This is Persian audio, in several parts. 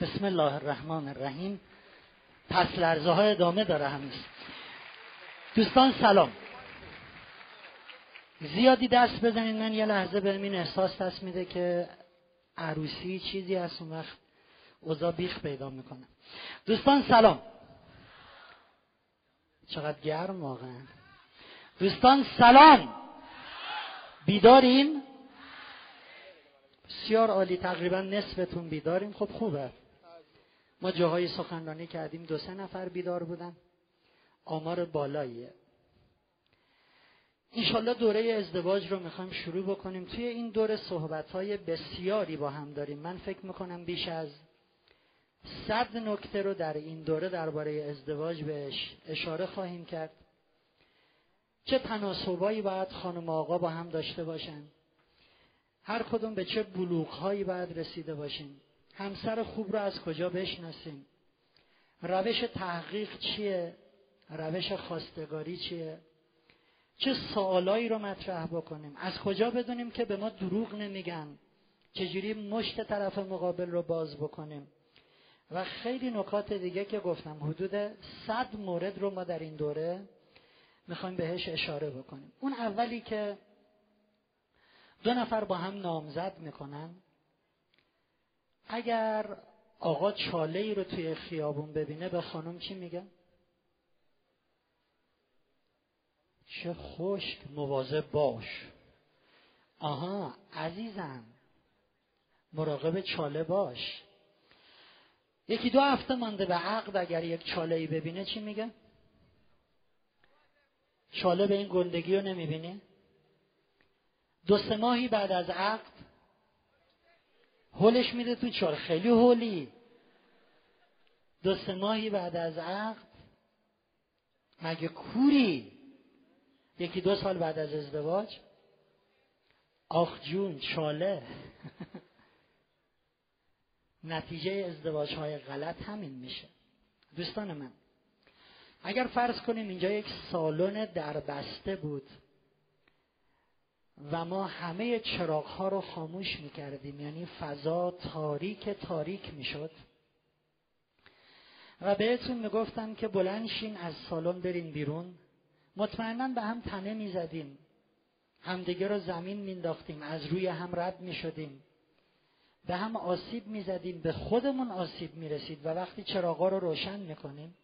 بسم الله الرحمن الرحیم. پس لرزه های ادامه داره هنوز دوستان سلام. زیادی دست بزنید من یه لحظه به این احساس دست میده که عروسی چیزی هست اون وقت اوضاع بیخ پیدا می‌کنه. دوستان سلام. چقدر گرم واقعا. دوستان سلام. بیدارین بسیار عالی تقریبا نصفتون بیداریم. خب خوبه. ما جاهای سخنرانی کردیم دو سه نفر بیدار بودن. آمار بالاییه. اینشالله دوره ازدواج رو می‌خوایم شروع بکنیم. توی این دوره صحبت های بسیاری با هم داریم. من فکر می‌کنم بیش از صد نکته رو در این دوره درباره ازدواج بهش اشاره خواهیم کرد. چه تناسبایی باید خانم آقا با هم داشته باشن. هر کدوم به چه بلوغهایی باید رسیده باشیم. همسر خوب رو از کجا بشناسیم؟ روش تحقیق چیه؟ روش خواستگاری چیه؟ چه سوالایی رو مطرح بکنیم؟ از کجا بدونیم که به ما دروغ نمیگن؟ چجوری مشت طرف مقابل رو باز بکنیم؟ و خیلی نکات دیگه که گفتم حدود صد مورد رو ما در این دوره می‌خوایم بهش اشاره بکنیم. اون اولی که دو نفر با هم نامزد می‌کنن اگر آقا چاله ای رو توی خیابون ببینه به خانم چی میگه؟ چه خشک مواظب باش آها عزیزم مراقب چاله باش یکی دو هفته مانده به عقد اگر یک چاله ای ببینه چی میگه؟ چاله به این گندگی رو نمی‌بینی؟ دو سه ماهی بعد از عقد هولش میده تو چال خیلی هولی. دو سه ماهی بعد از عقد. مگه کوری؟ یکی دو سال بعد از ازدواج. آخ جون چاله. نتیجه ازدواج های غلط همین میشه. دوستان من اگر فرض کنیم اینجا یک سالن دربسته بود. و ما همه چراغ ها رو خاموش می کردیم یعنی فضا تاریک تاریک می شد و بهتون می‌گفتم که بلنشین از سالن برین بیرون. مطمئنا به هم تنه می زدیم همدیگه رو زمین مینداختیم از روی هم رد می شدیم به هم آسیب می زدیم به خودمون آسیب می رسید و وقتی چراغا رو روشن می کنیم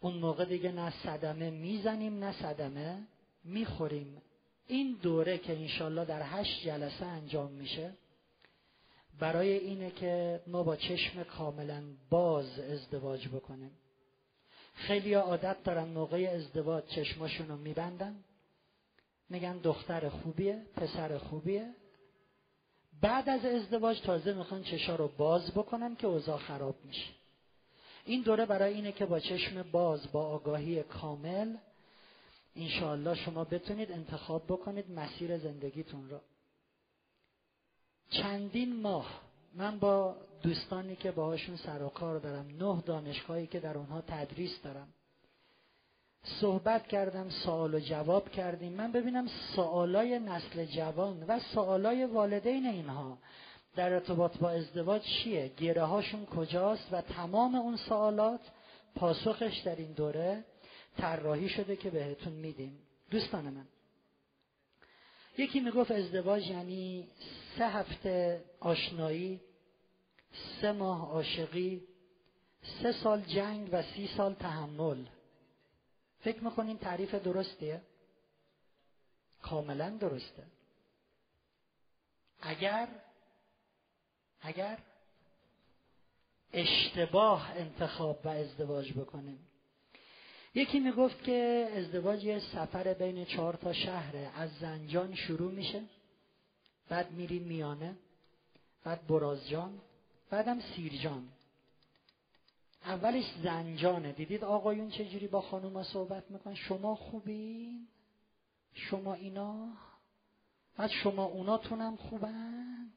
اون موقع دیگه نه صدمه می‌زنیم نه صدمه می‌خوریم. این دوره که انشالله در هشت جلسه انجام میشه برای اینه که ما با چشم کاملا باز ازدواج بکنیم. خیلی عادت دارن موقع ازدواج چشماشون رو میبندن. میگن دختر خوبیه پسر خوبیه. بعد از ازدواج تازه می‌خوان چشا رو باز بکنن که اوضاع خراب میشه. این دوره برای اینه که با چشم باز با آگاهی کامل انشاءالله شما بتونید انتخاب بکنید مسیر زندگیتون را چندین ماه من با دوستانی که باهاشون سر و کار دارم نه دانشگاهی که در اونها تدریس دارم صحبت کردم سوال و جواب کردیم. من ببینم سوالای نسل جوان و سوالای والدین اینها در ارتباط با ازدواج چیه؟ گیره هاشون کجاست و تمام اون سوالات؟ پاسخش در این دوره طراحی شده که بهتون میدیم. دوستان من یکی می‌گفت ازدواج یعنی سه هفته آشنایی سه ماه عاشقی سه سال جنگ و سی سال تحمل. فکر می‌کنین تعریف درستیه؟ کاملا درسته. اگر اگر اشتباه انتخاب و ازدواج بکنیم یکی می‌گفت که ازدواج یه سفر بین چهار تا شهره. از زنجان شروع میشه بعد میری میانه بعد برازجان بعدم سیرجان. اولش زنجانه. دیدید آقایون چجوری با خانوما صحبت می‌کنن؟ شما خوبین؟ شما اینا؟ بعد شما اوناتونم خوبن؟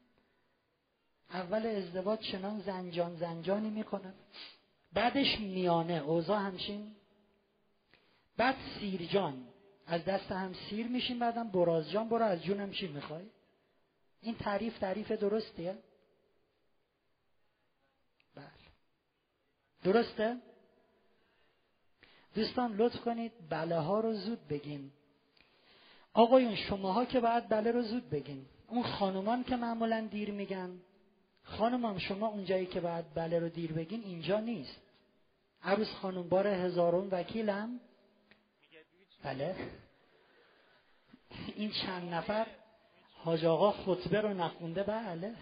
اول ازدواج چنان زنجان زنجانی می‌کنن بعدش میانه. اوضاع همچین بعد سیرجان از دست هم سیر میشیم بعدم برازجان برو از جونم چی می‌خوای؟ این تعریف تعریف درستیه درسته؟ دوستان لطف کنید بله ها رو زود بگین. آقایون شماها که باید بله رو زود بگین. اون خانومان که معمولا دیر میگن. خانمم شما اونجایی که باید بله رو دیر بگین اینجا نیست. عروس خانم بار هزارون وکیلم. بله. این چند نفر حاج آقا خطبه رو نخونده بله.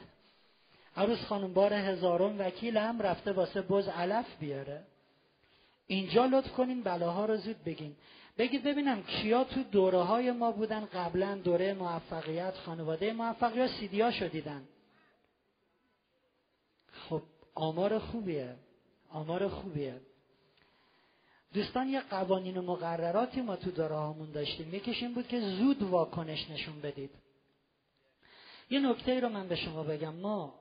عروس خانم بار هزارون وکیلم رفته واسه بز علف بیاره. اینجا لطف کنین بلاها رو زود بگین. بگید ببینم کیا تو دوره های ما بودن؟ قبلا دوره موفقیت خانواده موفق یا سیدیا شدیدن خب آمار خوبیه. آمار خوبیه. دوستان یه قوانین و مقرراتی ما تو داره داشتیم. یکیش بود که زود واکنش نشون بدید. یه نکته رو من به شما بگم. ما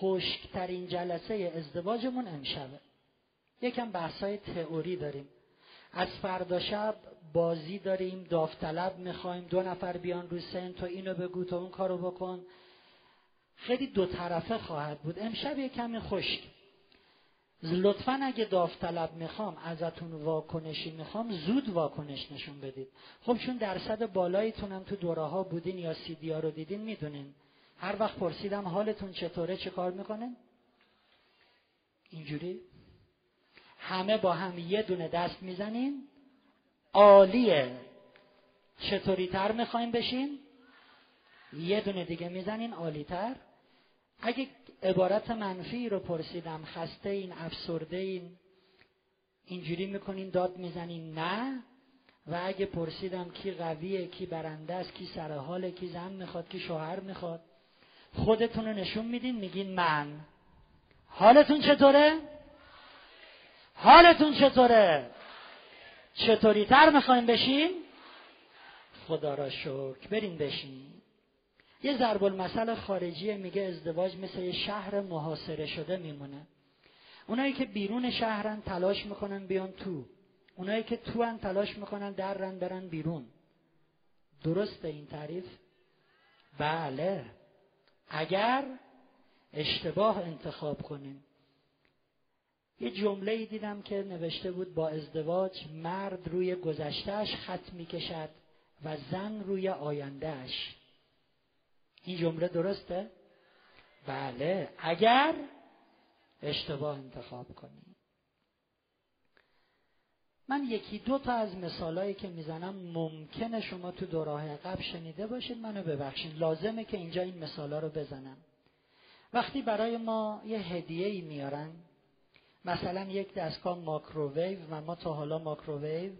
خشکترین جلسه ازدواجمون امشبه. یکم بحثای تئوری داریم. از فردا شب بازی داریم داوطلب می‌خوایم دو نفر بیان رو سن تو اینو بگو تو اون کارو بکن. خیلی دو طرفه خواهد بود. امشب یه کمی خشک. لطفا اگه داوطلب می‌خوام ازتون واکنشی می‌خوام زود واکنش نشون بدید. خب چون درصد بالاییتونم تو دوره ها بودین یا سیدی ها رو دیدین می‌دونین. هر وقت پرسیدم حالتون چطوره چه کار می‌کنین؟ اینجوری. همه با هم یه دونه دست می‌زنین. عالیه. چطوری تر می‌خوایم بشین؟ یه دونه دیگه می‌زنین عالی تر اگه عبارت منفی رو پرسیدم. خسته این افسرده این. اینجوری می‌کنین داد می‌زنین؟ نه. و اگه پرسیدم کی قویه کی برنده است کی سرحاله کی زن می‌خواد کی شوهر می‌خواد خودتون رو نشون میدین میگین من. حالتون چطوره؟ حالتون چطوره؟ چطوری تر می‌خوایم بشین؟ خدا را شکر. برین بشین. یه ضرب المثل خارجی میگه ازدواج مثل یه شهر محاصره شده میمونه. اونایی که بیرون شهرن تلاش می‌کنن بیان تو. اونایی که تو ان تلاش می‌کنن درن برن بیرون. درسته این تعریف؟ بله. اگر اشتباه انتخاب کنیم. یه جمله ای دیدم که نوشته بود با ازدواج مرد روی گذشتهش خط می‌کشد و زن روی آیندهش این جمله درسته؟ بله. اگر اشتباه انتخاب کنیم من یکی دو تا از مثالهایی که می‌زنم ممکنه شما تو دوراه قبل شنیده باشید منو ببخشید. لازمه که اینجا این مثالا رو بزنم. وقتی برای ما یه هدیه ای میارن مثلا یک دستگاه ماکروویو و ما تا حالا ماکروویو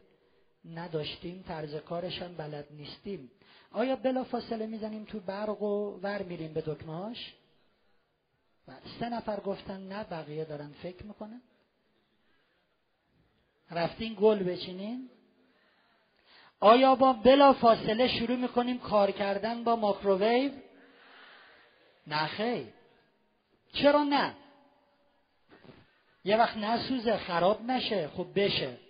نداشتیم طرز کارش هم بلد نیستیم. آیا بلا فاصله می‌زنیم تو برق و ور میریم به دکمهاش سه نفر گفتن نه بقیه دارن فکر می‌کنن. رفتین گل بچینین. آیا با بلا فاصله شروع می‌کنیم کار کردن با ماکروویو؟ نه خیر. چرا نه؟ یه وقت نسوزه خراب نشه خب بشه.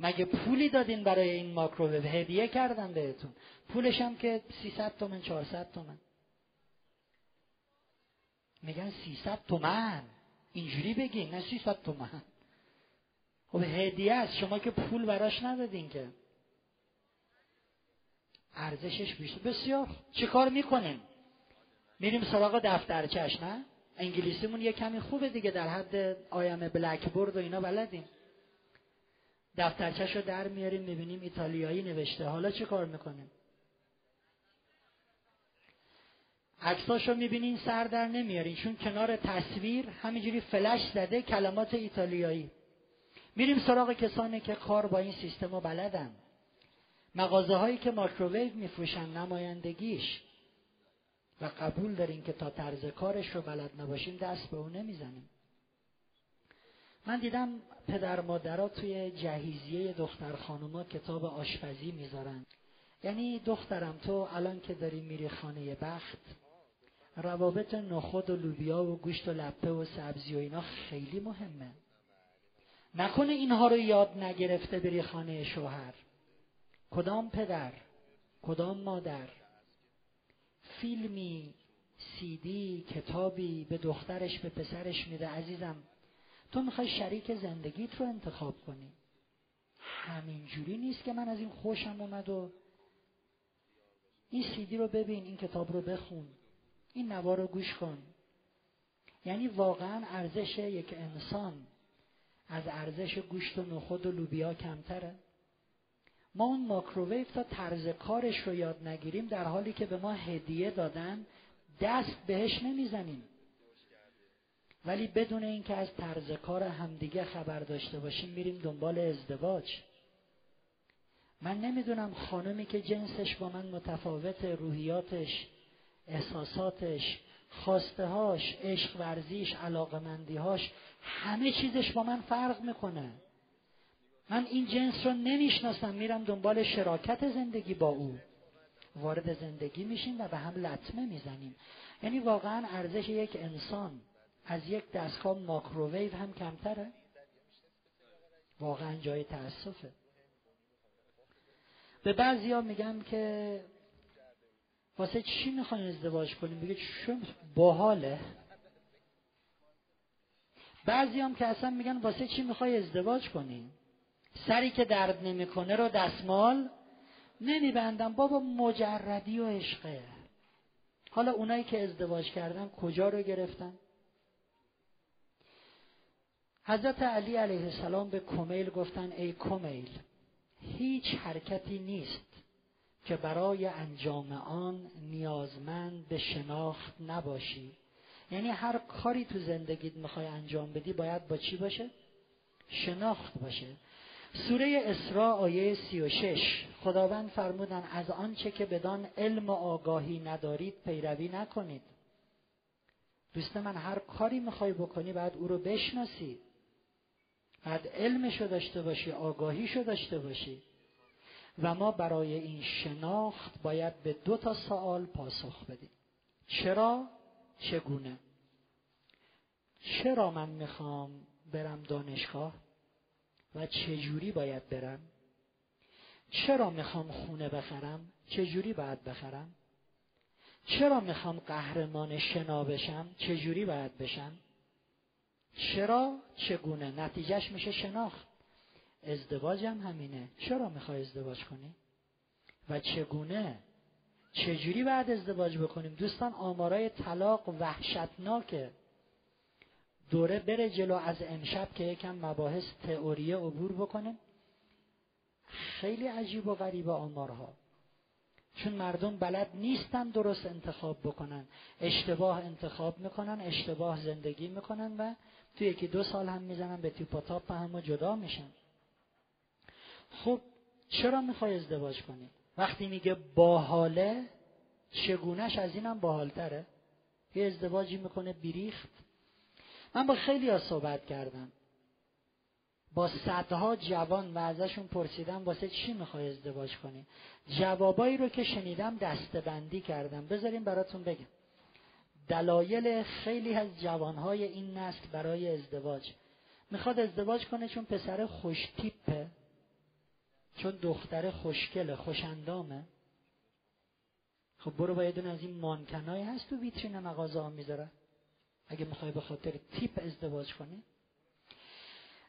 مگه پولی دادین برای این ماکروویو هدیه کردن بهتون. پولش هم که 300 تومن 400 تومن. میگن 300 تومن. اینجوری بگین نه 300 تومن. خب هدیه است. شما که پول براش ندادین که. ارزشش بیشتر بسیار. چه کار می‌کنیم؟ میریم سراغ دفترچش نه انگلیسیمون یه کمی خوبه دیگه در حد آیم بلکبورد و اینا بلدیم. دفترچش رو در میاریم می‌بینیم ایتالیایی نوشته. حالا چه کار می‌کنیم؟ عکساشو می‌بینین سر در نمیارین. چون کنار تصویر همینجوری فلش زده کلمات ایتالیایی. میریم سراغ کسانی که کار با این سیستم رو بلدن. مغازه هایی که ماکروویو میفروشن نمایندگیش. و قبول دارین که تا طرز کارش رو بلد نباشیم دست به اون نمی‌زنیم. من دیدم پدر مادرها توی جهیزیه دختر خانوما کتاب آشپزی می‌ذارن. یعنی دخترم تو الان که داری میری خانه بخت روابط نخود و لوبیا و گوشت و لپه و سبزی و اینا خیلی مهمه. نکنه اینها رو یاد نگرفته بری خانه شوهر. کدام پدر؟ کدام مادر؟ فیلمی سیدی کتابی به دخترش به پسرش میده. عزیزم تو می‌خوای شریک زندگیت رو انتخاب کنی. همین جوری نیست که من از این خوشم اومد و این سیدی رو ببین این کتاب رو بخون این نوار رو گوش کن. یعنی واقعا ارزش یک انسان از ارزش گوشت و نخود و لوبیا کمتره. ما اون ماکروویو تا طرز کارش رو یاد نگیریم در حالی که به ما هدیه دادن دست بهش نمی‌زنیم. ولی بدون اینکه از طرز کار همدیگه خبر داشته باشیم میریم دنبال ازدواج. من نمی‌دونم خانمی که جنسش با من متفاوت روحیاتش احساساتش خواسته هاش عشق ورزیش علاقه هاش همه چیزش با من فرق می‌کنه. من این جنس رو نمی‌شناسم میرم دنبال شراکت زندگی با او. وارد زندگی میشیم و به هم لطمه می‌زنیم. یعنی واقعا ارزش یک انسان. از یک دستگاه ماکروویو هم کمتره؟ واقعا جای تاسفه به بعضی ها میگم که واسه چی می‌خواین ازدواج کنیم؟ بگه چون باحاله. بعضی هم که اصلا میگن واسه چی می‌خوای ازدواج کنی سری که درد نمی‌کنه رو دستمال نمیبندم. بابا مجردی و عشقه. حالا اونایی که ازدواج کردن کجا رو گرفتن؟ حضرت علی علیه السلام به کمیل گفتن ای کمیل هیچ حرکتی نیست که برای انجام آن نیازمند به شناخت نباشی. یعنی هر کاری تو زندگیت می‌خوای انجام بدی باید با چی باشه؟ شناخت باشه. سوره اسراء آیه سی و شش خداوند فرمودن از آنچه که بدان علم و آگاهی ندارید پیروی نکنید. دوست من هر کاری می‌خوای بکنی باید او رو بشناسی. بعد علمشو داشته باشی آگاهیشو داشته باشی. و ما برای این شناخت باید به دو تا سوال پاسخ بدیم. چرا؟ چگونه؟ چرا من می‌خوام برم دانشگاه؟ و چجوری باید برم؟ چرا می‌خوام خونه بخرم؟ چجوری باید بخرم؟ چرا می‌خوام قهرمان شنا بشم؟ چجوری باید بشم؟ چرا چگونه؟ نتیجهش میشه شناخت. ازدواجم همینه. چرا می‌خوای ازدواج کنی؟ و چگونه؟ چجوری بعد ازدواج بکنیم؟ دوستان آمارای طلاق وحشتناکه. دوره بره جلو از امشب که یکم مباحث تئوریه عبور بکنه خیلی عجیب و غریب آمارها. چون مردم بلد نیستن درست انتخاب بکنن. اشتباه انتخاب می‌کنن اشتباه زندگی می‌کنن و تو یکی دو سال هم می‌زنن به تیپ و تاپ هم جدا میشن. خب چرا می‌خوای ازدواج کنی؟ وقتی میگه باحاله چگونش از اینم باحالتره؟ یه ازدواجی می‌کنه بیریخت. من با خیلی ها صحبت کردم. با صدها جوان و ازشون پرسیدم واسه چی می‌خوای ازدواج کنی؟ جوابایی رو که شنیدم دستبندی کردم. بذاریم براتون بگم. دلایل خیلی از جوانهای این نسل برای ازدواج. می‌خواد ازدواج کنه چون پسر خوش تیپه چون دختر خوشگله خوشندامه خب برو با یه دونه از این مانکنای هست تو ویترین مغازه ها می‌ذاره. اگه می‌خوای به خاطر تیپ ازدواج کنی.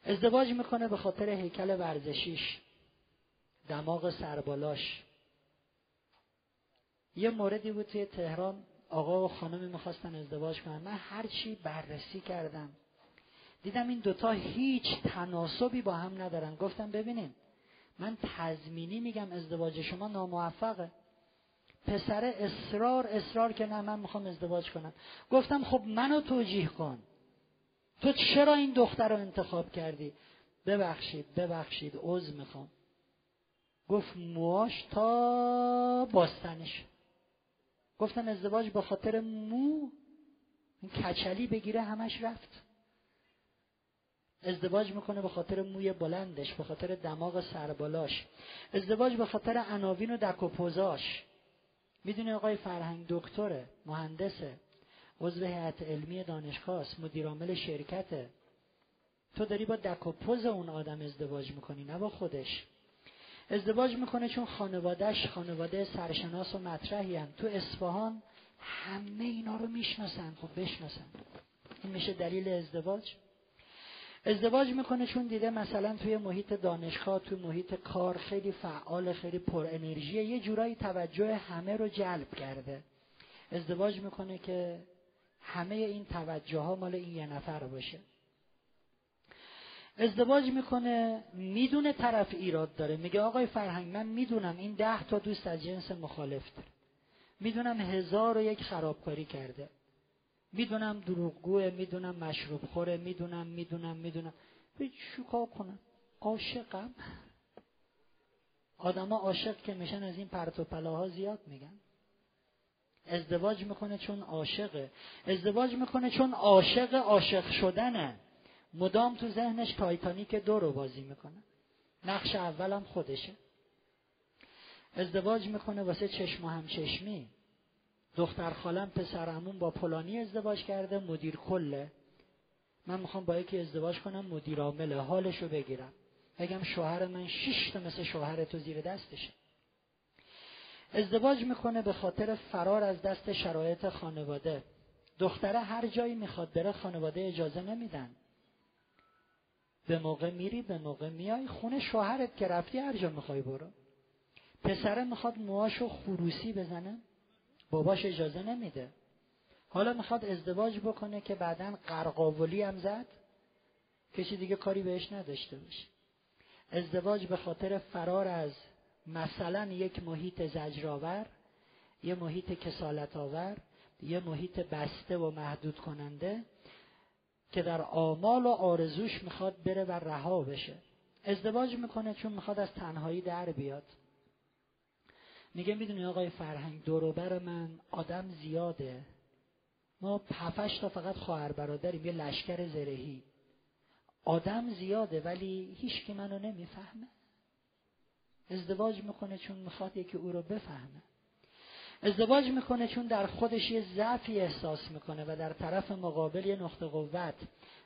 ازدواج می‌کنه به خاطر هیکل ورزشیش. دماغ سربالاش. یه موردی بود توی تهران. آقا و خانمی می‌خواستن ازدواج کنن. من هرچی بررسی کردم دیدم این دوتا هیچ تناسبی با هم ندارن. گفتم ببینین من تضمینی میگم ازدواج شما ناموفقه. پسر اصرار اصرار که نه من می‌خوام ازدواج کنم. گفتم خب منو توجیه کن. تو چرا این دختر رو انتخاب کردی؟ ببخشید ببخشید عوض می‌خوام. گفت مواش تا باستنش. گفتم ازدواج به خاطر مو این کچلی بگیره همش رفت. ازدواج می‌کنه به خاطر موی بلندش به خاطر دماغ سربالاش. ازدواج به خاطر عناوین و دک و پوزاش. می‌دونی آقای فرهنگ دکتره مهندسه عضو هیئت علمی دانشگاه است مدیرعامل شرکته. تو داری با دک و پوز اون آدم ازدواج می‌کنی نه با خودش. ازدواج می‌کنه چون خانوادهش خانواده سرشناس و مطرحی هم. تو اصفهان همه اینا رو می‌شناسن. خب بشناسن. این میشه دلیل ازدواج. ازدواج می‌کنه چون دیده مثلا توی محیط دانشگاه توی محیط کار خیلی فعال خیلی پر انرژی یه جورایی توجه همه رو جلب کرده. ازدواج می‌کنه که همه این توجه ها مال این یه نفر باشه. ازدواج می‌کنه می‌دونه طرف ایراد داره. میگه آقای فرهنگ من می‌دونم این ده تا دوست از جنس مخالف داره می‌دونم هزار و یک خرابکاری کرده. می‌دونم دروغگوه می‌دونم مشروب خوره می‌دونم می‌دونم. می‌دونم شکا کنم؟ عاشقم. آدما عاشق که میشن از این پرت و پلاها زیاد میگن. ازدواج می‌کنه چون عاشقه. ازدواج می‌کنه چون عاشق عاشق شدنه. مدام تو ذهنش تایتانیک دو رو بازی می‌کنه. نقش اولم خودشه. ازدواج می‌کنه واسه چشم و همچشمی. دختر خالم پسرمون با پلانی ازدواج کرده مدیر کله. من می‌خوام با یکی ازدواج کنم مدیر عامله حالش رو بگیرم. بگم شوهر من شش تا مثل شوهر تو زیر دستشه. ازدواج می‌کنه به خاطر فرار از دست شرایط خانواده. دختره هر جایی می‌خواد بره خانواده اجازه نمیدن. به موقع میری به موقع میای. خونه شوهرت که رفتی هر جا می‌خوای برو. پسره می‌خواد موهاشو خروسی بزنه. باباش اجازه نمیده. حالا می‌خواد ازدواج بکنه که بعدا قرقاولی هم زد. کسی دیگه کاری بهش نداشته باشه. ازدواج به خاطر فرار از مثلا یک محیط زجرآور یه محیط کسالت آور یه محیط بسته و محدود کننده که در آمال و آرزوش می‌خواد بره و رها بشه. ازدواج می‌کنه چون می‌خواد از تنهایی در بیاد. میگه می‌دونی آقای فرهنگ دوروبر من آدم زیاده. ما هفتش تا فقط خواهر برادریم یه لشکر زرهی. آدم زیاده ولی هیچ که منو نمی‌فهمه. ازدواج می‌کنه چون می‌خواد یکی او رو بفهمه. ازدواج می‌کنه چون در خودش یه ضعفی احساس می‌کنه و در طرف مقابل یه نقطه قوت.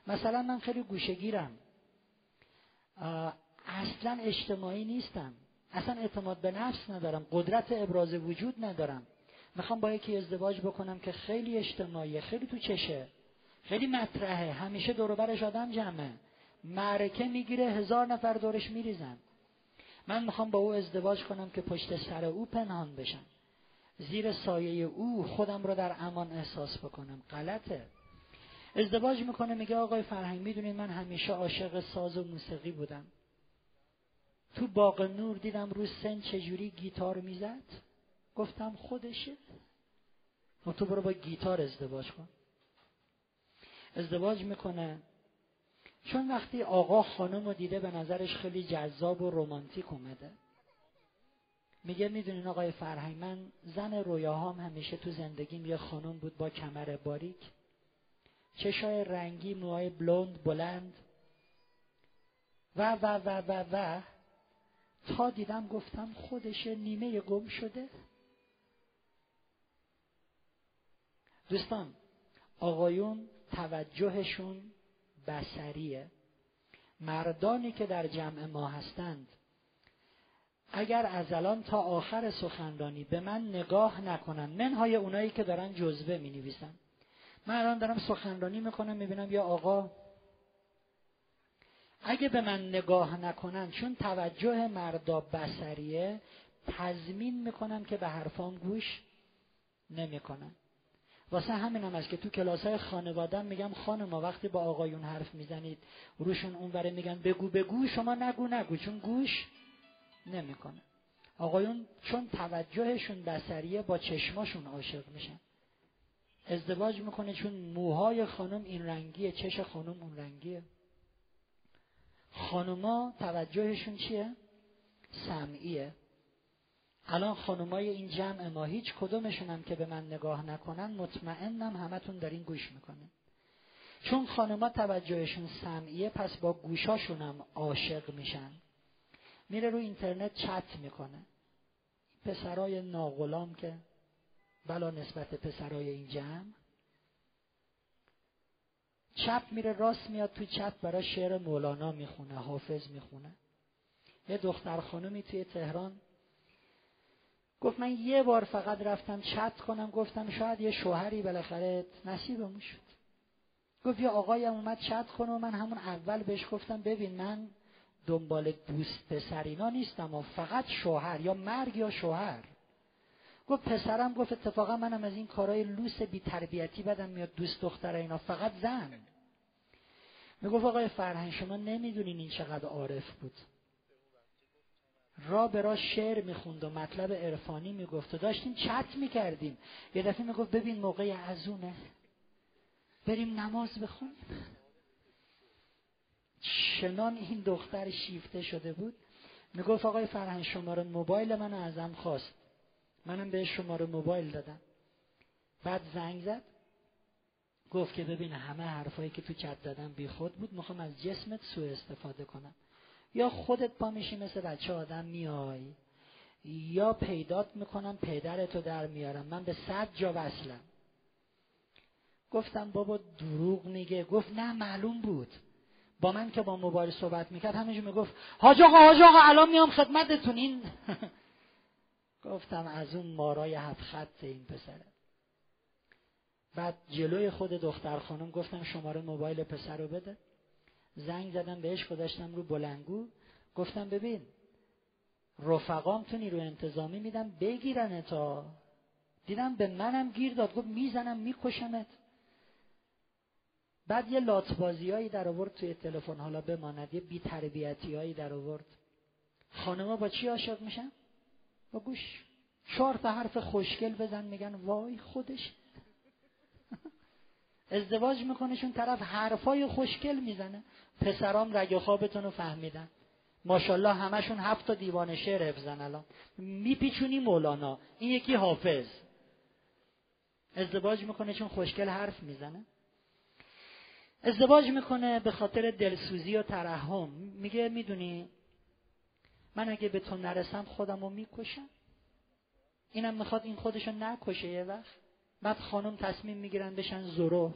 مثلا من خیلی گوشگیرم اصلا اجتماعی نیستم. اصلا اعتماد به نفس ندارم. قدرت ابراز وجود ندارم. می‌خوام با یکی ازدواج بکنم که خیلی اجتماعیه خیلی تو چشه خیلی مطرحه. همیشه دور آدم جمعه. معرکه می‌گیره هزار نفر دورش میریزن. من می‌خوام با او ازدواج کنم که پشت سر او پنهان بشم. زیر سایه او خودم رو در امان احساس بکنم. غلطه. ازدواج می‌کنه میگه آقای فرهنگ می‌دونید من همیشه عاشق ساز و موسیقی بودم. تو باغ نور دیدم رو سن چجوری گیتار می‌زد؟ گفتم خودشه. و تو برو با گیتار ازدواج کن. ازدواج می‌کنه. چون وقتی آقا خانم رو دیده به نظرش خیلی جذاب و رومانتیک اومده. میگه می‌دونین آقای فرهنگ من زن رویاهام همیشه تو زندگیم یه خانم بود با کمر باریک. چشای رنگی موهای بلوند بلند. و و و و و. تا دیدم گفتم خودش نیمه گم شده. دوستان آقایون توجهشون بسریه مردانی که در جمع ما هستند اگر از الان تا آخر سخنرانی به من نگاه نکنن منهای اونایی که دارن جزوه می نویسن من الان دارم سخنرانی می‌کنم می‌بینم یا آقا اگه به من نگاه نکنن چون توجه مردا بسریه تضمین می‌کنم که به حرفام گوش نمی‌کنن. واسه همین هم است که تو کلاس های خانوادم میگم خانم وقتی با آقایون حرف می‌زنید روشون اونوره میگن بگو بگو شما نگو نگو. چون گوش نمی‌کنه. آقایون چون توجهشون بسریه با چشماشون عاشق میشن. ازدواج می‌کنه چون موهای خانم این رنگیه چش خانم اون رنگیه. خانوما توجهشون چیه؟ سمعیه. الان خانومای این جمع ما هیچ کدومشون هم که به من نگاه نکنن مطمئنم همتون دارین گوش می‌کنه چون خانوما توجهشون سمعیه پس با گوشاشون هم عاشق میشن. میره رو اینترنت چت می‌کنه. پسرای ناغلام که بلا نسبت پسرای این جمع. چپ میره راست میاد تو چت برای شعر مولانا می‌خونه حافظ می‌خونه. یه دختر خانمی توی تهران گفت من یه بار فقط رفتم چت کنم گفتم شاید یه شوهری بالاخره نصیبمون شد. گفت یه آقایم اومد چت کنه و من همون اول بهش گفتم ببین من دنبال دوست پسرینا نیستم و فقط شوهر یا مرگ یا شوهر. گفت پسرم گفت اتفاقا منم از این کارهای لوس بی تربیتی بدم میاد دوست دختر اینا فقط زن. می‌گفت آقای فرهنگ شما نمی‌دونین این چقدر عارف بود. را به را شعر می‌خوند و مطلب عرفانی می‌گفت و داشتیم چت می‌کردیم. یه دفعه می‌گفت ببین موقع ازونه بریم نماز بخونیم. شنان این دختر شیفته شده بود. می‌گفت آقای فرهنگ شماره موبایل منو ازم خواست. منم به شماره موبایل دادم. بعد زنگ زد. گفت که ببین همه حرفایی که تو چت دادم بی خود بود. می‌خوام از جسمت سوء استفاده کنم. یا خودت پا میشی مثل بچه آدم میای. یا پیدات می‌کنم پدرتو در میارم. من به صد جا وصلم. گفتم بابا دروغ میگه. گفت نه معلوم بود. با من که با موبایل صحبت می‌کرد همینجور می‌گفت حاج آقا حاج آقا الان میام خدمتتون. این گفتم از اون مارای هفت خط این پسره. بعد جلوی خود دختر خانم گفتم شماره موبایل پسر رو بده. زنگ زدم بهش گذاشتم رو بلنگو. گفتم ببین رفقام تو نیرو انتظامی میدم بگیرن تا دیدم به منم گیر داد. گفت می‌زنم میکشمت. بعد یه لاتبازیایی در آورد توی تلفن. حالا بماند. یه بیتربیتی در آورد. خانما با چی عاشق میشن؟ با گوش. چهار تا حرف خوشگل بزن میگن وای خودش. ازدواج می‌کنه طرف حرفای خوشگل می‌زنه. پسرام رگ خوابتون رو فهمیدن. ماشاءالله همشون هفت تا دیوان شعر حفظن الان. میپیچونی مولانا. این یکی حافظ. ازدواج می‌کنه چون خوشگل حرف می‌زنه. ازدواج می‌کنه به خاطر دلسوزی و ترحم. میگه می‌دونی من اگه به تو نرسم خودم رو می‌کشم. اینم می‌خواد این خودشو نکشه یه وقت. بعد خانم تصمیم می‌گیرن بشن زرو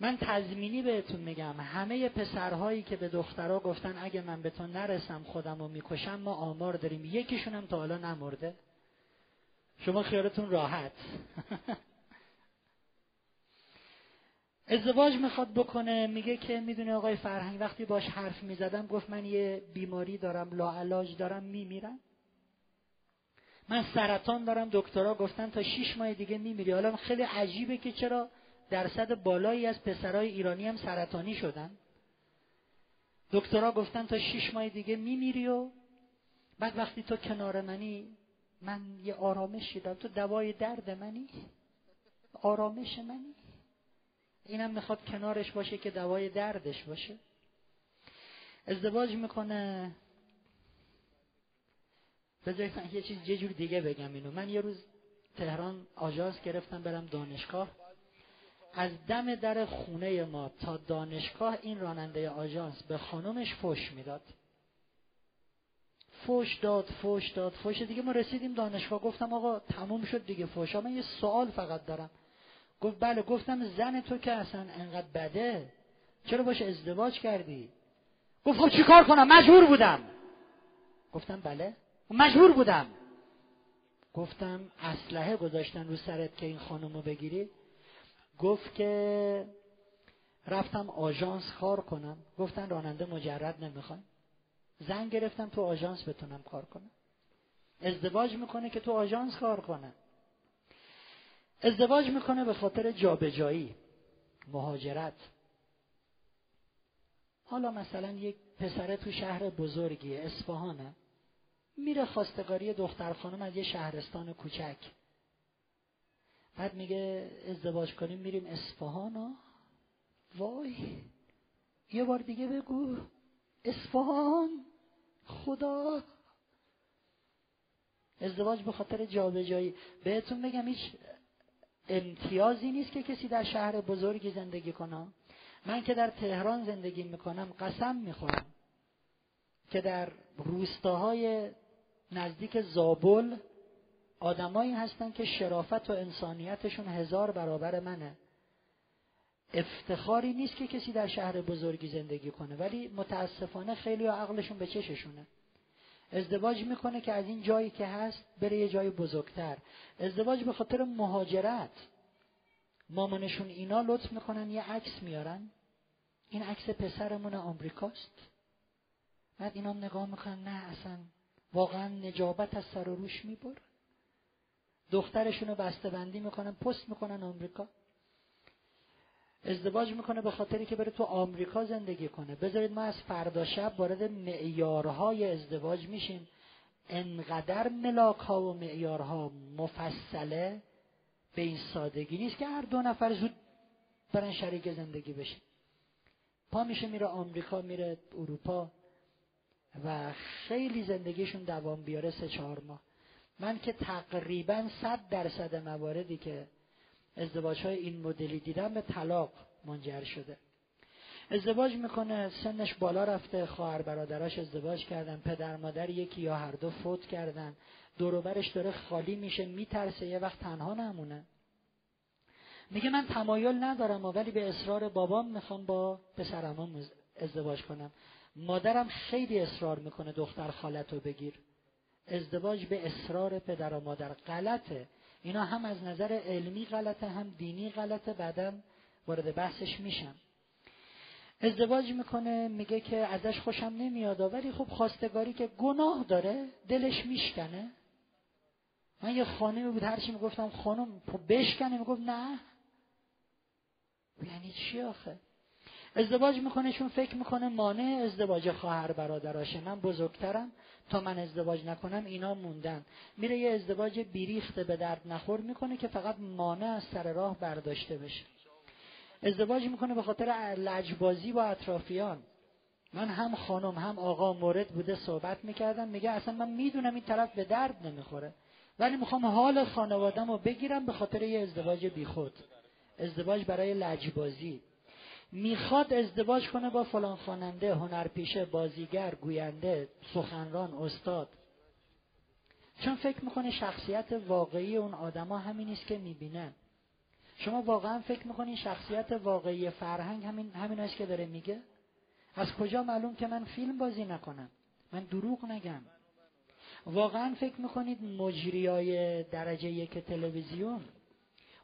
من تضمینی بهتون میگم. همه پسرهایی که به دخترها گفتن اگه من به تو نرسم خودم رو می‌کشم ما آمار داریم. یکیشون هم تا حالا نمرده. شما خیالتون راحت. ازدواج می‌خواد بکنه میگه که می‌دونه آقای فرهنگ وقتی باش حرف می‌زدم گفت من یه بیماری دارم لاعلاج دارم میمیرم. من سرطان دارم دکترها گفتن تا شیش ماه دیگه میمیری. حالا خیلی عجیبه که چرا درصد بالایی از پسرای ایرانی هم سرطانی شدن. دکترها گفتن تا شیش ماه دیگه میمیری و بعد وقتی تو کنار منی من یه آرامش دیدم تو دوای درد منی؟ آرامش منی؟ اینم می‌خواد کنارش باشه که دوای دردش باشه. ازدواج می‌کنه. بذارید من یه چیز یه جور دیگه بگم اینو. من یه روز تهران آژانس گرفتم برم دانشگاه. از دم در خونه ما تا دانشگاه این راننده آژانس به خانمش فش می‌داد. فوش داد فوش داد فوش دیگه ما رسیدیم دانشگاه. گفتم آقا تموم شد دیگه فوش. من یه سوال فقط دارم. گفت بله گفتم زن تو که اصلا انقدر بده چرا باش ازدواج کردی؟ گفت خب چیکار کنم؟ مجبور بودم. گفتم بله. مجبور بودم. گفتم اسلحه گذاشتن رو سرت که این خانم بگیری؟ گفت که رفتم آژانس کار کنم. گفتن راننده مجرد نمی‌خوام زن گرفتم تو آژانس بتونم کار کنم. ازدواج می‌کنه که تو آژانس کار کنه. ازدواج می‌کنه به خاطر جابجایی مهاجرت. حالا مثلا یک پسره تو شهر بزرگی اصفهانه میره خواستگاری دختر خانم از یه شهرستان کوچک. بعد میگه ازدواج کنیم میریم اصفهان. وای یه بار دیگه بگو. اصفهان خدا. ازدواج به خاطر جابجایی. بهتون بگم هیچ امتیازی نیست که کسی در شهر بزرگی زندگی کنه. من که در تهران زندگی می‌کنم قسم می‌خورم که در روستاهای نزدیک زابل آدمایی هستن که شرافت و انسانیتشون هزار برابر منه. افتخاری نیست که کسی در شهر بزرگی زندگی کنه ولی متاسفانه خیلی عقلشون به چششونه. ازدواج می‌کنه که از این جایی که هست بره یه جای بزرگتر. ازدواج به خاطر مهاجرت. مامانشون اینا لطف می‌کنن یه عکس میارن. این عکس پسرمون آمریکاست. بعد اینا نگاه می‌کنن نه اصلا واقعا نجابت از سر و روش میبر دخترشون رو می‌کنن پست می‌کنن آمریکا. ازدواج می‌کنه به خاطری که بره تو آمریکا زندگی کنه. بذارید ما از فردا شب وارد معیارهای ازدواج میشیم. انقدر ملاک ها و معیارها مفصله به این سادگی نیست که هر دو نفر زود برن شریک زندگی بشه پا میشه میره آمریکا میره اروپا و خیلی زندگیشون دوام بیاره سه چهار ماه. من که تقریبا صد درصد مواردی که ازدواج های این مدلی دیدم به طلاق منجر شده. ازدواج می‌کنه سنش بالا رفته خواهر برادراش ازدواج کردن پدر مادر یکی یا هر دو فوت کردن. دوروبرش داره خالی میشه میترسه یه وقت تنها نمونه. میگه من تمایل ندارم ولی به اصرار بابام می‌خوام با پسرم ازدواج کنم. مادرم خیلی اصرار می‌کنه دختر خالتو بگیر. ازدواج به اصرار پدر و مادر غلطه. اینا هم از نظر علمی غلطه هم دینی غلطه بعدا وارد بحثش میشم. ازدواج می‌کنه میگه که ازش خوشم نمیاد ولی خب خواستگاری که گناه داره دلش میشکنه. من یه خانمی بود هرچی می‌گفتم خانم بشکنه می‌گفت نه. یعنی چی آخه؟ ازدواج می‌کنه چون فکر می‌کنه مانع ازدواج خواهر برادراشه من بزرگترم. تا من ازدواج نکنم اینا موندن. میره یه ازدواج بیریخته به درد نخور می‌کنه که فقط مانع از سر راه برداشته بشه. ازدواج می‌کنه به خاطر لجبازی با اطرافیان. من هم خانم هم آقا مورد بوده صحبت می‌کردم. میگه اصلا من می‌دونم این طرف به درد نمی‌خوره. ولی می‌خوام حال خانوادم رو بگیرم به خاطر یه ازدواج بیخود. ازدواج برای لجبازی. می‌خواد ازدواج کنه با فلان خواننده هنرپیشه بازیگر گوینده سخنران استاد. چون فکر می‌کنه شخصیت واقعی اون آدما همین نیست که می‌بینن شما واقعا فکر می‌کنین شخصیت واقعی فرهنگ همین همین است که داره میگه؟ از کجا معلوم که من فیلم بازی نکنم؟ من دروغ نگم. واقعا فکر می‌کنید مجریای درجه یک تلویزیون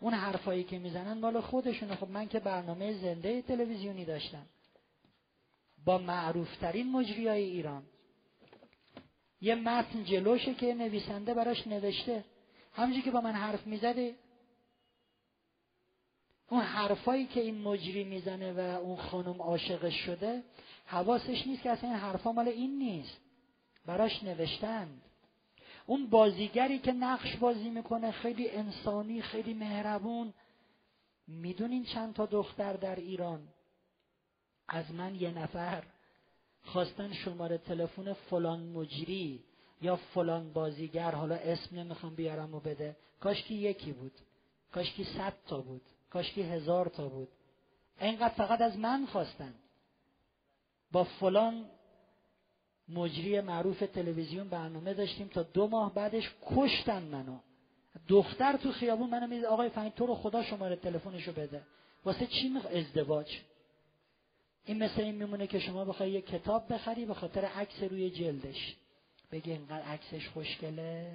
اون حرفایی که می‌زنن مال خودشونه. خب من که برنامه زنده تلویزیونی داشتم. با معروفترین مجریای ایران. یه متن جلوشه که نویسنده براش نوشته. همونجوری که با من حرف می‌زده. اون حرفایی که این مجری می‌زنه و اون خانم عاشقش شده حواسش نیست که اصلا این حرفا مال این نیست. براش نوشتند. اون بازیگری که نقش بازی می‌کنه خیلی انسانی خیلی مهربون. می‌دونین چند تا دختر در ایران؟ از من یه نفر. خواستن شماره تلفن فلان مجری یا فلان بازیگر حالا اسم نمی‌خوام بیارم و بده. کاشکی یکی بود. کاشکی صد تا بود. کاشکی هزار تا بود. اینقدر فقط از من خواستن. با فلان مجری معروف تلویزیون برنامه داشتیم تا دو ماه بعدش کشتن منو. دختر تو خیابون منو میده آقای فهمید تو رو خدا شماره تلفنشو بده. واسه چی ازدواج؟ این مثل این میمونه که شما بخوای یه کتاب بخری به خاطر عکس روی جلدش. بگی اینقدر عکسش خوشگله.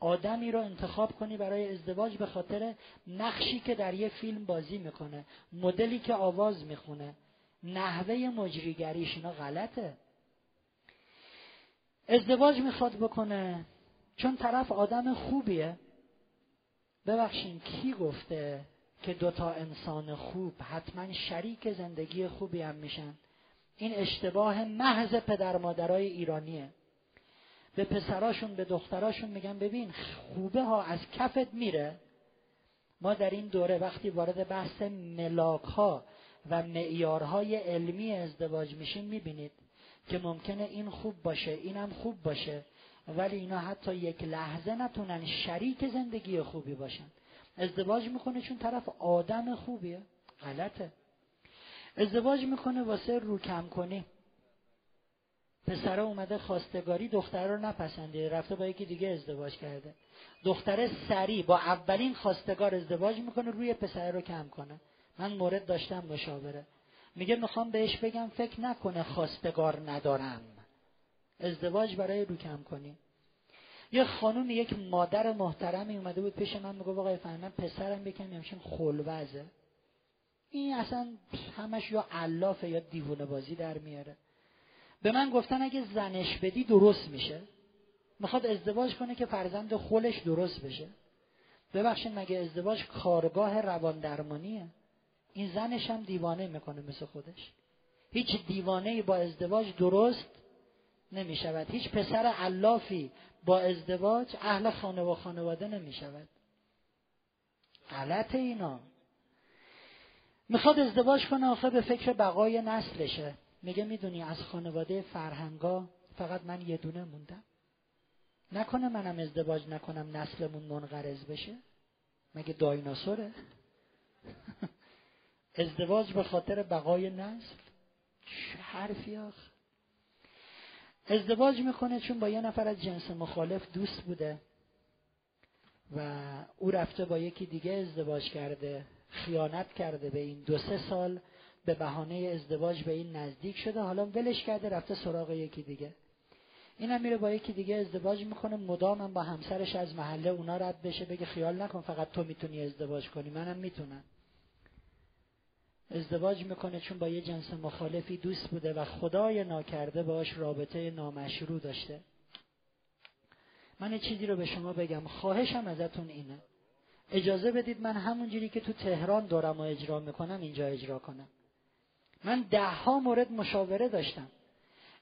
آدمی رو انتخاب کنی برای ازدواج به خاطر نقشی که در یه فیلم بازی می‌کنه. مدلی که آواز می‌خونه. نحوه مجریگریش اینا غلطه. ازدواج می‌خواد بکنه. چون طرف آدم خوبیه. ببخشین کی گفته که دوتا انسان خوب حتما شریک زندگی خوبی هم میشن؟ این اشتباه محض پدر مادرای ایرانیه. به پسراشون به دختراشون میگن ببین خوبه ها از کفت میره. ما در این دوره وقتی وارد بحث ملاک ها و معیارهای علمی ازدواج میشیم می‌بینید که ممکنه این خوب باشه اینم خوب باشه ولی اینا حتی یک لحظه نتونن شریک زندگی خوبی باشن. ازدواج می‌کنه چون طرف آدم خوبیه؟ غلطه. ازدواج می‌کنه واسه رو کم کنی. پسره اومده خواستگاری دختره رو نپسنده رفته با یکی دیگه ازدواج کرده. دختره سریع با اولین خواستگار ازدواج می‌کنه روی پسره رو کم کنه. من مورد داشتم مشاوره. میگه می‌خوام بهش بگم فکر نکنه خواستگار ندارم. ازدواج برای رو کم کنی. یه خانوم یک مادر محترمی اومده بود پیش من میگه آقای فهمن پسرم یکم همچین خلوزه. این اصلا همش یا علافه یا دیوونه بازی در میاره. به من گفتن اگه زنش بدی درست میشه. می‌خواد ازدواج کنه که فرزند خولش درست بشه. ببخشید مگه ازدواج کارگاه روان درمانیه؟ این زنش هم دیوانه می‌کنه مثل خودش. هیچ دیوانه با ازدواج درست نمی شود هیچ پسر علافی با ازدواج اهل خانه و خانواده نمی شود غلط اینا. می‌خواد ازدواج کنه آخه به فکر بقای نسلشه. میگه می‌دونی از خانواده فرهنگا فقط من یه دونه موندم. نکنه منم ازدواج نکنم نسلمون منقرض بشه. مگه دایناسوره؟ ازدواج به خاطر بقای نسل؟ چه حرفی آخ؟ ازدواج می‌کنه چون با یه نفر از جنس مخالف دوست بوده و او رفته با یکی دیگه ازدواج کرده خیانت کرده به این دو سه سال به بهانه ازدواج به این نزدیک شده حالا ولش کرده رفته سراغ یکی دیگه. اینم میره با یکی دیگه ازدواج می‌کنه مدام با همسرش از محله اونا رد بشه بگه خیال نکن فقط تو می‌تونی ازدواج کنی منم می‌تونم. ازدواج می‌کنه چون با یه جنس مخالفی دوست بوده و خدای ناکرده باش رابطه نامشروع داشته. من چیزی رو به شما بگم. خواهشم ازتون اینه. اجازه بدید من همونجوری که تو تهران دارم و اجرا می‌کنم اینجا اجرا کنم. من ده ها مورد مشاوره داشتم.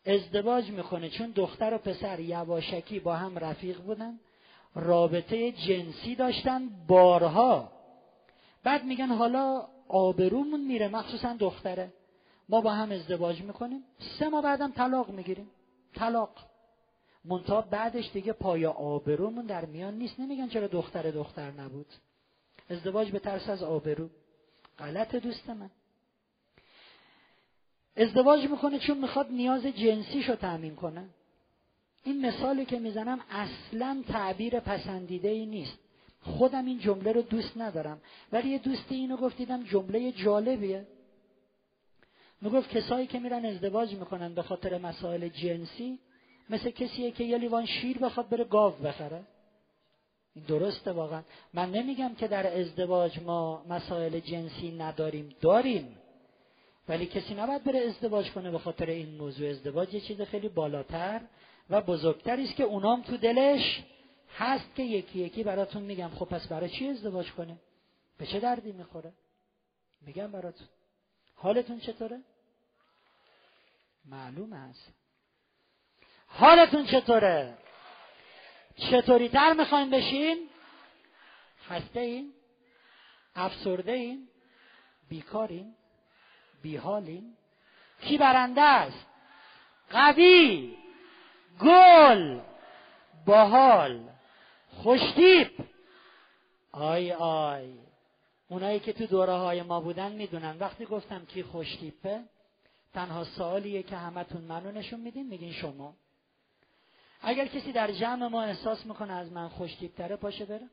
ازدواج می‌کنه چون دختر و پسر یواشکی با هم رفیق بودن رابطه جنسی داشتن بارها. بعد میگن حالا آبرومون میره مخصوصا دختره. ما با هم ازدواج می‌کنیم. سه ماه بعدم طلاق می‌گیریم. طلاق. منتها بعدش دیگه پای آبرومون در میان نیست. نمیگن چرا دختر دختر نبود. ازدواج به ترس از آبرو. غلط دوست من. ازدواج می‌کنه چون می‌خواد نیاز جنسیشو تأمین کنه. این مثالی که می‌زنم اصلا تعبیر پسندیده ای نیست. خودم این جمله رو دوست ندارم. ولی یه دوستی اینو گفت دیدم جمله جالبیه. می‌گفت کسایی که میرن ازدواج می‌کنن به خاطر مسائل جنسی مثل کسیه که یه لیوان شیر بخواد بره گاو بخره. این درسته واقعا. من نمیگم که در ازدواج ما مسائل جنسی نداریم داریم. ولی کسی نباید بره ازدواج کنه به خاطر این موضوع. ازدواج یه چیز خیلی بالاتر و بزرگتری است که اونام تو دلش هست که یکی یکی براتون میگم. خب پس برای چی ازدواج کنه به چه دردی می‌خوره؟ میگم براتون. حالتون چطوره؟ معلوم است. حالتون چطوره؟ چطوری تر می‌خواین بشین؟ خسته این افسرده این بیکارین؟ بیحالین؟ کی برنده است؟ قوی گل باحال. خوشتیپ آی آی. اونایی که تو دوره های ما بودن می‌دونن. وقتی گفتم کی خوشتیپه تنها سوالیه که همتون منو نشون میدین میگین شما. اگر کسی در جمع ما احساس می‌کنه از من خوشتیپ تره پاشه بره.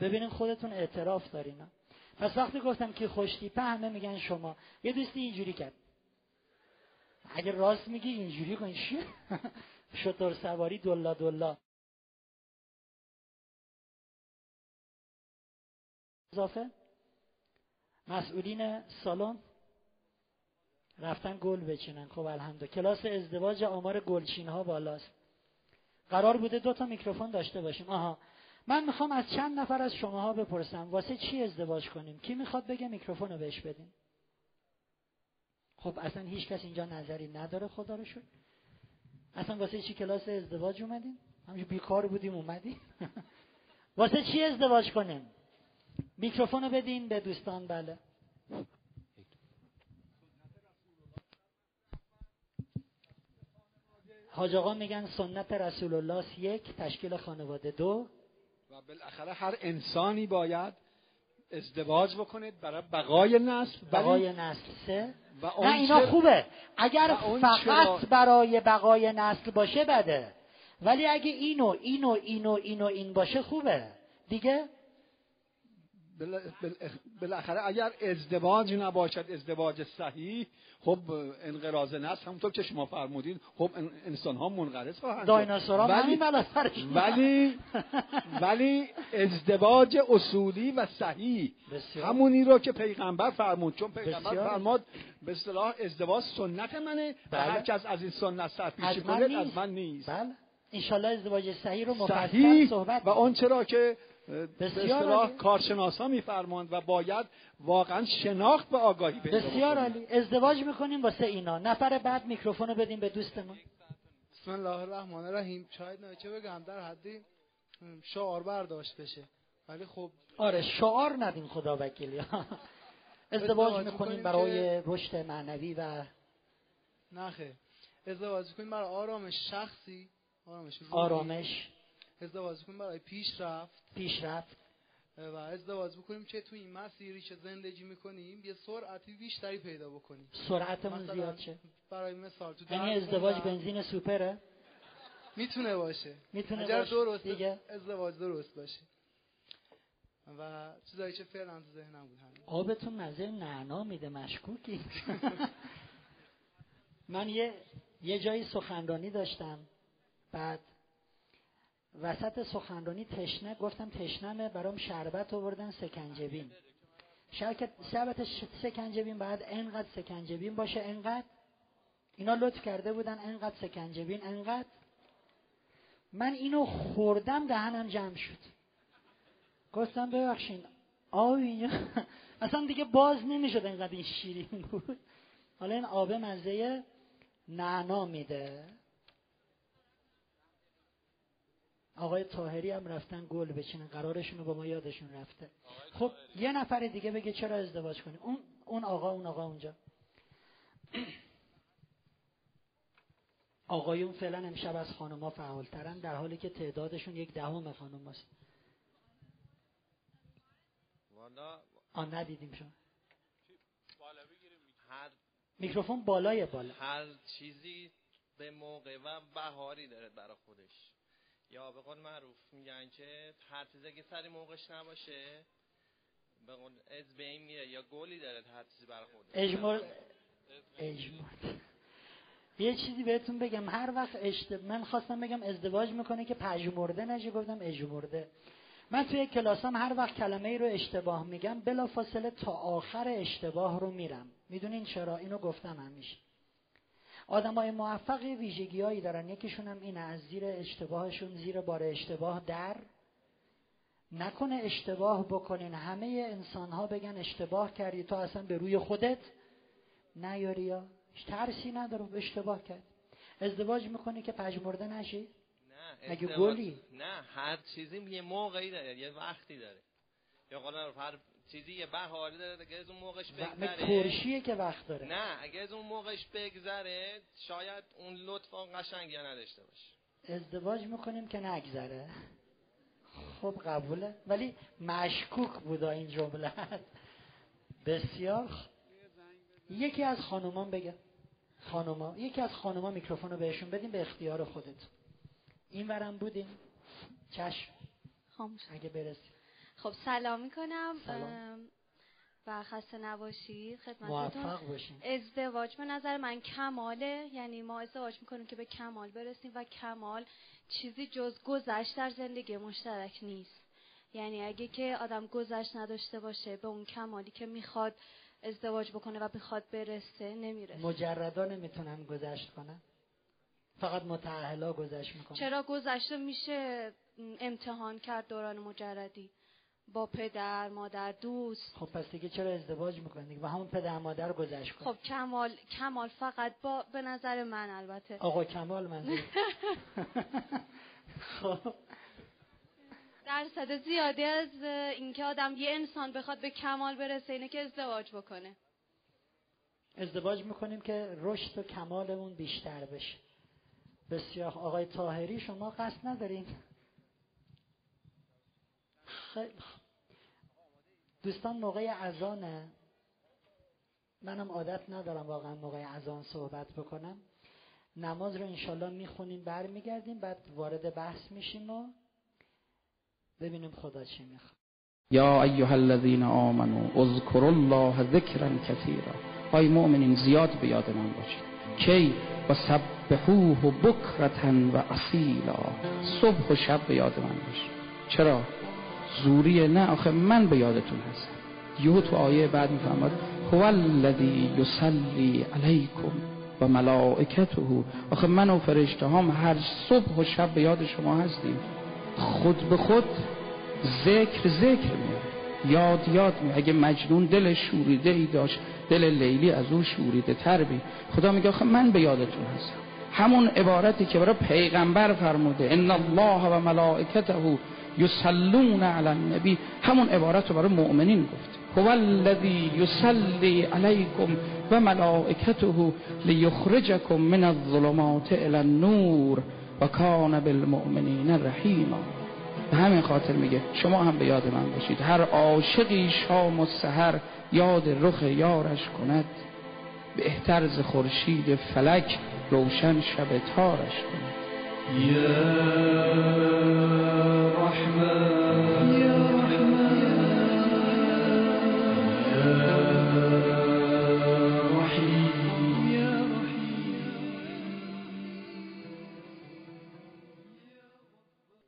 ببینین خودتون اعتراف دارین. پس وقتی گفتم که خوشتیپه همه میگن شما. یه دوستی اینجوری کرد. اگر راست میگی اینجوری کن. شطور سواری دلا دلا. اضافه؟ مسئولین سالن رفتن گل بچینن. خب الحمدلله. کلاس ازدواج آمار گلچین ها بالاست. قرار بوده دو تا میکروفون داشته باشیم. آها. من می‌خوام از چند نفر از شماها بپرسم. واسه چی ازدواج کنیم؟ کی می‌خواد بگه میکروفون رو بهش بدیم خب اصلا هیچ کس اینجا نظری نداره خدا رو شد اصلا واسه چی کلاس ازدواج اومدیم همینجور بیکار بودیم اومدیم. واسه چی ازدواج کنیم؟ میکروفون رو بدین به دوستان بله. حاج آقا میگن سنت رسول الله یک تشکیل خانواده دو. و بالاخره هر انسانی باید ازدواج بکنید برای بقای نسل بقای نسل سه. و نه اینا خوبه. اگر فقط برای بقای نسل باشه بده. ولی اگه اینو اینو اینو اینو این باشه خوبه. دیگه بالاخره اگر ازدواج نباشد ازدواج صحیح خب انقراض نسل همونطور که شما فرمودین خب انسان ها منقرض خواهند دایناسورا ولی ولی ولی ازدواج اصولی و صحیح همونی رو که پیغمبر فرمود. چون پیغمبر فرمود به اصطلاح ازدواج سنت منه و بله. هر کس از این سنت سرپیچی کنه از من نیست. بله. انشالله ازدواج صحیح رو مفصل صحبت و اون چرا که بسیار کارشناسا میفرماند و باید واقعا شناخت به آگاهی پیدا بسیار عالی. ازدواج می‌کنیم واسه اینا. نفر بعد میکروفون رو بدیم به دوستمون. بسم الله الرحمن الرحیم. شاید نایچه بگم؟ در حدی شعار برداشت بشه. ولی خب آره شعار ندیم خدا وکیلی. ازدواج می‌کنیم برای رشد معنوی و نخه. ازدواج می‌کنیم برای آرامش شخصی. آرامش آرامش. ازدواج کنیم برای پیشرفت پیشرفت و ازدواج بکنیم که تو این مسیری که زندگی می‌کنیم یه سرعتی بیشتری پیدا بکنیم. سرعتمون زیاد شه. برای مثال تو یعنی ازدواج بنزین سوپره؟ می‌تونه باشه. می‌تونه باشه. درست دیگه؟ ازدواج درست باشه. و چیزایی که فعلا تو ذهنم بود همین. آبتون مزه نعنا میده مشکوکی. من یه یه جایی سخنرانی داشتم. بعد وسط سخنرانی تشنه گفتم تشنمه برام شربت آوردن سکنجبین. شرکت شربت سکنجبین بعد انقدر سکنجبین باشه انقدر؟ اینا لطف کرده بودن انقدر سکنجبین انقدر؟ من اینو خوردم دهنم جمع شد. گفتم ببخشین آب اینجا اصلا دیگه باز نمی‌شد انقدر این شیرین بود. حالا این آب مزه نعنا میده. آقای تاهری هم رفتن گل بچینن قرارشون رو با ما یادشون رفته. خب یه نفر دیگه بگه چرا ازدواج کنیم اون اون آقا اون آقا اونجا. آقایون فعلا امشب از خانوما فعالترن در حالی که تعدادشون یک دهم خانوم هست. آن ندیدیم شما. هر میکروفون بالای بالا. هر چیزی به موقع و بهاری داره برای خودش. یا به قول معروف میگن که هر چیزی که سری موقعش نباشه به قول از بین میره. یا گلی داره برای خود اجمال اجمال یه چیزی بهتون بگم. هر وقت اشتب... من خواستم بگم ازدواج می‌کنه که پژمرده نشه گفتم اجمرده من توی کلاسم هر وقت کلمه ای رو اشتباه میگم بلا فاصله تا آخر اشتباه رو میرم. می‌دونین چرا؟ اینو گفتم همیشه. آدم های موفق ویژگی هایی دارن. یکیشون هم اینه از زیر اشتباهشون زیر بار اشتباه در نکنه اشتباه بکنین. همه انسان ها بگن اشتباه کردی تو اصلا به روی خودت نیاری یا؟ ترسی نداره اشتباه کرد. ازدواج می‌کنی که پژمرده نشی؟ نه اگه گلی؟ نه هر چیزی یه موقعی داره یه وقتی داره. یا قول هر چیزی یه بهاری داره اگه از اون موقعش بگذره. ترشیه که وقت داره. نه اگه از اون موقعش بگذره شاید اون لطف قشنگی نداشته باشه. ازدواج می‌کنیم که نگذره؟ خب قبوله. ولی مشکوک بودا این جمله. بسیار یکی از خانومان بگه. خانوما یکی از خانوما میکروفون رو بهشون بدیم به اختیار خودت. این ورم بودیم چشم. خاموش. اگه برسیم خب سلام می‌کنم. و خسته نباشید. موفق باشین. ازدواج به نظر من کماله. یعنی ما ازدواج می‌کنیم که به کمال برسیم و کمال چیزی جز گذشت در زندگی مشترک نیست. یعنی اگه که آدم گذشت نداشته باشه به اون کمالی که می‌خواد ازدواج بکنه و بخواد برسه نمی‌رسه. مجردا نمی‌تونن گذشت کنن؟ فقط متعهلا گذشت می‌کنن. چرا گذشت میشه امتحان کرد دوران مجردی؟ با پدر مادر دوست. خب پس دیگه چرا ازدواج می‌کنید و همون پدر مادر گذشت کن. خب کمال کمال فقط با به نظر من البته. آقا کمال من خب. درصد زیادی از اینکه آدم یه انسان بخواد به کمال برسه اینه که ازدواج بکنه. ازدواج می‌کنیم که رشد و کمالمون بیشتر بشه. بسیار آقای تاهری شما قصد ندارین؟ خیلی دوستان موقع اذانه. منم عادت ندارم واقعا موقع اذان صحبت بکنم. نماز رو انشالله می‌خونیم برمیگردیم بعد وارد بحث میشیم و ببینیم خدا چی می‌خواد. یا ایها الذین آمنو اذکروا الله ذکرا کثیرا. های مؤمنین زیاد به یاد من باشید. کی و سبحوه بکرتن و اصیلا. صبح و شب به یاد من باشید. چرا؟ زوریه. نه آخه من به یادتون هستم یهو تو آیه بعد می‌فهمد هو الذی یصلی علیکم و ملائکته. آخه من و فرشته هم هر صبح و شب به یاد شما هستیم. خود به خود ذکر ذکر میاد یاد یاد می اگه مجنون دل شوریده ای داشت دل لیلی از اون شوریده تر بی خدا میگه آخه من به یادتون هستم. همون عبارتی که برای پیغمبر فرموده ان الله و ملائکته یصلون علی النبی همون عبارت رو برای مؤمنین گفت. هو الذی یصلی علیکم و ملائکته لیخرجکم من الظلمات الى النور و کان بالمؤمنین رحیما. به همین خاطر میگه شما هم به یاد من باشید. هر عاشقی شام و سحر یاد رخ یارش کند. به احترز خورشید فلک روشن شب تارش کند.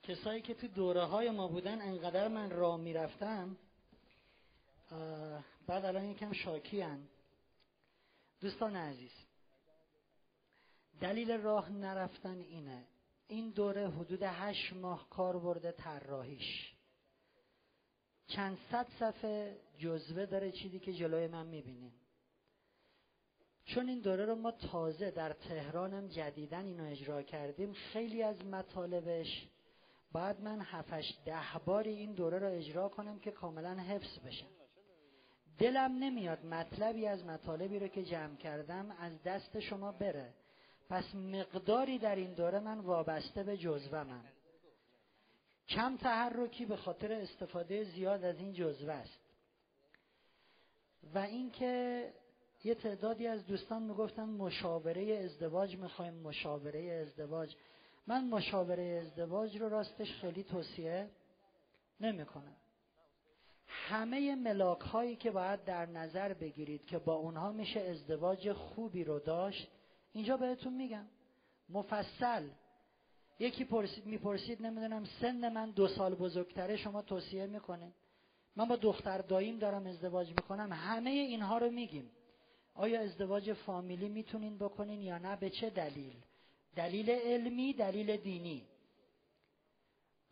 کسایی که تو دوره های ما بودن انقدر من راه می‌رفتم بعد الان یکم شاکی هن. دوستان عزیز دلیل راه نرفتن اینه این دوره حدود هشت ماه کار برده طراحیش. چند صد صفحه جزوه داره چیزی که جلوی من می‌بینیم چون این دوره رو ما تازه در تهرانم جدیدن اینو اجرا کردیم خیلی از مطالبش بعد من هفتش ده باری این دوره رو اجرا کنم که کاملا حفظ بشم دلم نمیاد مطلبی از مطالبی رو که جمع کردم از دست شما بره. پس مقداری در این دوره من وابسته به جزوه من. کم تحرکی به خاطر استفاده زیاد از این جزوه است. و اینکه یه تعدادی از دوستان می‌گفتن مشاوره ازدواج می‌خوایم مشاوره ازدواج. من مشاوره ازدواج رو راستش خیلی توصیه نمی‌کنم. همه ملاک هایی که باید در نظر بگیرید که با اونها میشه ازدواج خوبی رو داشت اینجا بهتون میگم. مفصل. یکی پرسید می‌پرسید نمی‌دونم سن من دو سال بزرگتره شما توصیه می‌کنه من با دختر داییم دارم ازدواج می‌کنم. همه اینها رو میگیم. آیا ازدواج فامیلی می‌تونین بکنین یا نه؟ به چه دلیل؟ دلیل علمی دلیل دینی.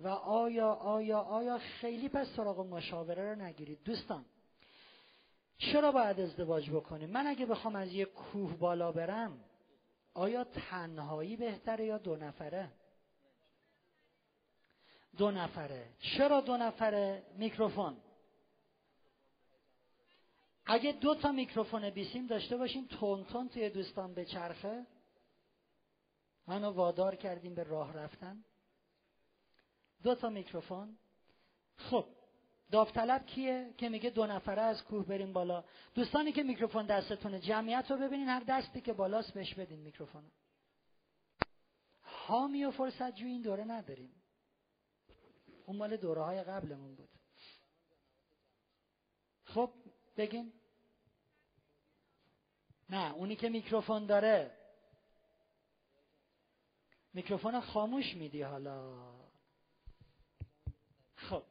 و آیا آیا آیا خیلی پس سراغ مشاوره رو نگیرید؟ دوستان چرا باید ازدواج بکنیم؟ من اگه بخوام از یه کوه بالا برم آیا تنهایی بهتره یا دو نفره؟ دو نفره. چرا دو نفره؟ میکروفون. اگه دو تا میکروفون بیسیم داشته باشیم تون تون توی دوستان به چرخه منو وادار کردیم به راه رفتن. دو تا میکروفون. خب داوطلب کیه که میگه دو نفره از کوه بریم بالا؟ دوستانی که میکروفون دستتونه جمعیت رو ببینین هر دستی که بالاست بهش بدین میکروفون حامی و فرصت جو این دوره نداریم. اون مال دوره های قبلمون بود. خب بگین. نه اونی که میکروفون داره. میکروفون خاموش میدی حالا خب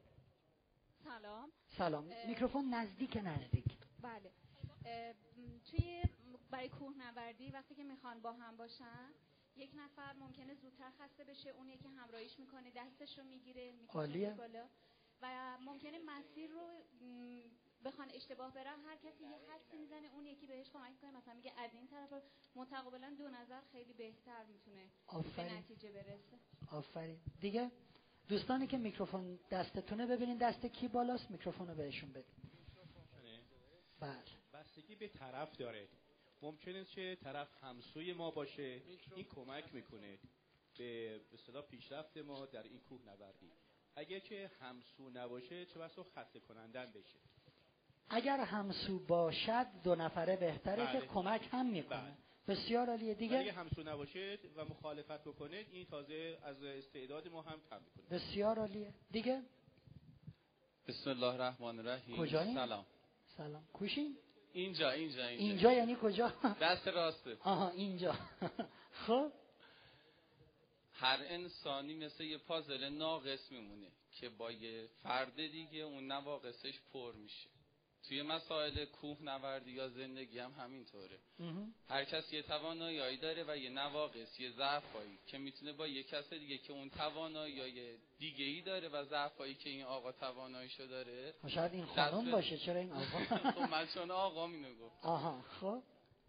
سلام. میکروفون نزدیک نزدیک. بله. توی برای کوهنوردی وقتی که می‌خوان با هم باشن یک نفر ممکنه زودتر خسته بشه اون یکی همراهیش می‌کنه دستش رو می‌گیره عالیه. و ممکنه مسیر رو بخوان اشتباه برن هر کسی یه حدسی می‌زنه اون یکی بهش کمک کنه مثلا میگه از این طرف متقابلا دو نظر خیلی بهتر می‌تونه به نتیجه برسه. آفرین. دیگه؟ دوستانی که میکروفون دستتونه ببینین دست کی بالاست میکروفون رو بهشون بدین. بله. بستگی به طرف داره. ممکنه که طرف همسوی ما باشه این کمک می‌کنه به به پیشرفت ما در این کوه نوردی اگر که همسو نباشه چه بسا خسته کنندن بشه. اگر همسو باشد دو نفره بهتره که بله. کمک هم می‌کنه. بله. بسیار عالیه. دیگه اگه همسو نباشه و مخالفت بکنه این تازه از استعداد ما هم کم می‌کنه. بسیار عالیه. دیگه بسم الله الرحمن الرحیم. کجایی؟ سلام. سلام. کوشی؟ اینجا اینجا اینجا. اینجا یعنی کجا؟ دست راسته. آها اینجا. خب؟ هر انسانی مثل یه پازل ناقص میمونه که با یه فرد دیگه اون نواقصش پر میشه. توی مسائل کوه نوردی یا زندگی هم همینطوره. هر کس یه توانایی داره و یه نواقص یه ضعفایی که می‌تونه با یه کس دیگه که اون توانایی دیگه ای داره و ضعفایی که این آقا تواناییشو داره خب شاید این خانم باشه چرا این آقا؟ خب من چون آقا مینو گفت آها خب.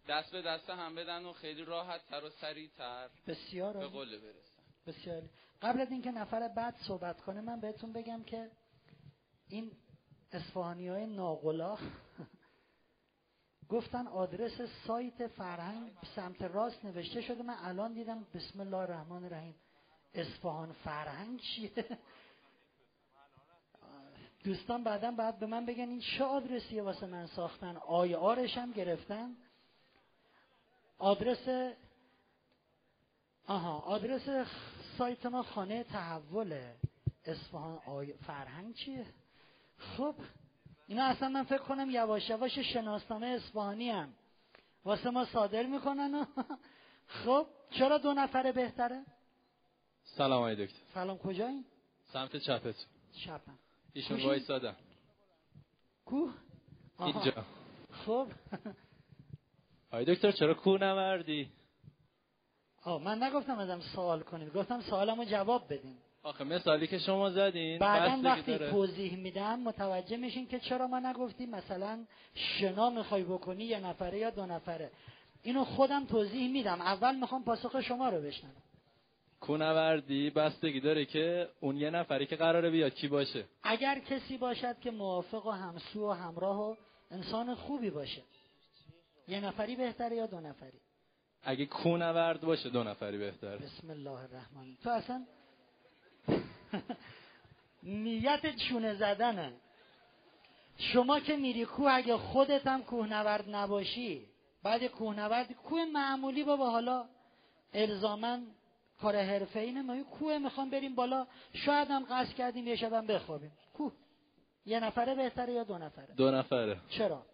دست به دست هم بدن و خیلی راحت تر و سریع تر بسیار به قله برسن. بسیار قبل از اینکه نفر بعد صحبت کنه من بهتون بگم که این اسفهانی های ناقلا گفتن آدرس سایت فرهنگ سمت راست نوشته شده. من الان دیدم بسم الله الرحمن الرحیم. اصفهان فرهنگ چیه؟ دوستان بعدا بعد به من بگن این چه آدرسیه واسه من ساختن؟ آی آرش هم گرفتن. آدرس آها آدرس سایت ما خانه تحوله. اصفهان آی فرهنگ چیه؟ خب اینا اصلا من فکر کنم یواش یواش شناسنامه اسپانی هم. واسه ما صادر می‌کنن خب چرا دو نفره بهتره؟ سلام آقای دکتر. سلام کجایی؟ سمت چپت. چپم. ایشون وایسادن کو؟ اینجا. خب. آقای دکتر چرا کو نوردی؟ آه من نگفتم ازم سوال کنید. گفتم سوالمو جواب بدین. آخه مثالی که شما زدین بعدا وقتی توضیح میدم متوجه میشین که چرا ما نگفتیم مثلا شنا می‌خوای بکنی یه نفره یا دو نفره. اینو خودم توضیح میدم. اول می‌خوام پاسخ شما رو بشنم کونوردی بستگی داره که اون یه نفری که قراره بیاد کی باشه؟ اگر کسی باشد که موافق و همسو و همراه و انسان خوبی باشه. یه نفری بهتره یا دو نفری؟ اگه کونورد باشه دو نفری بهتره بسم الله الرحمن تو اصلا نیت چونه زدنه. شما که میری کوه اگه خودت هم کوهنورد نباشی بعد کوهنورد کوه معمولی بابا حالا الزامن کار حرفه اینه. ما کوه می‌خوام بریم بالا. شاید هم قصد کردیم یه شبم بخوابیم. کوه. یه نفره بهتره یا دو نفره؟ دو نفره. چرا؟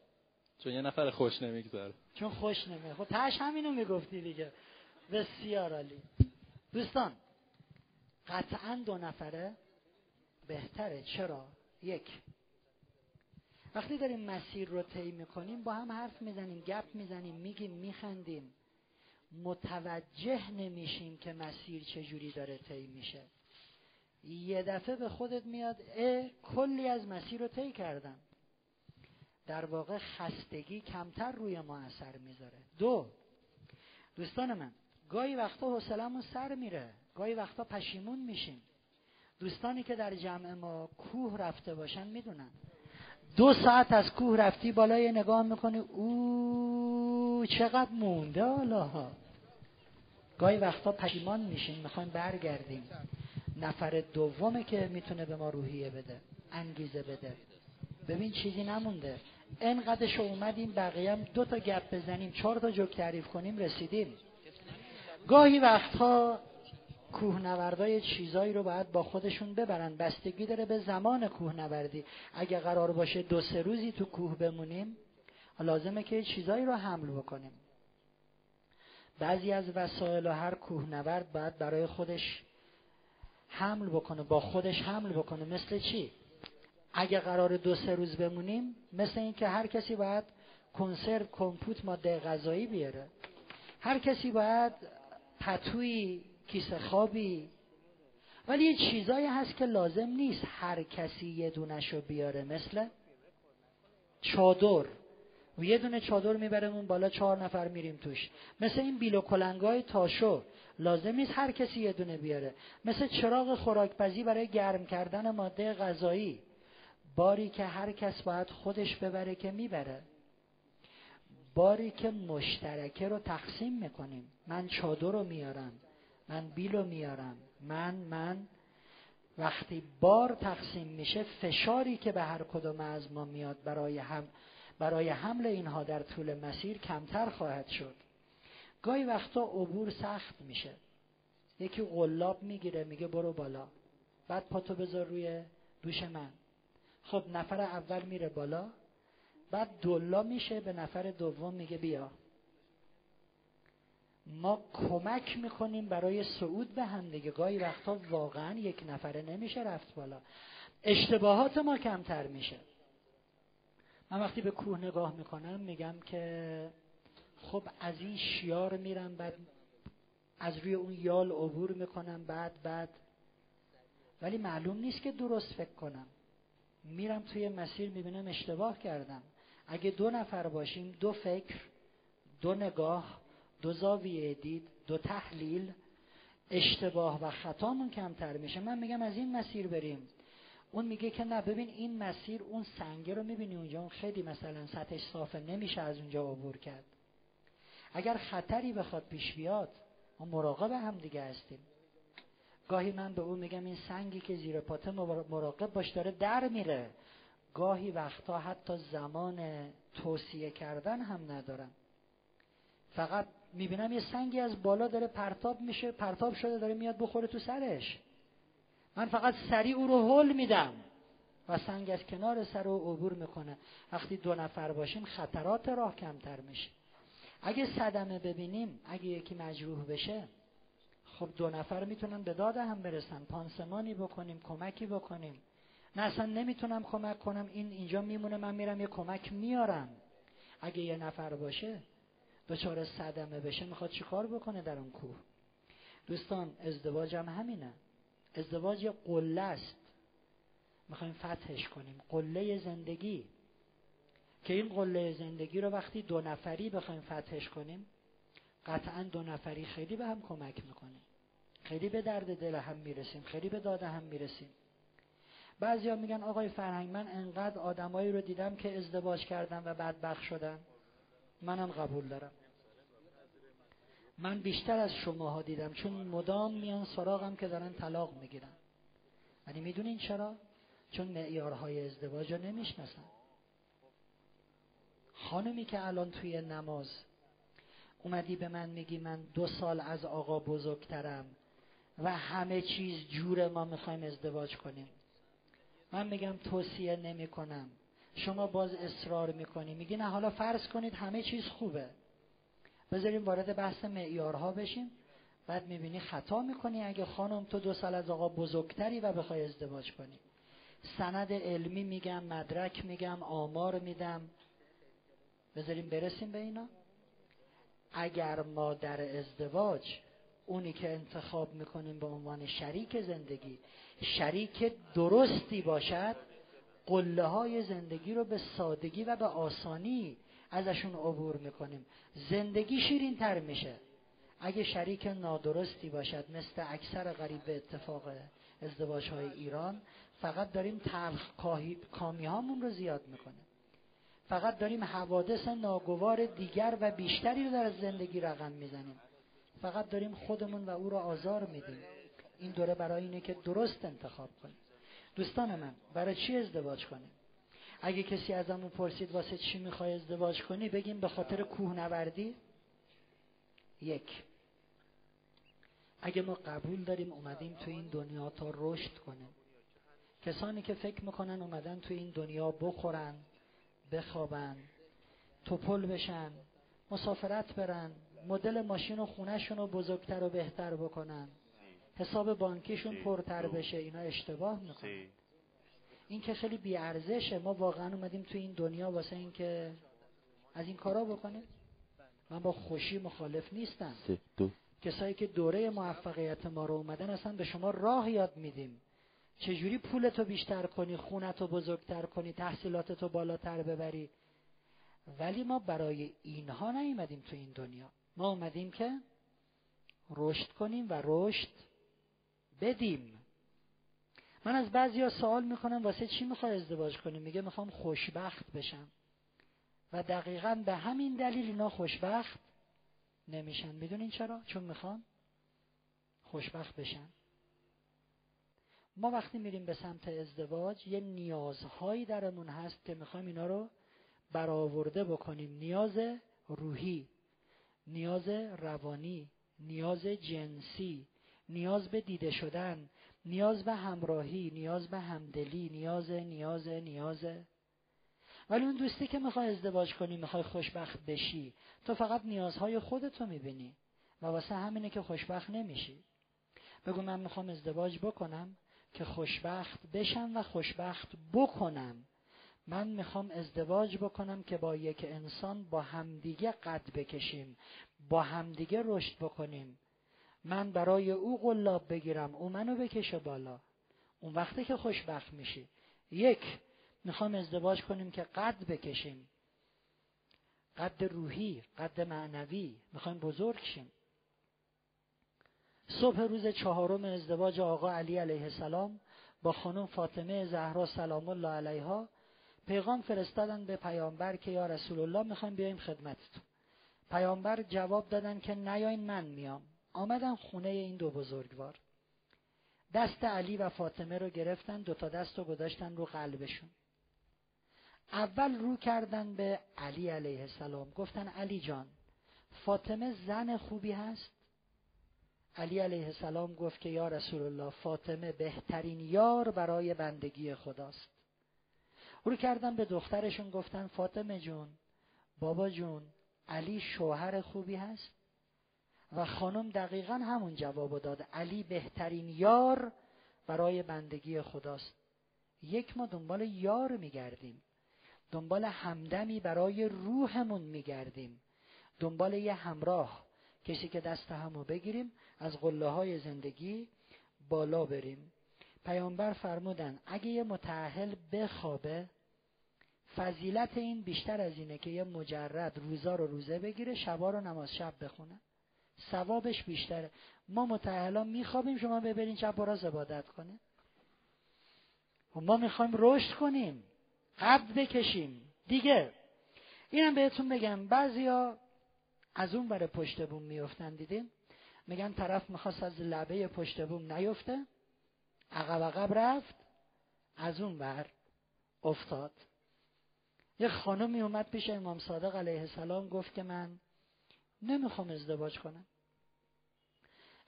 چون یه نفر خوش نمیگذره. چون خوش نمیگذره. خب تاش همینو می‌گفتی دیگه. بسیار عالی. دوستان قطعا دو نفره بهتره. چرا؟ یک. وقتی داریم مسیر رو طی می‌کنیم با هم حرف می‌زنیم گپ می‌زنیم میگیم میخندیم. متوجه نمیشیم که مسیر چجوری داره طی میشه. یه دفعه به خودت میاد اه کلی از مسیر رو طی کردم. در واقع خستگی کمتر روی ما اثر می‌ذاره. دو. دوستان من گاهی وقتا حوصلمون سر میره. گاهی وقتا پشیمون میشیم. دوستانی که در جمع ما کوه رفته باشن می‌دونن. دو ساعت از کوه رفتی بالای نگاه می‌کنی او چقدر مونده حالا گاهی وقتا پشیمان میشیم می‌خوایم برگردیم. نفر دومه که می‌تونه به ما روحیه بده انگیزه بده. ببین چیزی نمونده. انقدرش اومدیم بقیه هم دو تا گپ بزنیم چهار تا جوک تعریف کنیم رسیدیم. گاهی وقتها کوهنوردای چیزایی رو باید با خودشون ببرن. بستگی داره به زمان کوهنوردی. اگه قرار باشه دو سه روزی تو کوه بمونیم لازمه که چیزایی رو حمل بکنیم. بعضی از وسایل و هر کوهنورد باید برای خودش حمل بکنه با خودش حمل بکنه. مثل چی؟ اگه قرار دو سه روز بمونیم مثل اینکه هر کسی باید کنسرو کمپوت ماده غذایی بیاره. هر کسی باید پتوی کیسه خوابی. ولی یه چیزایی هست که لازم نیست هر کسی یه دونشو بیاره. مثل چادر. و یه دونه چادر میبرمون بالا چهار نفر میریم توش. مثل این بیل کلنگای تاشو. لازم نیست هر کسی یه دونه بیاره. مثل چراغ خوراکپزی برای گرم کردن ماده غذایی. باری که هر کس باید خودش ببره که می‌بره. باری که مشترکه رو تقسیم می‌کنیم. من چادر رو میارم. من بیل رو میارم. من من. وقتی بار تقسیم میشه فشاری که به هر کدوم از ما میاد برای هم برای حمل اینها در طول مسیر کمتر خواهد شد. گاهی وقتا عبور سخت میشه. یکی قلاب می‌گیره میگه برو بالا. بعد پاتو بذار روی دوش من. خب نفر اول میره بالا. بعد دلا میشه به نفر دوم میگه بیا. ما کمک می‌کنیم برای صعود به هم دیگه. گاهی وقتا واقعا یک نفره نمیشه رفت بالا. اشتباهات ما کمتر میشه. من وقتی به کوه نگاه می‌کنم میگم که خب از این شیار میرم بعد از روی اون یال عبور می‌کنم بعد بعد. ولی معلوم نیست که درست فکر کنم. میرم توی مسیر می‌بینم اشتباه کردم. اگه دو نفر باشیم دو فکر دو نگاه دو زاویه دید دو تحلیل اشتباه و خطامون کمتر میشه. من میگم از این مسیر بریم. اون میگه که نه ببین این مسیر اون سنگه رو می‌بینی اونجا. اون خیلی مثلا سطحش صافه نمیشه از اونجا عبور کرد. اگر خطری بخواد پیش بیاد ما مراقب هم دیگه هستیم. گاهی من به اون میگم این سنگی که زیر پاته مراقب باش داره در میره. گاهی وقتا حتی زمان توصیه کردن هم ندارم فقط می‌بینم یه سنگی از بالا داره پرتاب میشه پرتاب شده داره میاد بخوره تو سرش. من فقط سریع او رو حل میدم و سنگ از کنار سر او عبور می‌کنه. وقتی دو نفر باشیم خطرات راه کمتر میشه. اگه صدمه ببینیم اگه یکی مجروح بشه خب دو نفر می‌تونن به داد هم برسن. پانسمانی بکنیم کمکی بکنیم. نه اصلا نمی‌تونم کمک کنم. این اینجا میمونه من میرم یه کمک میارم اگه یه نفر باشه دچار صدمه بشه می‌خواد چیکار بکنه در اون کوه؟ دوستان ازدواج هم همینه. ازدواج یه قله است. می‌خوایم فتحش کنیم. قله زندگی. که این قله زندگی رو وقتی دو نفری بخوایم فتحش کنیم قطعا دو نفری خیلی به هم کمک می‌کنیم خیلی به درد دل هم می‌رسیم خیلی به داده هم می‌رسیم. بعضیا میگن آقای فرهنگ من انقدر آدمایی رو دیدم که ازدواج کردن و بدبخت شدن. منم قبول دارم. من بیشتر از شماها دیدم چون مدام میان سراغم که دارن طلاق می‌گیرن. ولی می‌دونین چرا؟ چون معیارهای ازدواج رو نمی‌شناسن. خانمی که الان توی نماز اومدی به من میگی من دو سال از آقا بزرگترم و همه چیز جور ما می‌خوایم ازدواج کنیم. من میگم توصیه نمی کنم شما باز اصرار می‌کنی. میگی نه حالا فرض کنید همه چیز خوبه. بذاریم وارد بحث معیارها بشیم. بعد می‌بینی خطا می‌کنی اگه خانم تو دو سال از آقا بزرگتری و بخوای ازدواج کنی. سند علمی میگم مدرک میگم آمار میدم. بذاریم برسیم به اینا. اگر ما در ازدواج اونی که انتخاب می‌کنیم به عنوان شریک زندگی شریک درستی باشد قله های زندگی رو به سادگی و به آسانی ازشون عبور می‌کنیم. زندگی شیرین تر میشه. اگه شریک نادرستی باشد مثل اکثر غریب به اتفاق ازدواج های ایران فقط داریم تلخ کامی هامون رو زیاد می‌کنیم. فقط داریم حوادث ناگوار دیگر و بیشتری رو در زندگی رقم می‌زنیم. فقط داریم خودمون و او رو آزار میدیم. این دوره برای اینه که درست انتخاب کنیم. دوستان من برای چی ازدواج کنیم؟ اگه کسی ازمون پرسید واسه چی می‌خوای ازدواج کنی بگیم به خاطر کوهنوردی یک. اگه ما قبول داریم اومدیم تو این دنیا تا رشد کنیم. کسانی که فکر می‌کنن اومدن تو این دنیا بخورن بخوابن توپل بشن مسافرت برن مدل ماشین و خونهشون رو بزرگتر و بهتر بکنن حساب بانکیشون پرتر بشه اینا اشتباه می‌کنن. این که خیلی بیارزشه. ما واقعا اومدیم تو این دنیا واسه این که از این کارا بکنیم. من با خوشی مخالف نیستم. کسایی که دوره موفقیت ما رو اومدن اصلا به شما راه یاد میدیم. چجوری پولتو بیشتر کنی خونتو بزرگتر کنی تحصیلاتتو بالاتر ببری؟ ولی ما برای اینها نیومدیم تو این دنیا. ما اومدیم که رشد کنیم و رشد بدیم. من از بعضی ها سوال می‌کنم واسه چی می‌خوای ازدواج کنی؟ میگه می‌خوام خوشبخت بشم. و دقیقا به همین دلیل اینا خوشبخت نمیشن. می‌دونین چرا؟ چون می‌خوان خوشبخت بشن. ما وقتی میریم به سمت ازدواج یه نیازهایی درمون هست که می‌خوایم اینا رو برآورده بکنیم. نیاز روحی نیاز روانی نیاز جنسی نیاز به دیده شدن نیاز به همراهی نیاز به همدلی نیاز نیاز نیاز. ولی اون دوستی که می‌خوای ازدواج کنی می‌خوای خوشبخت بشی تو فقط نیازهای خودتو می‌بینی و واسه همینه که خوشبخت نمیشی. بگو من می‌خوام ازدواج بکنم که خوشبخت بشم و خوشبخت بکنم. من می‌خوام ازدواج بکنم که با یک انسان با همدیگه قد بکشیم با همدیگه رشد بکنیم. من برای او قلاب بگیرم او منو بکشه بالا. اون وقتی که خوشبخت میشی. یک می‌خوام ازدواج کنیم که قد بکشیم. قد روحی قد معنوی. می‌خوایم بزرگ شیم. صبح روز چهارم ازدواج آقا علی علیه السلام با خانم فاطمه زهرا سلام الله علیها. پیغام فرستادن به پیامبر که یا رسول الله می‌خوایم بیایم خدمتتون. پیامبر جواب دادن که نیاین من میام. آمدن خونه این دو بزرگوار. دست علی و فاطمه رو گرفتن دوتا دست رو گذاشتن رو قلبشون. اول رو کردن به علی علیه السلام. گفتن علی جان فاطمه زن خوبی هست؟ علی علیه السلام گفت که یا رسول الله فاطمه بهترین یار برای بندگی خداست. رو کردن به دخترشون گفتن فاطمه جون بابا جون علی شوهر خوبی هست؟ و خانم دقیقا همون جواب داد. علی بهترین یار برای بندگی خداست. یک ما دنبال یار میگردیم. دنبال همدمی برای روحمون میگردیم. دنبال یه همراه کسی که دست همو بگیریم از قله های زندگی بالا بریم. پیامبر فرمودن اگه یه متعهل بخوابه فضیلت این بیشتر از اینه که یه مجرد روزا رو روزه بگیره شبا رو نماز شب بخونه. ثوابش بیشتره. ما متعهلا میخوابیم شما ببرین شب براز عبادت کنه و خب ما می‌خوایم رشد کنیم قبض بکشیم. دیگه اینم بهتون بگم بعضیا از اون بره پشت بوم میفتن دیدیم میگن طرف می‌خواست از لبه پشت بوم نیفته عقب عقب رفت از اون بر افتاد. یه خانمی اومد پیش امام صادق علیه السلام گفت که من نمی‌خوام ازدواج کنم.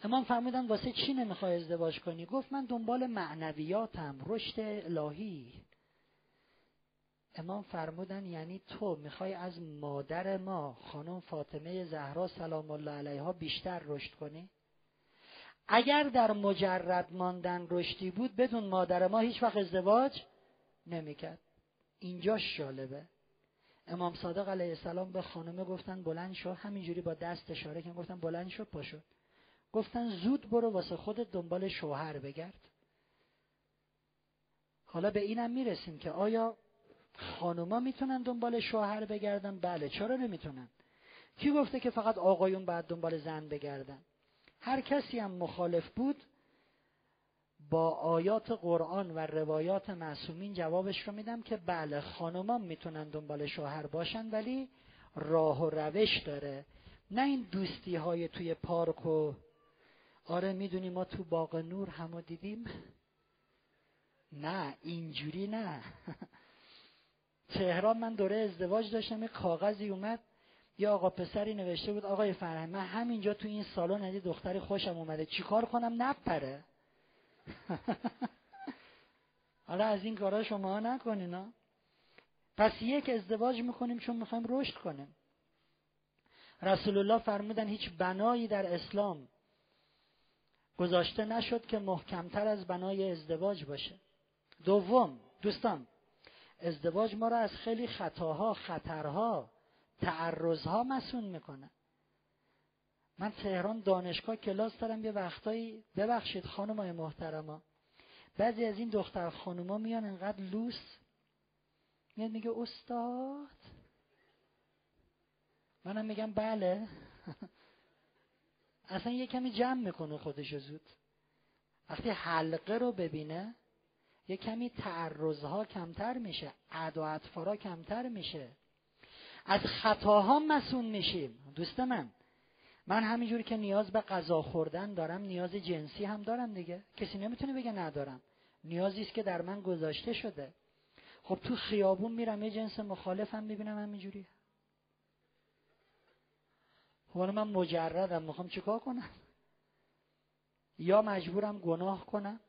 امام فرمودن واسه چی نمی‌خوای ازدواج کنی؟ گفت من دنبال معنویاتم رشد الهی. امام فرمودن یعنی تو می‌خوای از مادر ما خانم فاطمه زهرا سلام الله علیها بیشتر رشد کنی؟ اگر در مجرد ماندن رشدی بود بدون مادر ما هیچ وقت ازدواج نمی‌کرد. اینجا شالبه امام صادق علیه السلام به خانمه گفتن بلند شو. همینجوری با دست اشاره کردن گفتن بلند شو پاشو گفتن زود برو واسه خودت دنبال شوهر بگرد. حالا به اینم می‌رسیم که آیا خانوما می‌تونن دنبال شوهر بگردن؟ بله چرا نمی‌تونن؟ کی گفته که فقط آقایون باید دنبال زن بگردن؟ هر کسی هم مخالف بود با آیات قرآن و روایات معصومین جوابش رو میدم که بله خانوما می‌تونن دنبال شوهر باشن ولی راه و روش داره. نه این دوستی های توی پارک و آره می‌دونی ما تو باغ نور همو دیدیم. نه اینجوری نه. تهران من دوره ازدواج داشتم یه کاغذی اومد یه آقا پسری نوشته بود آقای فرهنگ من همینجا تو این سالن ندی دختری خوشم اومده. چیکار کنم؟ نپره. حالا از این کارا شما نکنین پس یک ازدواج می‌کنیم چون می‌خوایم رشد کنیم. رسول الله فرمودن هیچ بنایی در اسلام گذاشته نشد که محکمتر از بنای ازدواج باشه. دوم دوستان ازدواج ما را از خیلی خطاها خطرها تعرضها مسون می‌کنه. من تهران دانشگاه کلاس دارم یه وقتایی ببخشید خانمای محترما. بعضی از این دختر خانوما میان انقدر لوس میاد میگه استاد؟ منم میگم بله. اصلا یه کمی جمع می‌کنه خودشو زود. وقتی حلقه رو ببینه یه کمی تعرضها کمتر میشه عد و اطفارا کمتر میشه. از خطاها مسون میشیم. دوست من من همینجوری که نیاز به غذا خوردن دارم نیاز جنسی هم دارم دیگه. کسی نمی‌تونه بگه ندارم. نیازی است که در من گذاشته شده. خب تو خیابون میرم یه جنس مخالفم می‌بینم همینجوری. خب من مجردم می‌خوام چیکار کنم؟ یا مجبورم گناه کنم؟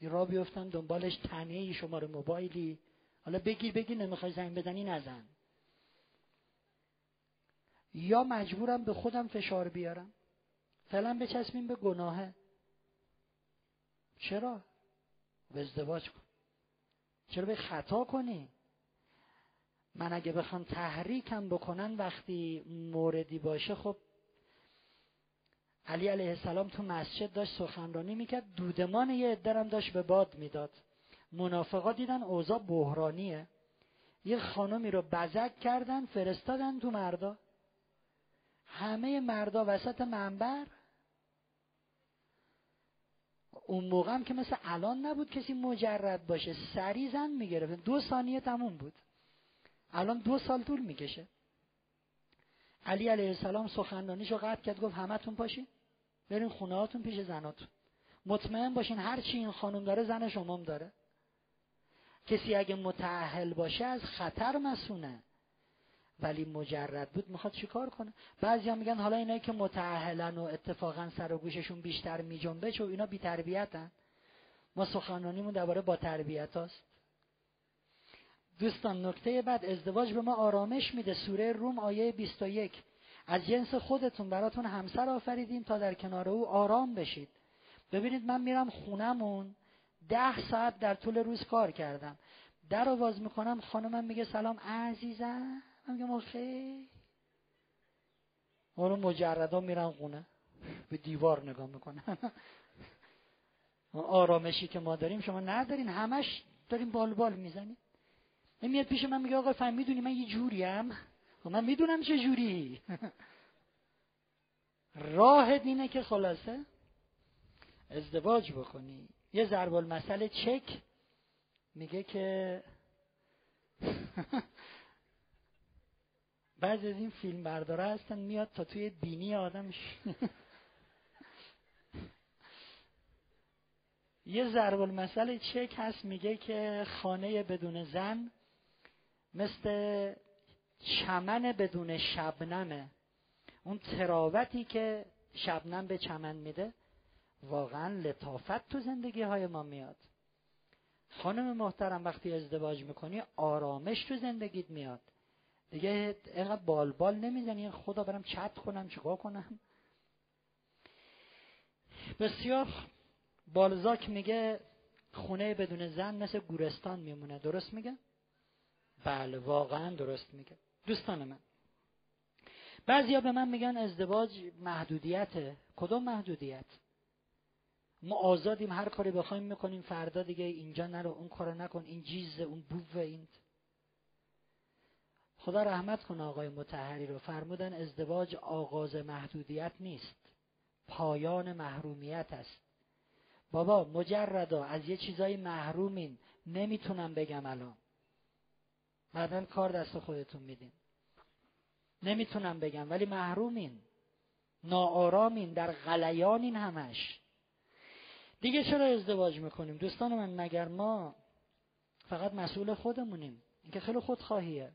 را بیفتن دنبالش تنه شماره موبایلی. حالا بگیر بگیر نمی‌خوای زنگ بزنی نزن. یا مجبورم به خودم فشار بیارم. فعلا بچسبیم به گناهه. چرا؟ به ازدواج کن. چرا به خطا کنی؟ من اگه بخوام تحریکم بکنن وقتی موردی باشه خب علی علیه السلام تو مسجد داشت سخنرانی می‌کرد دودمان یه ادرم داشت به باد می‌داد. منافقا دیدن اوضاع بحرانیه. یه خانمی رو بزک کردن فرستادن تو مردا. همه مردا وسط منبر. اون موقع هم که مثل الان نبود کسی مجرد باشه سری زن می‌گرفت. دو ثانیه تموم بود. الان دو سال طول می‌کشه. علی علیه السلام سخنرانیشو قطع کرد گفت همتون پاشین برین خونه هاتون پیش زناتون. مطمئن باشین هر چی این خانم داره زن شما داره. کسی اگه متعهل باشه از خطر مسونه. ولی مجرد بود می‌خواد چیکار کنه؟ بعضی میگن حالا اینایی که متعهلن و اتفاقا سر و گوششون بیشتر میجنبه چون اینا بی تربیتن ما سخنرانیمون درباره با تربیت هست دوستان نکته بعد ازدواج به ما آرامش میده. سوره روم آیه 21 از جنس خودتون براتون همسر آفریدیم تا در کنار او آرام بشید. ببینید من میرم خونمون ده ساعت در طول روز کار کردم. در آواز می‌کنم خانمم میگه سلام عزیزم. من میگم خیلی اونو مجردا میرن خونه. به دیوار نگاه می‌کنن. آرامشی که ما داریم شما ندارین. همش داریم بال بال می‌زنیم میاد پیش من میگه آقا فهم می‌دونی من یه جوریم؟ خب من می‌دونم چه جوری. راه دینه که خلاصه ازدواج بکنی. یه ضرب المثل چک میگه که بعضی از این فیلم برداره هستن میاد تا توی بینی آدمش. یه ضرب المثل چک هست میگه که خانه بدون زن مثل چمن بدون شبنمه اون تراوتی که شبنم به چمن میده واقعا لطافت تو زندگی های ما میاد. خانم محترم وقتی ازدواج می‌کنی آرامش تو زندگیت میاد. دیگه اینقدر بال بال نمی‌زنی. خدا برم چت کنم چیکار کنم؟ بسیار بالزاک میگه خونه بدون زن مثل گورستان میمونه. درست میگه؟ بله واقعا درست میگه. دوستان من بعضیا به من میگن ازدواج محدودیته. کدوم محدودیت؟ ما آزادیم هر کاری بخوایم می‌کنیم فردا دیگه اینجا نرو اون کارو نکن این جیزه اون بوه این. خدا رحمت کنه آقای متحری رو. فرمودن ازدواج آغاز محدودیت نیست. پایان محرومیت است. بابا مجردا از یه چیزای محرومین. نمی‌تونم بگم الان. بعدا کار دست خودتون میدین. نمی‌تونم بگم ولی محرومین. ناآرامین در غلیانین همش. دیگه چرا ازدواج می‌کنیم؟ دوستان من مگر ما فقط مسئول خودمونیم؟ این که خیلی خودخواهیه.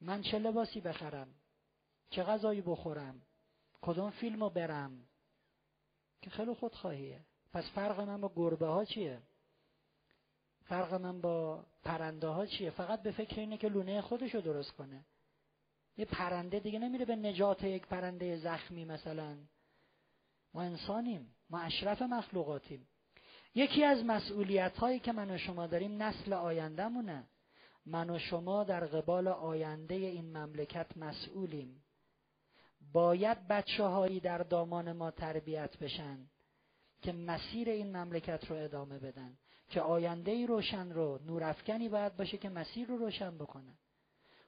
من چه لباسی بخرم؟ چه غذایی بخورم؟ کدوم فیلمو برم؟ که خیلی خودخواهیه. پس فرق من با گربه ها چیه؟ فرق من با پرنده ها چیه؟ فقط به فکر اینه که لونه خودشو درست کنه. یه پرنده دیگه نمیره به نجات یک پرنده زخمی مثلا. ما انسانیم. ما اشرف مخلوقاتیم. یکی از مسئولیت هایی که من و شما داریم نسل آیندهمونه. من و شما در قبال آینده این مملکت مسئولیم. باید بچه هایی در دامان ما تربیت بشن که مسیر این مملکت رو ادامه بدن. که آینده ای روشن رو نورافکنی باید باشه که مسیر رو روشن بکنه.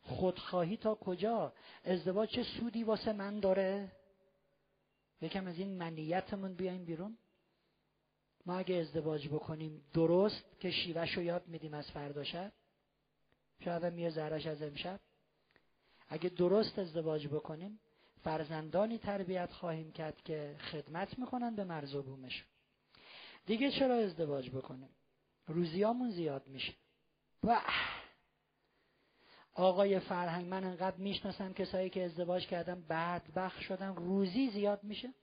خودخواهی تا کجا؟ ازدواج چه سودی واسه من داره؟ یکم از این منیتمون بیایم بیرون. ما اگه ازدواج بکنیم درست که شیوهش رو یاد میدیم از فردا شب شاید میه زهرش از امشب. اگه درست ازدواج بکنیم فرزندانی تربیت خواهیم کرد که خدمت می‌کنن به مرز و بومش دیگه چرا ازدواج بکنیم؟ روزیامون زیاد میشه. و آقای فرهنگ من انقدر می‌شناسم کسایی که ازدواج کردم بدبخت شدن روزی زیاد میشه؟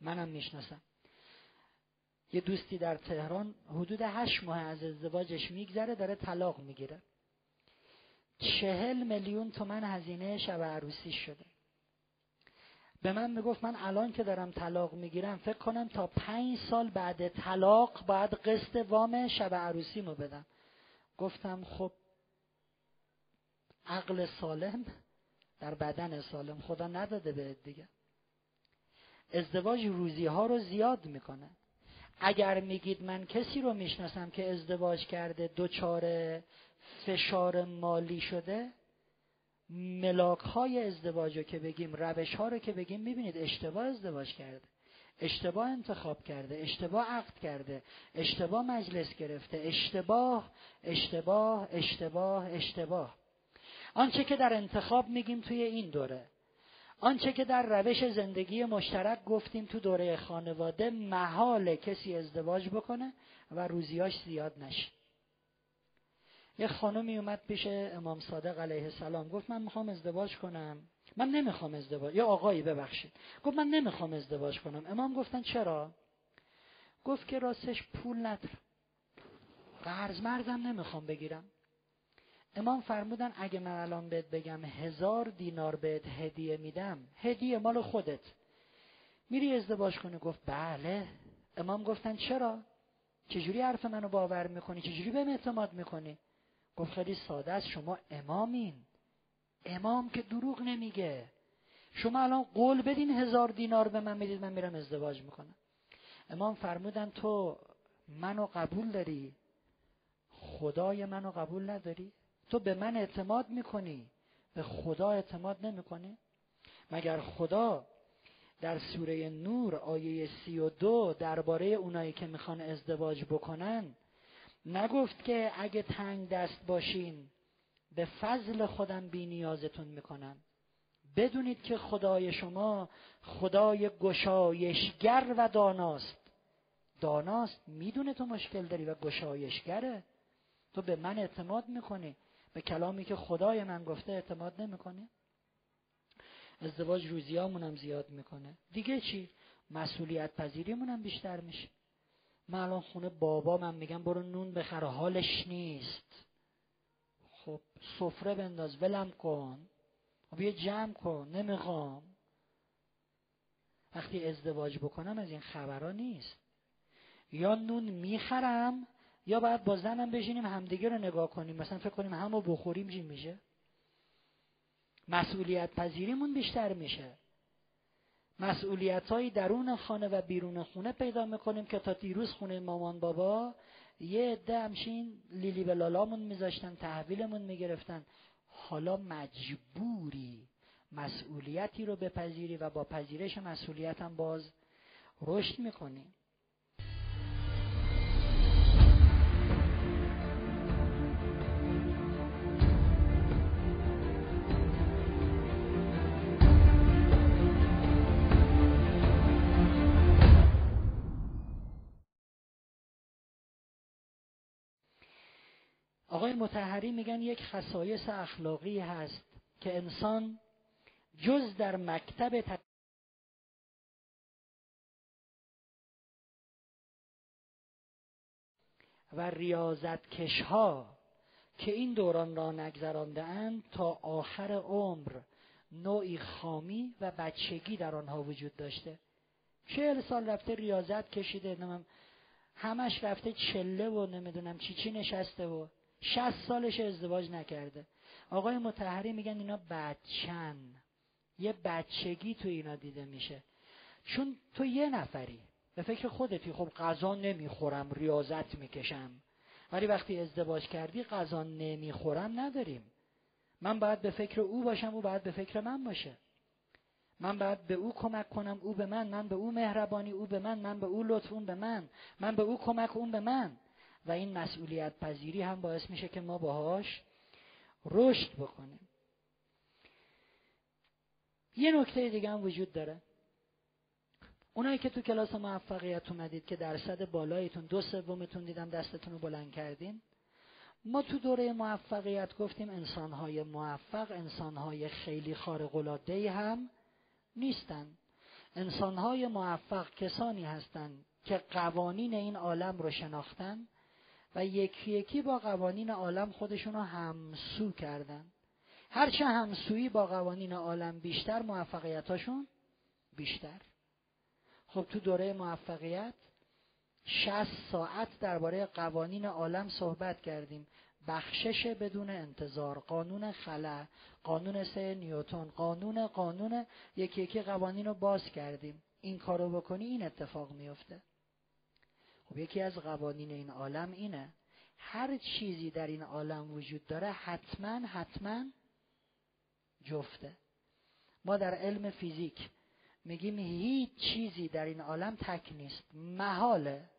منم می‌شناسم. یه دوستی در تهران حدود هشت ماه از ازدواجش میگذره داره طلاق می‌گیره. چهل میلیون تومن هزینه شب عروسی شده. به من می‌گفت من الان که دارم طلاق می‌گیرم فکر کنم تا پنج سال بعد طلاق باید قسط وام شب عروسیمو بدم. گفتم خب عقل سالم در بدن سالم خدا نداده به دیگه. ازدواج روزی ها رو زیاد می‌کنه. اگر میگید من کسی رو می‌شناسم که ازدواج کرده دچار فشار مالی شده ملاک های ازدواج رو که بگیم روش ها رو که بگیم می‌بینید اشتباه ازدواج کرده. اشتباه انتخاب کرده اشتباه عقد کرده اشتباه مجلس گرفته اشتباه اشتباه اشتباه اشتباه. آنچه که در انتخاب میگیم توی این دوره. آنچه که در روش زندگی مشترک گفتیم تو دوره خانواده محال کسی ازدواج بکنه و روزیاش زیاد نشه. یه خانمی اومد پیش امام صادق علیه السلام. گفت من می‌خوام ازدواج کنم. من نمی‌خوام ازدواج یا آقایی ببخشید. گفت من نمی‌خوام ازدواج کنم. امام گفتن چرا؟ گفت که راستش پول ندارم. قرض مرزم نمی‌خوام بگیرم. امام فرمودن اگه من الان بهت بگم هزار دینار بهت هدیه میدم هدیه مال خودت. میری ازدواج کنی؟ گفت بله. امام گفتن چرا؟ چجوری حرف منو باور می‌کنی؟ چجوری بهم اعتماد می‌کنی؟ گفت خیلی ساده است شما امامین. امام که دروغ نمیگه. شما الان قول بدین هزار دینار به من می‌دید من میرم ازدواج می‌کنم. امام فرمودن تو منو قبول داری؟ خدای منو قبول نداری؟ تو به من اعتماد می‌کنی؟ به خدا اعتماد نمی‌کنی؟ مگر خدا در سوره نور آیه سی و دو درباره اونایی که می‌خوان ازدواج بکنن نگفت که اگه تنگ دست باشین به فضل خودم بی نیازتون می‌کنم. بدونید که خدای شما خدای گشایشگر و داناست. داناست می‌دونه تو مشکل داری و گشایشگره. تو به من اعتماد می‌کنی. به کلامی که خدای من گفته اعتماد نمی‌کنی. ازدواج روزیامون زیاد می‌کنه. دیگه چی؟ مسئولیت پذیریمون بیشتر میشه. من الان خونه بابا من میگم برو نون بخر حالش نیست. خب سفره بنداز ولم کن. خب یه جمع کن نمی‌خوام. وقتی ازدواج بکنم از این خبرها نیست. یا نون می‌خرم یا باید با زنم بشینیم همدیگه رو نگاه کنیم. مثلا فکر کنیم همو بخوریم چی میشه؟ مسئولیت پذیریمون بیشتر میشه. مسئولیت های درون خانه و بیرون خونه پیدا می‌کنیم که تا دیروز خونه مامان بابا یه عده همشین لیلی به لالامون میذاشتن تحویلمون می‌گرفتن. حالا مجبوری مسئولیتی رو بپذیری و با پذیرش مسئولیت باز رشد می‌کنیم آقای متحری میگن یک خصایص اخلاقی هست که انسان جز در مکتب و ریاضت کشها که این دوران را نگذرانده اند تا آخر عمر نوعی خامی و بچگی در آنها وجود داشته. چهل سال رفته ریاضت کشیده نمیم همش رفته چله و نمی‌دونم چی چی نشسته و شست سالش ازدواج نکرده. آقای متحری میگن اینا بچن. یه بچگی تو اینا دیده میشه. چون تو یه نفری. به فکر خودتی. خب غذا نمی‌خورم ریاضت می‌کشم. ولی وقتی ازدواج کردی غذا نمی‌خورم نداریم. من باید به فکر او باشم او باید به فکر من باشه. من باید به او کمک کنم او به من من به او مهربانی او به من من به او لطف اون به من. من به او کمک اون به من. و این مسئولیت پذیری هم باعث میشه که ما باهاش رشد بکنیم. یه نکته دیگه هم وجود داره. اونایی که تو کلاس موفقیت اومدید که درصد بالایتون دو سومتون دیدم دستتون رو بلند کردین. ما تو دوره موفقیت گفتیم انسانهای موفق انسانهای خیلی خارق العاده هم نیستن. انسانهای موفق کسانی هستند که قوانین این عالم رو شناختن و یکی یکی با قوانین عالم خودشون رو همسو کردن. هرچه همسویی با قوانین عالم بیشتر موفقیتاشون بیشتر. خب تو دوره موفقیت 60 ساعت درباره قوانین عالم صحبت کردیم. بخشش بدون انتظار قانون خلا قانون سه نیوتن قانون قانون یکی یکی قوانین رو باز کردیم. این کارو بکنی این اتفاق میفته. خب یکی از قوانین این عالم اینه. هر چیزی در این عالم وجود داره حتما حتما جفته. ما در علم فیزیک میگیم هیچ چیزی در این عالم تک نیست محاله.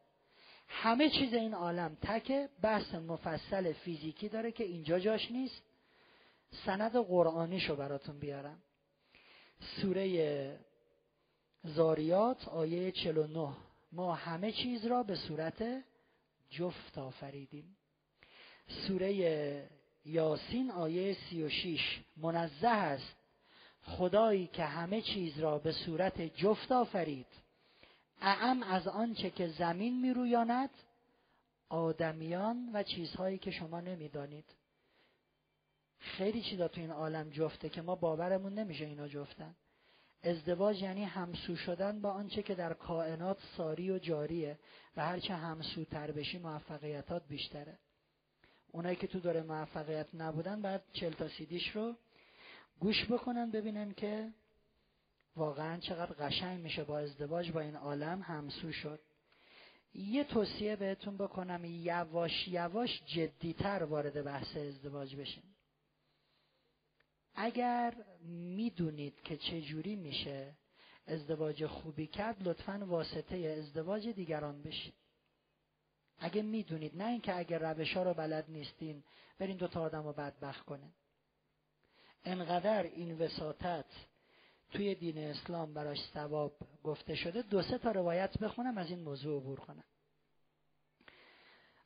همه چیز این عالم تکه بحث مفصل فیزیکی داره که اینجا جاش نیست. سند قرآنیشو براتون بیارم. سوره زاریات آیه 49 ما همه چیز را به صورت جفت آفریدیم. سوره یاسین آیه 36 منزه است. خدایی که همه چیز را به صورت جفت آفرید. اعم از آنچه که زمین میرویاند آدمیان و چیزهایی که شما نمی‌دانید. خیلی چیزا تو این عالم جفته که ما باورمون نمیشه اینا جفتن. ازدواج یعنی همسو شدن با آنچه که در کائنات ساری و جاریه و هرچه همسوتر بشی موفقیتات بیشتره. اونایی که تو داره موفقیت نبودن بعد چل تا سیدیش رو گوش بکنن ببینن که واقعا چقدر قشنگ میشه با ازدواج با این عالم همسو شد. یه توصیه بهتون بکنم یواش یواش جدیتر وارد بحث ازدواج بشین. اگر می‌دونید که چجوری میشه ازدواج خوبی کرد لطفا واسطه ازدواج دیگران بشید. اگه می‌دونید نه اینکه اگر روش ها رو بلد نیستین برین دو تا آدم رو بدبخت کنه انقدر این وساطت توی دین اسلام براش ثواب گفته شده دو سه تا روایت بخونم از این موضوع عبور کنم.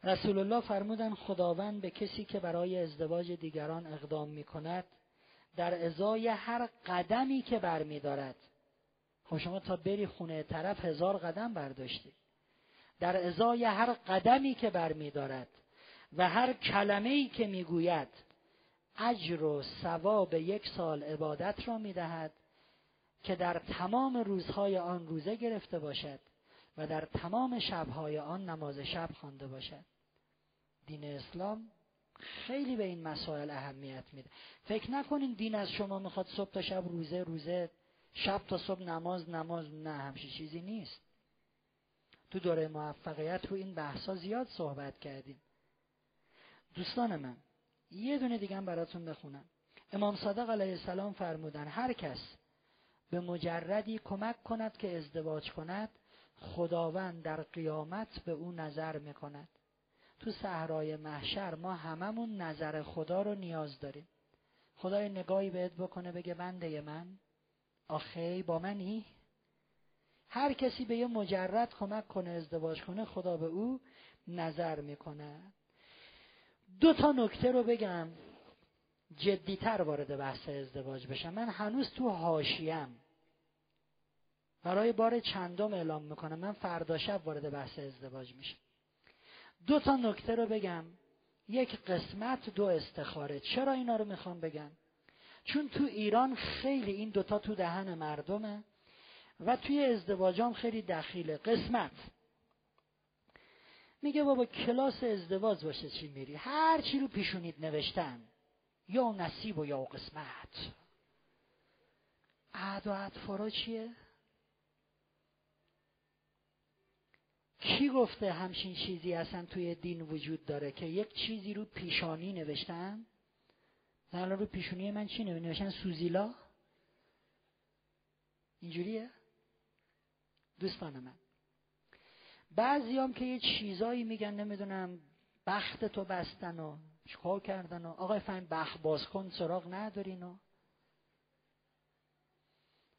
رسول الله فرمودن خداوند به کسی که برای ازدواج دیگران اقدام می کند در ازای هر قدمی که برمیدارد. خب شما تا بری خونه طرف هزار قدم برداشتی. در ازای هر قدمی که برمیدارد و هر کلمه ای که می‌گوید اجر و ثواب یک سال عبادت را می‌دهد که در تمام روزهای آن روزه گرفته باشد و در تمام شبهای آن نماز شب خوانده باشد. دین اسلام خیلی به این مسائل اهمیت میده. فکر نکنین دین از شما می‌خواد صبح تا شب روزه روزه شب تا صبح نماز نماز نه همچین چیزی نیست. تو دوره موفقیت رو این بحثا زیاد صحبت کردیم. دوستان من یه دونه دیگه براتون بخونم. امام صادق علیه السلام فرمودن هر کس به مجردی کمک کند که ازدواج کند خداوند در قیامت به او نظر می‌کند. تو صحرای محشر ما هممون نظر خدا رو نیاز داریم. خدای نگاهی بهت بکنه بگه بنده من. آخی با منی؟ هر کسی به یه مجرد کمک کنه ازدواج کنه خدا به او نظر می‌کنه. دو تا نکته رو بگم. جدیتر وارد بحث ازدواج بشم. من هنوز تو هاشیم برای بار چندم اعلام می‌کنم. من فردا شب وارد بحث ازدواج میشم. دو تا نکته رو بگم. یک قسمت دو استخاره. چرا اینا رو می‌خوام بگم؟ چون تو ایران خیلی این دوتا تو دهن مردمه و توی ازدواجام خیلی دخیله. قسمت. میگه بابا کلاس ازدواج باشه چی میری؟ هر چی رو پیشونید نوشتن. یا نصیب و یا قسمت. عد و عدفارا چیه؟ کی گفته همچین چیزی اصلا توی دین وجود داره که یک چیزی رو پیشانی نوشتن؟ الان رو پیشونی من چی نوشتن؟ سوزیلا؟ اینجوریه؟ دوستان من. بعضی هم که یه چیزایی میگن نمی‌دونم بخت تو بستن و چکار کردن و آقای فهم بخت باز کن سراغ ندارین و.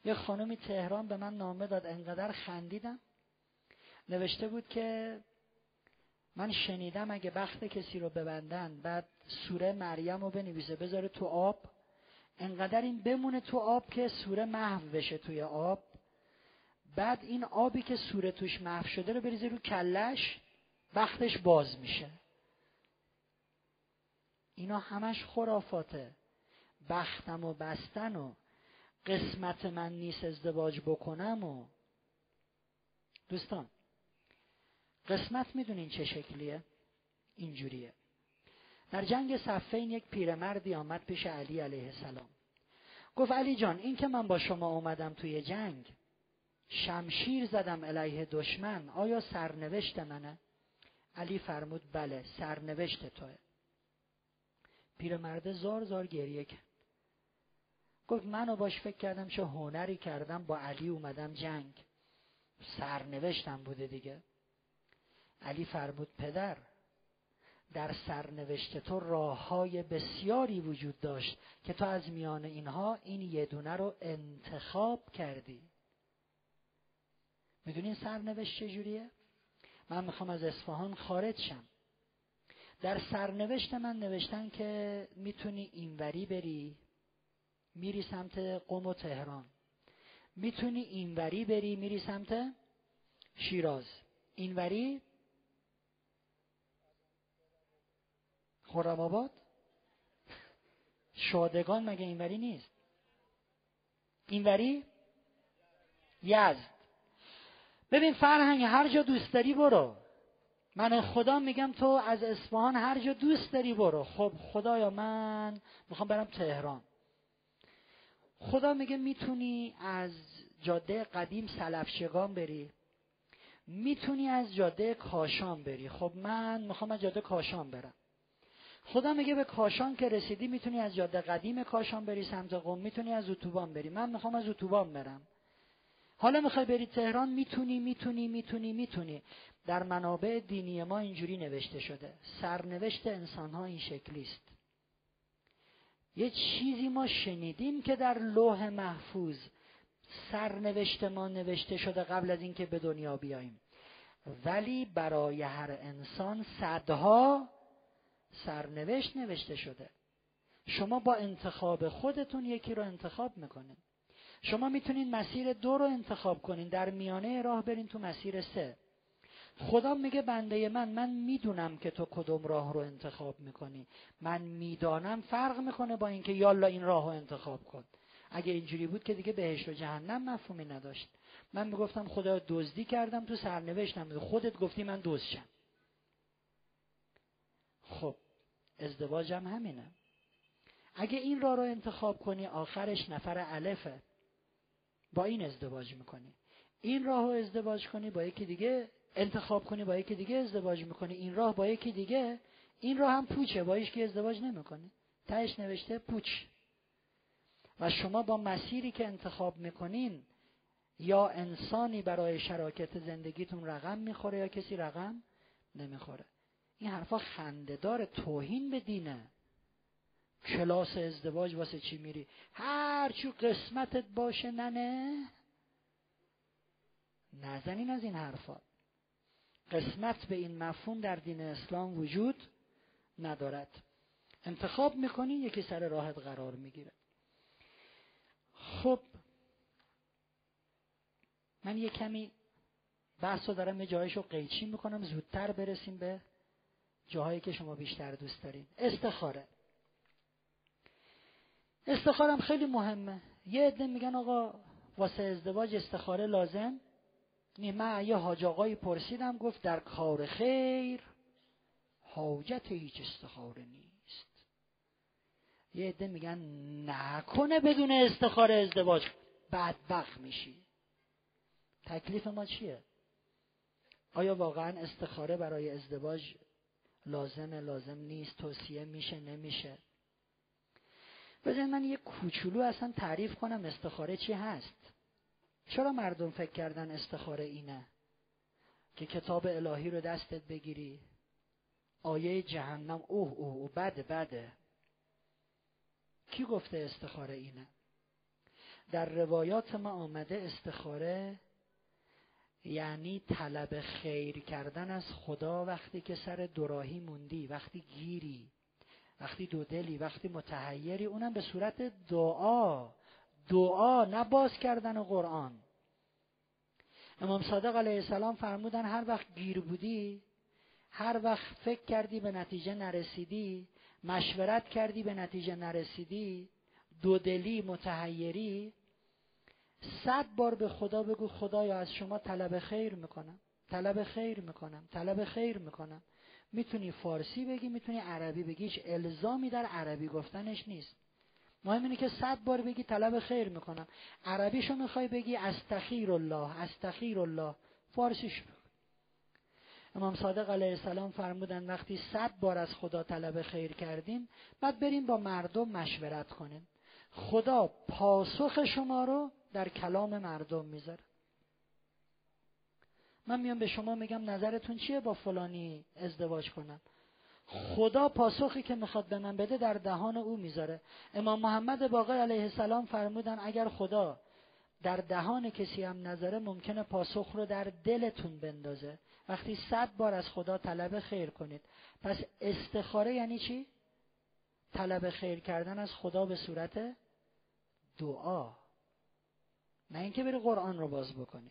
یه خانمی تهران به من نامه داد انقدر خندیدم. نوشته بود که من شنیدم اگه بخت کسی رو ببندن بعد سوره مریم رو بنویسه بذاره تو آب. انقدر این بمونه تو آب که سوره محو بشه توی آب. بعد این آبی که سوره توش محو شده رو بریزه رو کلش وقتش باز میشه. اینا همش خرافاته. بختم و بستن و قسمت من نیست ازدواج بکنم و دوستان قسمت می‌دونین چه شکلیه؟ اینجوریه. در جنگ صفین یک پیرمردی آمد پیش علی علیه السلام. گفت علی جان این که من با شما اومدم توی جنگ شمشیر زدم علیه دشمن آیا سرنوشت منه؟ علی فرمود بله سرنوشت توه. پیرمرد زار زار گریه کرد. گفت منو باش فکر کردم چه هنری کردم با علی اومدم جنگ. سرنوشتم بوده دیگه. علی فرمود پدر در سرنوشت تو راه های بسیاری وجود داشت که تو از میان اینها این یه دونه رو انتخاب کردی. می‌دونین سرنوشت چجوریه؟ من می‌خوام از اصفهان خارج شم. در سرنوشت من نوشتن که می‌تونی اینوری بری میری سمت قم و تهران. می‌تونی اینوری بری میری سمت شیراز. اینوری خرم آباد؟ شادگان مگه اینوری نیست؟ اینوری؟ یزد. ببین فرهنگ هر جا دوست داری برو. من خدا میگم تو از اصفهان هر جا دوست داری برو. خب خدایا من می‌خوام برم تهران. خدا میگه می‌تونی از جاده قدیم سلفشگان بری. می‌تونی از جاده کاشان بری. خب من می‌خوام از جاده کاشان برم. خدا میگه به کاشان که رسیدی می‌تونی از جاده قدیم کاشان بری سمت قم می‌تونی از اتوبان بری. من می‌خوام از اتوبان برم. حالا می‌خوای بری تهران؟ می‌تونی می‌تونی می‌تونی می‌تونی. در منابع دینی ما اینجوری نوشته شده. سرنوشت انسان ها این شکلی است یه چیزی ما شنیدیم که در لوح محفوظ سرنوشت ما نوشته شده قبل از اینکه به دنیا بیاییم. ولی برای هر انسان صدها سرنوشت نوشته شده. شما با انتخاب خودتون یکی رو انتخاب می‌کنین. شما می‌تونین مسیر دو رو انتخاب کنین. در میانه راه برین تو مسیر سه. خدا میگه بنده من من می‌دونم که تو کدوم راه رو انتخاب می‌کنی. من می‌دانم فرق می‌کنه با اینکه یالا این راه رو انتخاب کن. اگه اینجوری بود که دیگه بهشت و جهنم مفهومی نداشت. من می‌گفتم خدا دزدی کردم تو سرنوشتم. خودت گفتی من دزدشم خب ازدواجم همینه. اگه این راه رو انتخاب کنی آخرش نفر الفه. با این ازدواج می‌کنی. این راه رو ازدواج کنی با یکی دیگه انتخاب کنی با یکی دیگه ازدواج می‌کنی. این راه با یکی دیگه این راه هم پوچه با که ازدواج نمی‌کنی. تهش نوشته پوچ. و شما با مسیری که انتخاب می‌کنین یا انسانی برای شراکت زندگیتون رقم می‌خوره یا کسی رقم نمی‌خوره. این حرفا خندهدار توهین به دینه. کلاس ازدواج واسه چی میری؟ هر چی قسمتت باشه ننه. نزنین از این حرفا. قسمت به این مفهوم در دین اسلام وجود ندارد. انتخاب می‌کنی یکی سر راحت قرار می‌گیره. خب من یه کمی بحث رو دارم یه جایش رو قیچی می‌کنم زودتر برسیم به جاهایی که شما بیشتر دوست دارین. استخاره. استخارم خیلی مهمه. یه عده میگن آقا واسه ازدواج استخاره لازم من یه حاج آقایی پرسیدم گفت در کار خیر حاجت هیچ استخاره نیست. یه عده میگن نکنه بدون استخاره ازدواج. بدبخت میشی. تکلیف ما چیه؟ آیا واقعا استخاره برای ازدواج لازمه لازم نیست توصیه میشه نمیشه. بذارید من یه کوچولو اصلا تعریف کنم استخاره چی هست؟ چرا مردم فکر کردن استخاره اینه؟ که کتاب الهی رو دستت بگیری. آیه جهنم اوه اوه اوه بده بده. کی گفته استخاره اینه؟ در روایات ما آمده استخاره یعنی طلب خیر کردن از خدا وقتی که سر دوراهی موندی وقتی گیری وقتی دو دلی وقتی متحیری اونم به صورت دعا. دعا نه باز کردن قرآن. امام صادق علیه السلام فرمودن هر وقت گیر بودی هر وقت فکر کردی به نتیجه نرسیدی مشورت کردی به نتیجه نرسیدی دودلی متحیری صد بار به خدا بگو خدایا از شما طلب خیر می‌کنم. طلب خیر می‌کنم. طلب خیر می‌کنم. می‌تونی فارسی بگی می‌تونی عربی بگی. هیچ الزامی در عربی گفتنش نیست. مهم اینه که صد بار بگی طلب خیر می‌کنم. عربیشو می‌خوای بگی استخیر الله استخیر الله فارسیش امام صادق علیه السلام فرمودن وقتی صد بار از خدا طلب خیر کردین بعد بریم با مردم مشورت کنیم. خدا پاسخ شما رو در کلام مردم می‌ذاره. من میام به شما میگم نظرتون چیه با فلانی ازدواج کنم؟ خدا پاسخی که می‌خواد به من بده در دهان او می‌ذاره. امام محمد باقر علیه السلام فرمودن اگر خدا در دهان کسی هم نظره ممکنه پاسخ رو در دلتون بندازه. وقتی صد بار از خدا طلب خیر کنید. پس استخاره یعنی چی؟ طلب خیر کردن از خدا به صورت دعا. نه اینکه بری قرآن رو باز بکنی.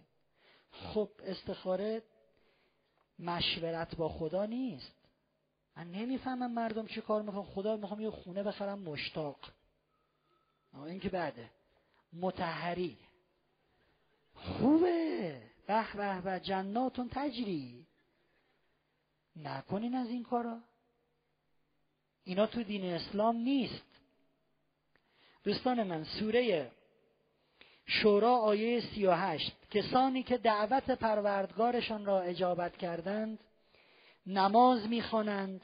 خب استخاره مشورت با خدا نیست. من نمی‌فهمم مردم چی کار می‌خوام خدا می‌خوام یه خونه بخرم مشتاق. این که بعده. متحری. خوبه. به به به جناتون تجری. نکنین از این کارا. اینا تو دین اسلام نیست. دوستان من سوره شورا آیه سی و هشت. کسانی که دعوت پروردگارشان را اجابت کردند نماز می‌خوانند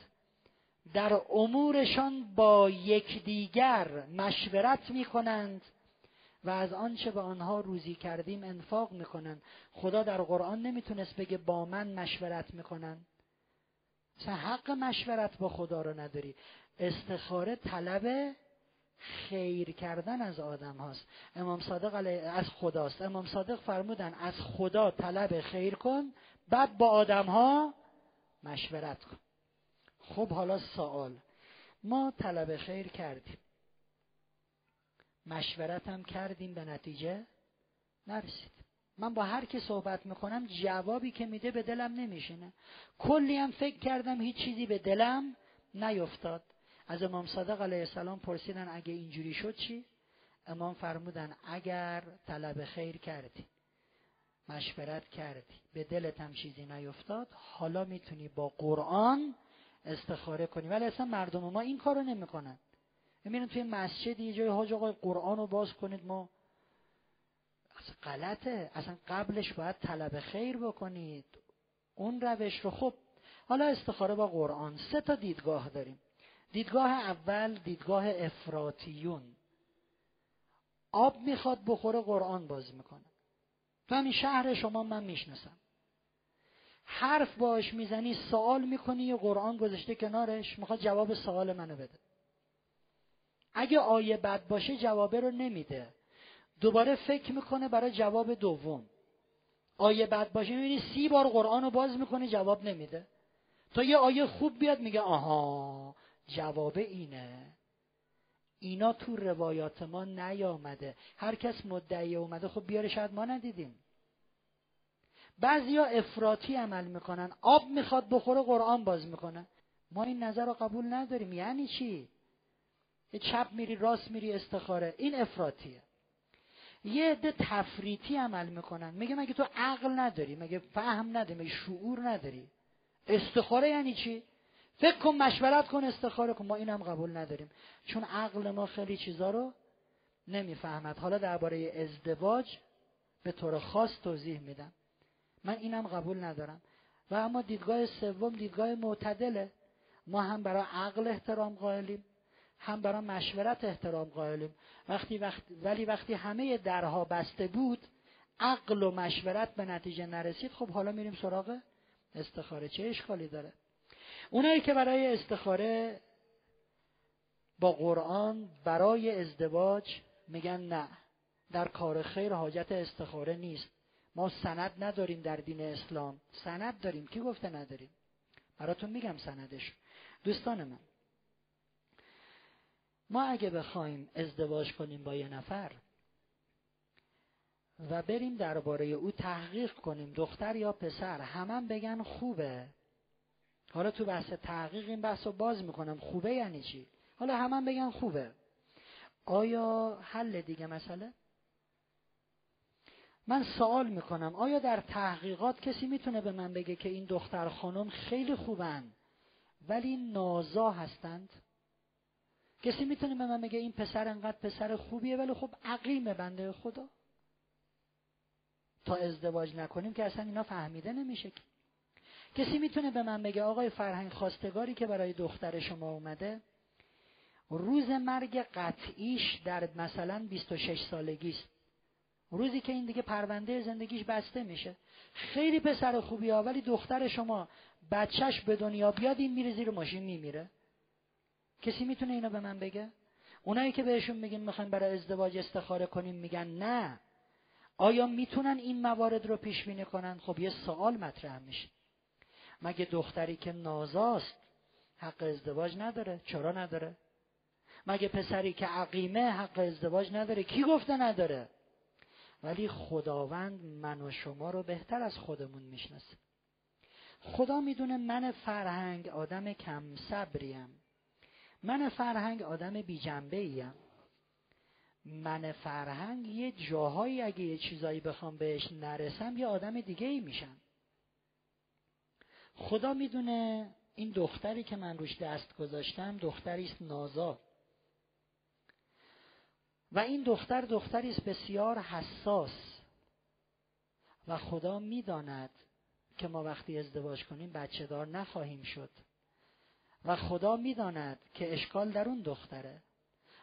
در امورشان با یکدیگر مشورت می‌کنند و از آنچه به آنها روزی کردیم انفاق می‌کنند. خدا در قرآن نمی‌تونست بگه با من مشورت می‌کنن. مثلا حق مشورت با خدا رو نداری. استخاره طلب خیر کردن از آدم هاست. امام صادق علیه از خداست. امام صادق فرمودن از خدا طلب خیر کن بعد با آدم ها مشورت کن. خب حالا سوال. ما طلب خیر کردیم. مشورت هم کردیم به نتیجه نرسید. من با هر کی صحبت می‌کنم جوابی که میده به دلم نمیشینه. کلی هم فکر کردم هیچ چیزی به دلم نیفتاد. از امام صادق علیه السلام پرسیدن اگه اینجوری شد چی؟ امام فرمودن اگر طلب خیر کردی مشورت کردی به دلت هم چیزی نیفتاد حالا می‌تونی با قرآن استخاره کنی. ولی اصلا مردم ما این کارو نمی‌کنن. میرن توی مسجد یه جای حاج آقای قرآن رو باز کنید ما اصلا غلطه. اصلا قبلش باید طلب خیر بکنید. اون روش رو خب حالا استخاره با قرآن. سه تا دیدگاه داریم. دیدگاه اول دیدگاه افراتیون. آب می‌خواد بخوره قرآن باز می‌کنه. تو همین شهر شما من می‌شناسم. حرف باش می‌زنی سوال می‌کنی یه قرآن گذاشته کنارش می‌خواد جواب سوال منو بده. اگه آیه بد باشه جوابه رو نمیده. دوباره فکر می‌کنه برای جواب دوم. آیه بد باشه می‌بینی سی بار قرآن رو باز می‌کنه جواب نمیده. تا یه آیه خوب بیاد میگه آها جواب اینه. اینا تو روایات ما نیامده. هر کس مدعی اومده خب بیاره شاید ما ندیدیم. بعضیا افراطی عمل می‌کنن. آب می‌خواد بخوره قرآن باز می‌کنه. ما این نظر رو قبول نداریم. یعنی چی؟ یه چپ میری راست میری استخاره. این افراطیه. یه عده تفریطی عمل می‌کنن. میگه مگه تو عقل نداری؟ مگه فهم نداری؟ مگه شعور نداری؟ استخاره یعنی چی؟ فکر کن مشورت کن استخاره کن. ما اینم قبول نداریم. چون عقل ما خیلی چیزا رو نمی‌فهمد. حالا درباره ازدواج به طور خاص توضیح میدم. من اینم قبول ندارم. و اما دیدگاه سوم دیدگاه معتدله. ما هم برای عقل احترام قائلیم هم برای مشورت احترام قائلیم. وقتی وقت ولی وقتی همه درها بسته بود عقل و مشورت به نتیجه نرسید خب حالا میریم سراغ استخاره چه اشکالی داره؟ اونایی که برای استخاره با قرآن برای ازدواج میگن نه. در کار خیر حاجت استخاره نیست. ما سند نداریم در دین اسلام. سند داریم. کی گفته نداریم؟ براتون میگم سندش. دوستان من ما اگه بخوایم ازدواج کنیم با یه نفر و بریم درباره او تحقیق کنیم دختر یا پسر همم بگن خوبه. حالا تو بحث تحقیق این بحث رو باز می‌کنم. خوبه یعنی چی؟ حالا همم بگن خوبه. آیا حل دیگه مسئله؟ من سوال می‌کنم. آیا در تحقیقات کسی می‌تونه به من بگه که این دختر خانم خیلی خوبن ولی نازا هستند؟ کسی می‌تونه به من بگه این پسر انقدر پسر خوبیه ولی خب عقیم بنده خدا؟ تا ازدواج نکنیم که اصلا اینا فهمیده نمیشه کسی می‌تونه به من بگه آقای فرهنگ خواستگاری که برای دختر شما اومده روز مرگ قطعیش در مثلا 26 سالگی است روزی که این دیگه پرونده زندگیش بسته میشه. خیلی پسر خوبی ها ولی دختر شما بچهش به دنیا بیاد این میره زیر ماشین میمیره. کسی می‌تونه اینو به من بگه؟ اونایی که بهشون میگیم می‌خوایم برای ازدواج استخاره کنیم میگن نه. آیا می‌تونن این موارد رو پیش بینی کنن؟ خب یه سوال مطرح میشه. مگه دختری که نازاست حق ازدواج نداره؟ چرا نداره؟ مگه پسری که عقیمه حق ازدواج نداره؟ کی گفته نداره؟ ولی خداوند من و شما رو بهتر از خودمون می‌شناسه. خدا می‌دونه من فرهنگ آدم کم صبریم من فرهنگ آدم بی جنبه ایم من فرهنگ یه جاهایی اگه یه چیزایی بخوام بهش نرسم یه آدم دیگه ای میشم. خدا می‌دونه این دختری که من روش دست گذاشتم دختری است نازا و این دختر دختری است بسیار حساس. و خدا می‌داند که ما وقتی ازدواج کنیم بچه دار نخواهیم شد. و خدا می‌داند که اشکال در اون دختره.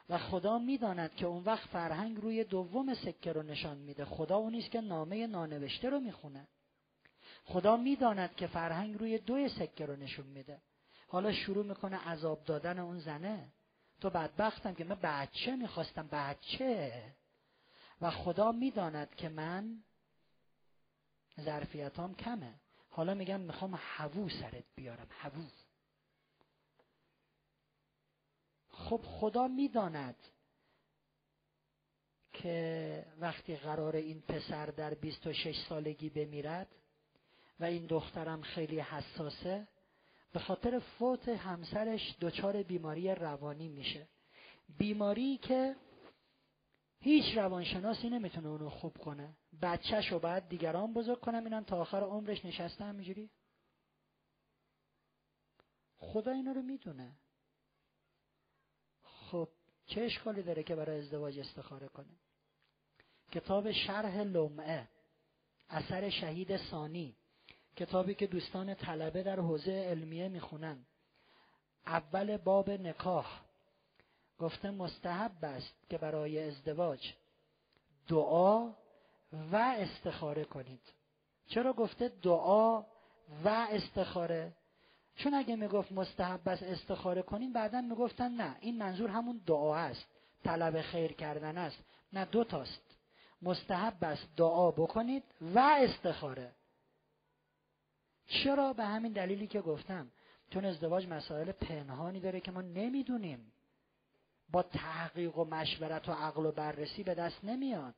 و خدا می‌داند که اون وقت فرهنگ روی دوم سکه رو نشان میده. خدا اونیست که نامه نانوشته رو می‌خونه. خدا می‌داند که فرهنگ روی دوی سکه رو نشون میده. حالا شروع می‌کنه عذاب دادن اون زنه. تو بدبختم که من بچه می‌خواستم بچه. و خدا می‌داند که من ظرفیتام کمه. حالا میگم می‌خوام هوو سرت بیارم هوو. خب خدا می‌داند که وقتی قرار این پسر در 26 سالگی بمیرد و این دخترم خیلی حساسه. به خاطر فوت همسرش دچار بیماری روانی میشه. بیماری که هیچ روانشناسی نمی‌تونه اونو خوب کنه. بچهش رو باید دیگران بزرگ کنم اینم تا آخر عمرش نشسته همینجوری. خدا اینا رو می‌دونه. خب چه اشکالی داره که برای ازدواج استخاره کنه؟ کتاب شرح لمعه اثر شهید ثانی. کتابی که دوستان طلبه در حوزه علمیه می‌خونن. اول باب نکاح. گفته مستحب است که برای ازدواج دعا و استخاره کنید. چرا گفته دعا و استخاره؟ چون اگه می‌گفت مستحب است استخاره کنیم بعدا می‌گفتن نه این منظور همون دعا است. طلب خیر کردن است. نه دو تاست. مستحب است دعا بکنید و استخاره. چرا به همین دلیلی که گفتم؟ چون ازدواج مسائل پنهانی داره که ما نمی‌دونیم. با تحقیق و مشورت و عقل و بررسی به دست نمیاد.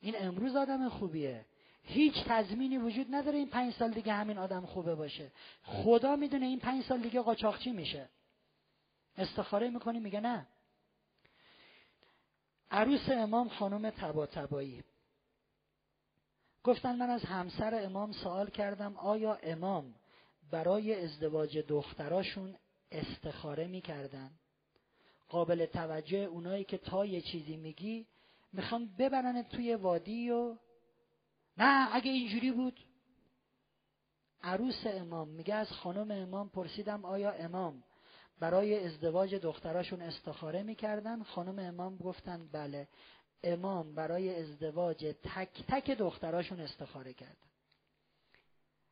این امروز آدم خوبیه. هیچ تضمینی وجود نداره این پنج سال دیگه همین آدم خوبه باشه. خدا می‌دونه این پنج سال دیگه قاچاقچی میشه. استخاره می‌کنی میگه نه. عروس امام خانم تبا تبایی گفتن من از همسر امام سوال کردم آیا امام برای ازدواج دختراشون استخاره می‌کردن؟ قابل توجه اونایی که تا یه چیزی میگی می‌خوان ببرن توی وادی و نه اگه اینجوری بود. عروس امام میگه از خانم امام پرسیدم آیا امام برای ازدواج دختراشون استخاره می‌کردن؟ خانم امام گفتن بله. امام برای ازدواج تک تک دختراشون استخاره کردن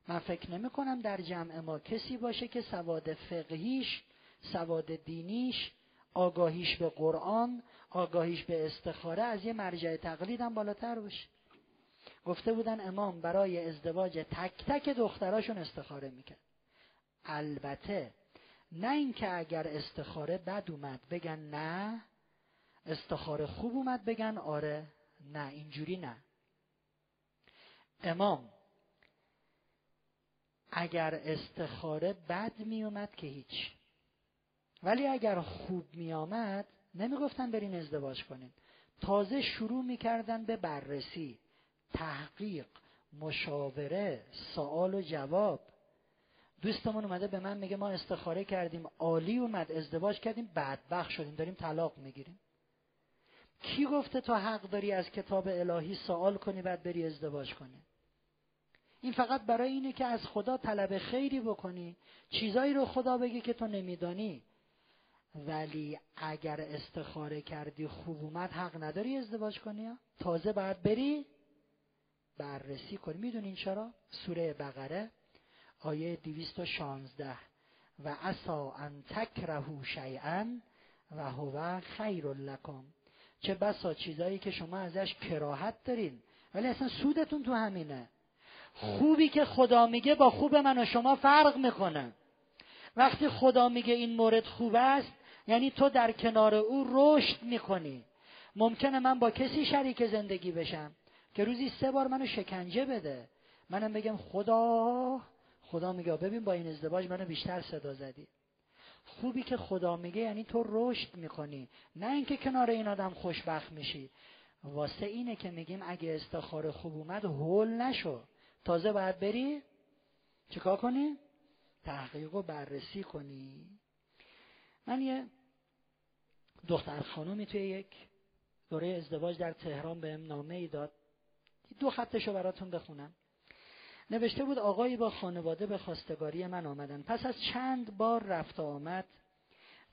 من فکر نمی کنم در جمع ما کسی باشه که سواد فقهیش سواد دینیش آگاهیش به قرآن آگاهیش به استخاره از یه مرجع تقلیدم بالاتر باشه. گفته بودن امام برای ازدواج تک تک دختراشون استخاره می‌کرد البته نه اینکه اگر استخاره بد اومد بگن نه استخاره خوب اومد بگن آره نه اینجوری نه. امام اگر استخاره بد میومد که هیچ. ولی اگر خوب میآمد نمی‌گفتن برین ازدواج کنین. تازه شروع می‌کردن به بررسی تحقیق مشاوره سوال و جواب. دوستمون اومده به من میگه ما استخاره کردیم عالی اومد ازدواج کردیم بدبخ شدیم داریم طلاق می‌گیریم. کی گفته تو حق داری از کتاب الهی سوال کنی بعد بری ازدواج کنی؟ این فقط برای اینه که از خدا طلب خیری بکنی چیزایی رو خدا بگه که تو نمیدانی. ولی اگر استخاره کردی خوب اومد حق نداری ازدواج کنی؟ تازه باید بری بررسی کنی. می‌دونین چرا؟ سوره بقره آیه 216 و عسا ان تکرهو شیئا و هو خیر لکم. چه بسا چیزایی که شما ازش کراهت دارین. ولی اصلا سودتون تو همینه. خوبی که خدا میگه با خوب من و شما فرق می‌کنه. وقتی خدا میگه این مورد خوب است یعنی تو در کنار او رشد می‌کنی. ممکنه من با کسی شریک زندگی بشم که روزی سه بار منو شکنجه بده. منم بگم خدا خدا میگه ببین با این ازدواج منو بیشتر صدا زدی. خوبی که خدا میگه یعنی تو رشد می‌کنی. نه اینکه کنار این آدم خوشبخت میشی. واسه اینه که میگیم اگه استخاره خوب اومد هول نشو. تازه باید بری چیکار کنی؟ تحقیق و بررسی کنی. من یه دختر خانومی توی یک دوره ازدواج در تهران بهم نامه ای داد. دو خطشو براتون بخونم. نوشته بود آقایی با خانواده به خواستگاری من آمدن. پس از چند بار رفت آمد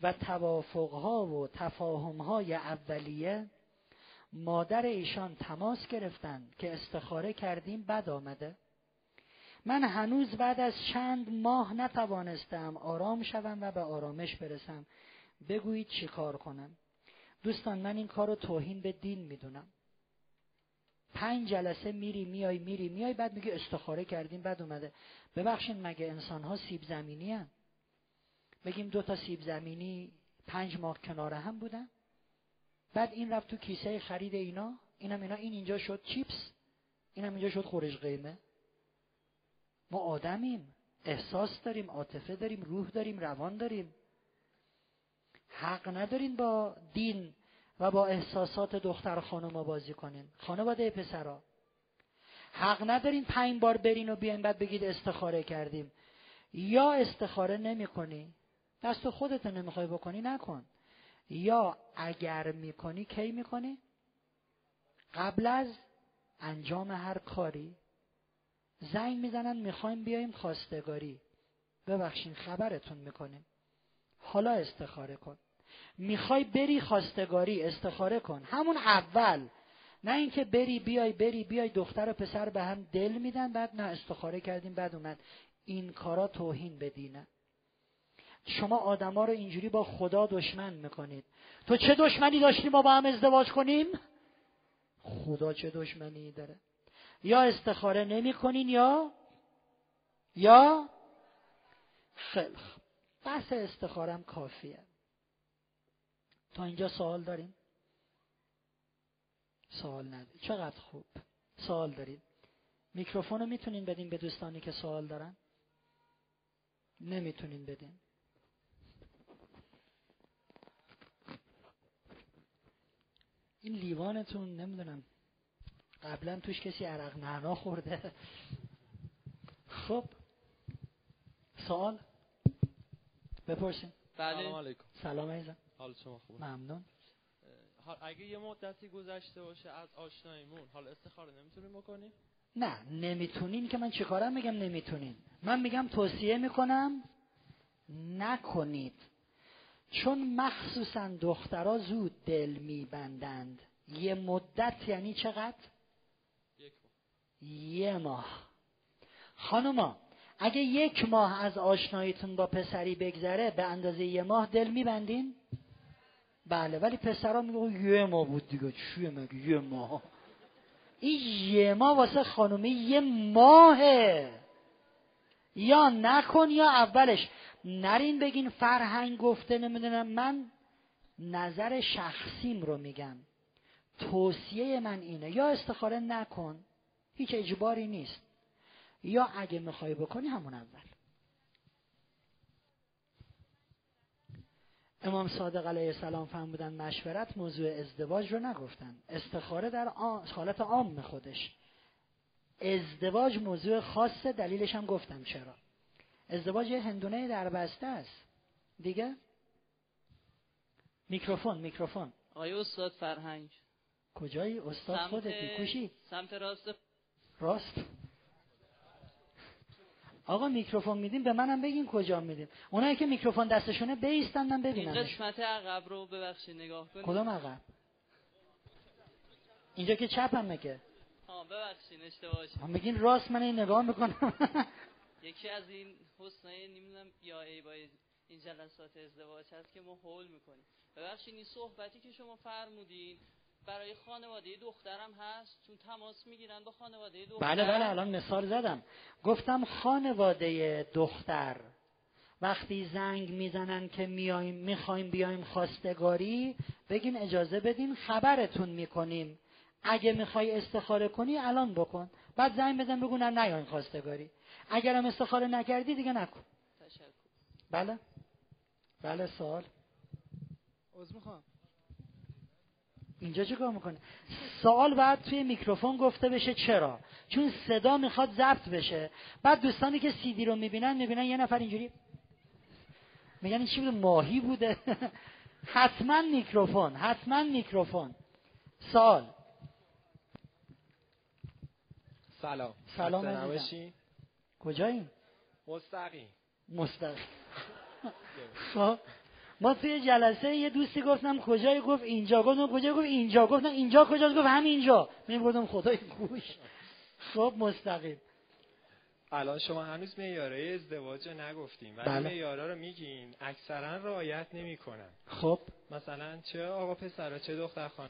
و توافقها و تفاهمهای اولیه مادر ایشان تماس گرفتند که استخاره کردیم بد آمده. من هنوز بعد از چند ماه نتوانستم آرام شوم و به آرامش برسم. بگویید چی کار کنم؟ دوستان من این کار رو توهین به دین می‌دونم. پنج جلسه میری میای میری میای بعد میگه استخاره کردیم بعد اومده. ببخشید مگه انسان ها سیب زمینی هم. بگیم دو تا سیب زمینی پنج ماه کنار هم بودن. بعد این رفت تو کیسه خرید اینا. اینم اینا این اینجا شد چیپس. اینم اینجا شد خورش قیمه. ما آدمیم. احساس داریم عاطفه داریم روح داریم روان داریم. حق ندارین با دین و با احساسات دختر خانم بازی کنین. خانواده پسرا. حق ندارین پنج بار برین و بیاین بعد بگید استخاره کردیم. یا استخاره نمی کنی دست خودت نمی‌خوای بکنی نکن. یا اگر می‌کنی کی می‌کنی؟ قبل از انجام هر کاری زنگ می‌زنن می‌خوایم بیایم خواستگاری. ببخشین خبرتون می‌کنیم. حالا استخاره کن. می‌خوای بری خواستگاری استخاره کن. همون اول. نه اینکه بری بیای بری بیای دختر و پسر به هم دل میدن بعد نه استخاره کردیم بعد اومد. این کارا توهین بدینه شما آدما رو اینجوری با خدا دشمن می‌کنید. تو چه دشمنی داشتی ما با هم ازدواج کنیم؟ خدا چه دشمنی داره. یا استخاره نمی کنین یا؟ یا؟ خیلی بحث استخارم کافیه. تا اینجا سوال داریم؟ سوال نداریم چقدر خوب. سوال دارید میکروفون رو می‌تونین بدین به دوستانی که سوال دارن؟ نمی‌تونین بدین. این لیوانتون نمی‌دونم قبلا توش کسی عرق نعنا خورده. خب سوال؟ بپرسین. بله. سلام علیکم. سلام عزیزم. حال شما خوبه ممنون. اگه یه مدتی گذشته باشه از آشناییمون حال استخاره نمی‌تونیم بکنیم؟ نه نمی‌تونین که من چیکارم میگم نمی‌تونین؟ من میگم توصیه می‌کنم نکنید. چون مخصوصا دخترها زود دل میبندند. یه مدت یعنی چقدر؟ یه ماه. خانوما اگه یک ماه از آشناییتون با پسری بگذره به اندازه یه ماه دل میبندین؟ بله ولی پسرا میگه یه ماه بود دیگه چیه مگه یه ماه. این یه ماه واسه خانومه یه ماهه. یا نکن یا اولش. نرین بگین فرهنگ گفته نمی‌دونم. من نظر شخصیم رو میگم. توصیه من اینه. یا استخاره نکن. هیچ اجباری نیست. یا اگه می‌خوای بکنی همون اول. امام صادق علیه السلام بودن مشورت موضوع ازدواج رو نگفتن. استخاره در حالت عام خودش. ازدواج موضوع خاصه دلیلش هم گفتم چرا. ازدواج یه هندونه در بسته است. دیگه؟ میکروفون میکروفون. آقای استاد فرهنگ؟ کجایی؟ استاد خودتی کوشی سمت راست راست. آقا میکروفون میدیم به منم بگین کجا میدیم اونایی که میکروفون دستشونه بیستن من ببینم این قسمت عقب رو ببخشید نگاه کنید. کدوم عقب؟ اینجا که چپم میگه ها ببخشید اشتباه شد. میگین راست من این نگاه می‌کنم. یکی از این حسنای نمی‌دونم یا ای با این جلسات ازدواج هست که ما حول می‌کنیم. ببخشید این صحبتی که شما فرمودین برای خانواده دخترم هست؟ چون تماس می‌گیرن با خانواده دختر بله بله الان مثال زدم. گفتم خانواده دختر وقتی زنگ می‌زنن که میایم می‌خوایم بیایم خواستگاری بگین اجازه بدین خبرتون می‌کنیم. اگه می‌خوای استخاره کنی الان بکن. بعد زنگ بزن بگو نه نیاین خواستگاری. اگرم استخاره نکردی دیگه نکن. تشکر. بله. بله سوال. عذر می‌خوام. اینجا چه کار می‌کنه؟ سوال باید توی میکروفون گفته بشه چرا؟ چون صدا می‌خواد ضبط بشه. بعد دوستانی که سیدی رو می‌بینن می‌بینن یه نفر اینجوری میگن این چی بوده؟ ماهی بوده. حتما میکروفون حتما میکروفون. سال سلام. سلام کجاییم؟ مستقیم. مستقیم. خب. ما توی جلسه یه دوستی گفتم کجای؟ گفت اینجا. گفتم کجا؟ گفت اینجا. گفتم اینجا کجا گفت همینجا. من گفتم خدای گوش. خب مستقیم. الان شما هنوز معیارهای ازدواج رو نگفتیم ولی بله. معیارها رو میگین. اکثرا رعایت نمی‌کنن. خب. مثلا چه آقا پسرا چه دختر خانم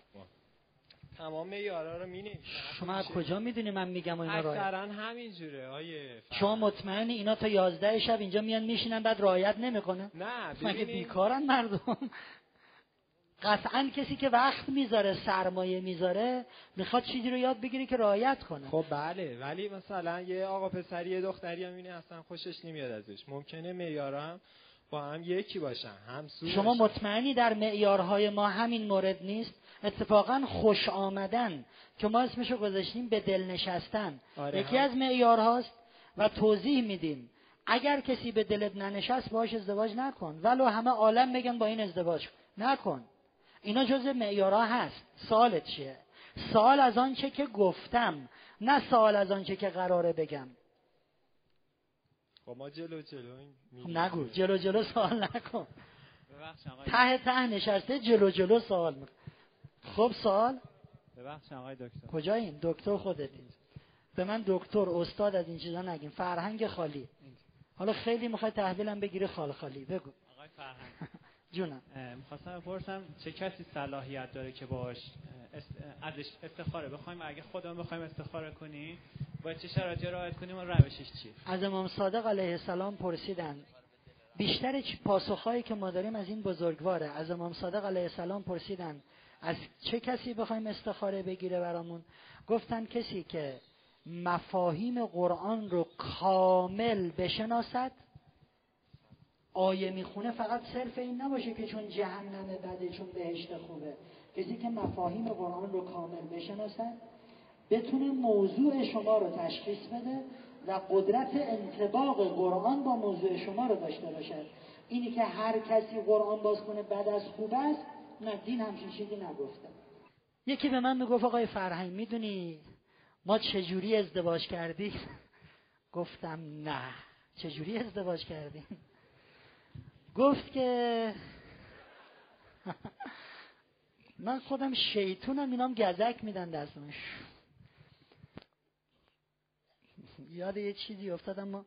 تمام معیارا رو می شما از کجا می‌دونی من میگم و اینا رعایت؟ اکثرا همینجوره آیه شما مطمئنی اینا تا یازده شب اینجا میان میشینن بعد رعایت نمی‌کنن؟ نه مگه بیکارن مردم؟ قطعا کسی که وقت می‌ذاره سرمایه می‌ذاره می‌خواد چیزی رو یاد بگیری که رعایت کنه. خب بله ولی مثلا یه آقا پسری یه دختری هم اصلا خوشش نمیاد ازش. ممکنه معیارم با هم یکی باشن هم شما مطمئنی در معیارهای ما همین مورد نیست؟ اتفاقا خوش آمدن که ما اسمشو گذاشتیم به دل نشستن. آره یکی از معیارهاست و توضیح میدیم. اگر کسی به دلت ننشست باش ازدواج نکن. ولو همه عالم بگن با این ازدواج نکن. اینا جز معیارها هست. سوالت چیه؟ سوال از آنچه که گفتم نه سوال از آنچه که قراره بگم. خب ما جلو جلو نگو. جلو جلو سوال نکن. ته ته نشسته جلو جلو سوال میکن خب سوال؟ ببخشید آقای دکتر. کجاییم دکتر خودتین به من دکتر استاد از این چیزا نگیم فرهنگ خالی. حالا خیلی می‌خوای تحویلم بگیری خال خالی. بگو. آقای فرهنگ. جونم. می‌خواستم بپرسم چه کسی صلاحیت داره که باش ازش استخاره بخوایم اگه خودمون بخوایم استخاره کنیم با چه شرایطی رعایت کنیم و روشش چیه از امام صادق علیه السلام پرسیدن بیشتر پاسخهایی که ما داریم از این بزرگواره. از امام صادق علیه السلام پرسیدن از چه کسی بخوایم استخاره بگیره برامون؟ گفتن کسی که مفاهیم قرآن رو کامل بشناسد آیه می‌خونه فقط صرف این نباشه که چون جهنم بده چون بهشت خوبه. کسی که مفاهیم قرآن رو کامل بشناسد بتونه موضوع شما رو تشخیص بده و قدرت انتباق قرآن با موضوع شما رو داشته باشد. اینی که هر کسی قرآن باز کنه بعد از خوب است نه دین همچین چیزی نگفته یکی به من می‌گفت آقای فرهنگ می‌دونی ما چجوری ازدواج کردیم؟ گفتم نه. چجوری ازدواج کردیم؟ گفت که من خودم شیطونم اینام گزک میدن دستمش یاد یه چیزی افتادم ما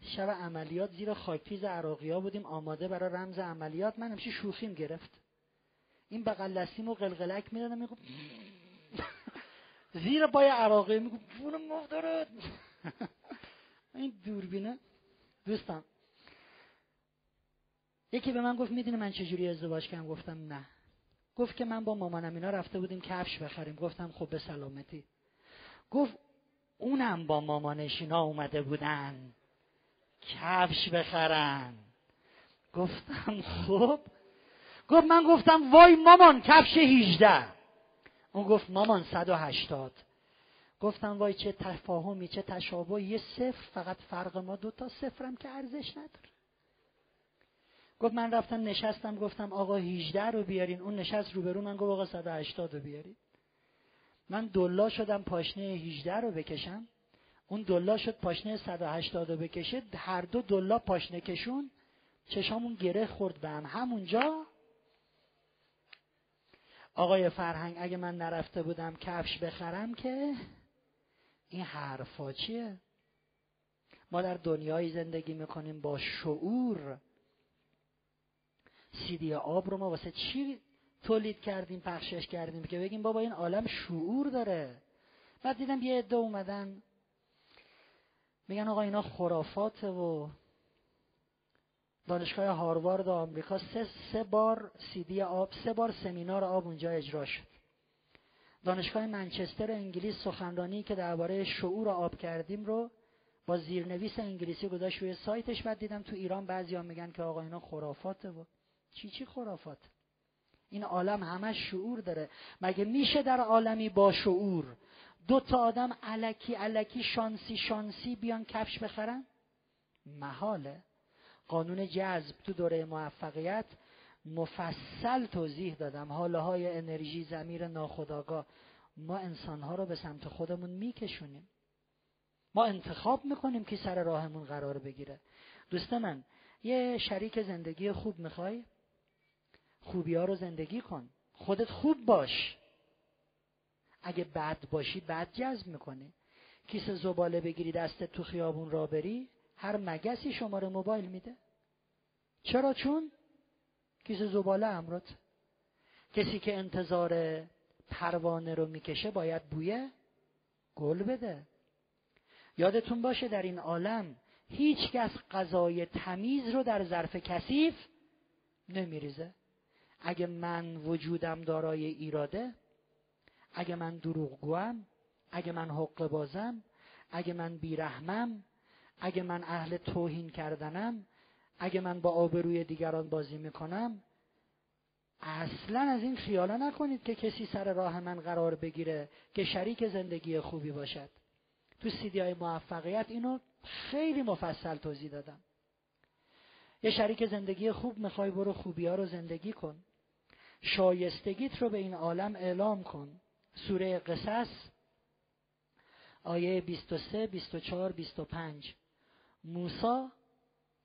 شب عملیات زیر خاکریز عراقی ها بودیم آماده برای رمز عملیات. من همشه شوخیم گرفت. این بغل دستیم و قلقلک می‌دادم میگو زیر پای عراقی میگو پول مفترد این دوربینه. دوستم یکی به من گفت می‌دونی من چجوری ازدواج کردم؟ گفتم نه. گفت که من با مامانم اینا رفته بودیم کفش بخریم. گفتم خب به سلامتی. گفت اونم با مامانشینا اومده بودن کفش بخرن. گفتم خب؟ گفت من گفتم وای مامان کفش 18 اون گفت مامان 180 گفتم وای چه تفاهمی چه تشابهی یه صفر فقط فرق ما دوتا صفرم که ارزش نداره. گفت من رفتم نشستم گفتم آقا 18 رو بیارین. اون نشست روبرو من گفت آقا 180 رو بیارین. من دلا شدم پاشنه 18 رو بکشم. اون دلا شد پاشنه 180 رو بکشه. هر دو دلا پاشنه کشون چشامون گره خورد به هم. همونجا آقای فرهنگ اگه من نرفته بودم کفش بخرم که این حرفا چیه؟ ما در دنیایی زندگی می‌کنیم با شعور. سیدی آب رو ما واسه چی تولید کردیم پخشش کردیم که بگیم بابا این عالم شعور داره؟ بعد دیدم یه عده اومدن میگن آقا اینا خرافاته و دانشگاه هاروارد آمریکا سه, سه بار سیدی آب سه بار سمینار آب اونجا اجرا شد. دانشگاه منچستر انگلیس سخنرانی که درباره شعور آب کردیم رو با زیرنویس انگلیسی گذاشت روی سایتش بعد دیدم تو ایران بعضیا میگن که آقا اینا خرافاته و چی چی خرافات؟ این عالم همش شعور داره. مگه میشه در عالمی با شعور دو تا آدم علکی علکی شانسی شانسی بیان کفش بخرن؟ محاله. قانون جذب تو دوره موفقیت مفصل توضیح دادم. حاله های انرژی زمیر ناخداگاه ما انسانها رو به سمت خودمون میکشونیم. ما انتخاب می‌کنیم که سر راهمون قرار بگیره. دوست من یه شریک زندگی خوب می‌خوای؟ خوبی ها رو زندگی کن. خودت خوب باش. اگه بد باشی بد جذب می‌کنه کیسه زباله بگیری دستت تو خیابون را بری. هر مگسی شماره موبایل میده. چرا؟ چون کیسه زباله امرات. کسی که انتظار پروانه رو می‌کشه باید بویه گل بده. یادتون باشه در این عالم هیچ کس غذای تمیز رو در ظرف کثیف نمیریزه. اگه من وجودم دارای ایراده اگه من دروغگوام اگه من حق بازم اگه من بیرحمم اگه من اهل توهین کردنم اگه من با آبروی دیگران بازی می‌کنم اصلا از این خیالا نکنید که کسی سر راه من قرار بگیره که شریک زندگی خوبی باشد. تو سیدی های موفقیت اینو خیلی مفصل توضیح دادم. یه شریک زندگی خوب می‌خوای برو خوبی ها رو زندگی کن. شایستگیت رو به این عالم اعلام کن. سوره قصص آیه 23 24 25 موسی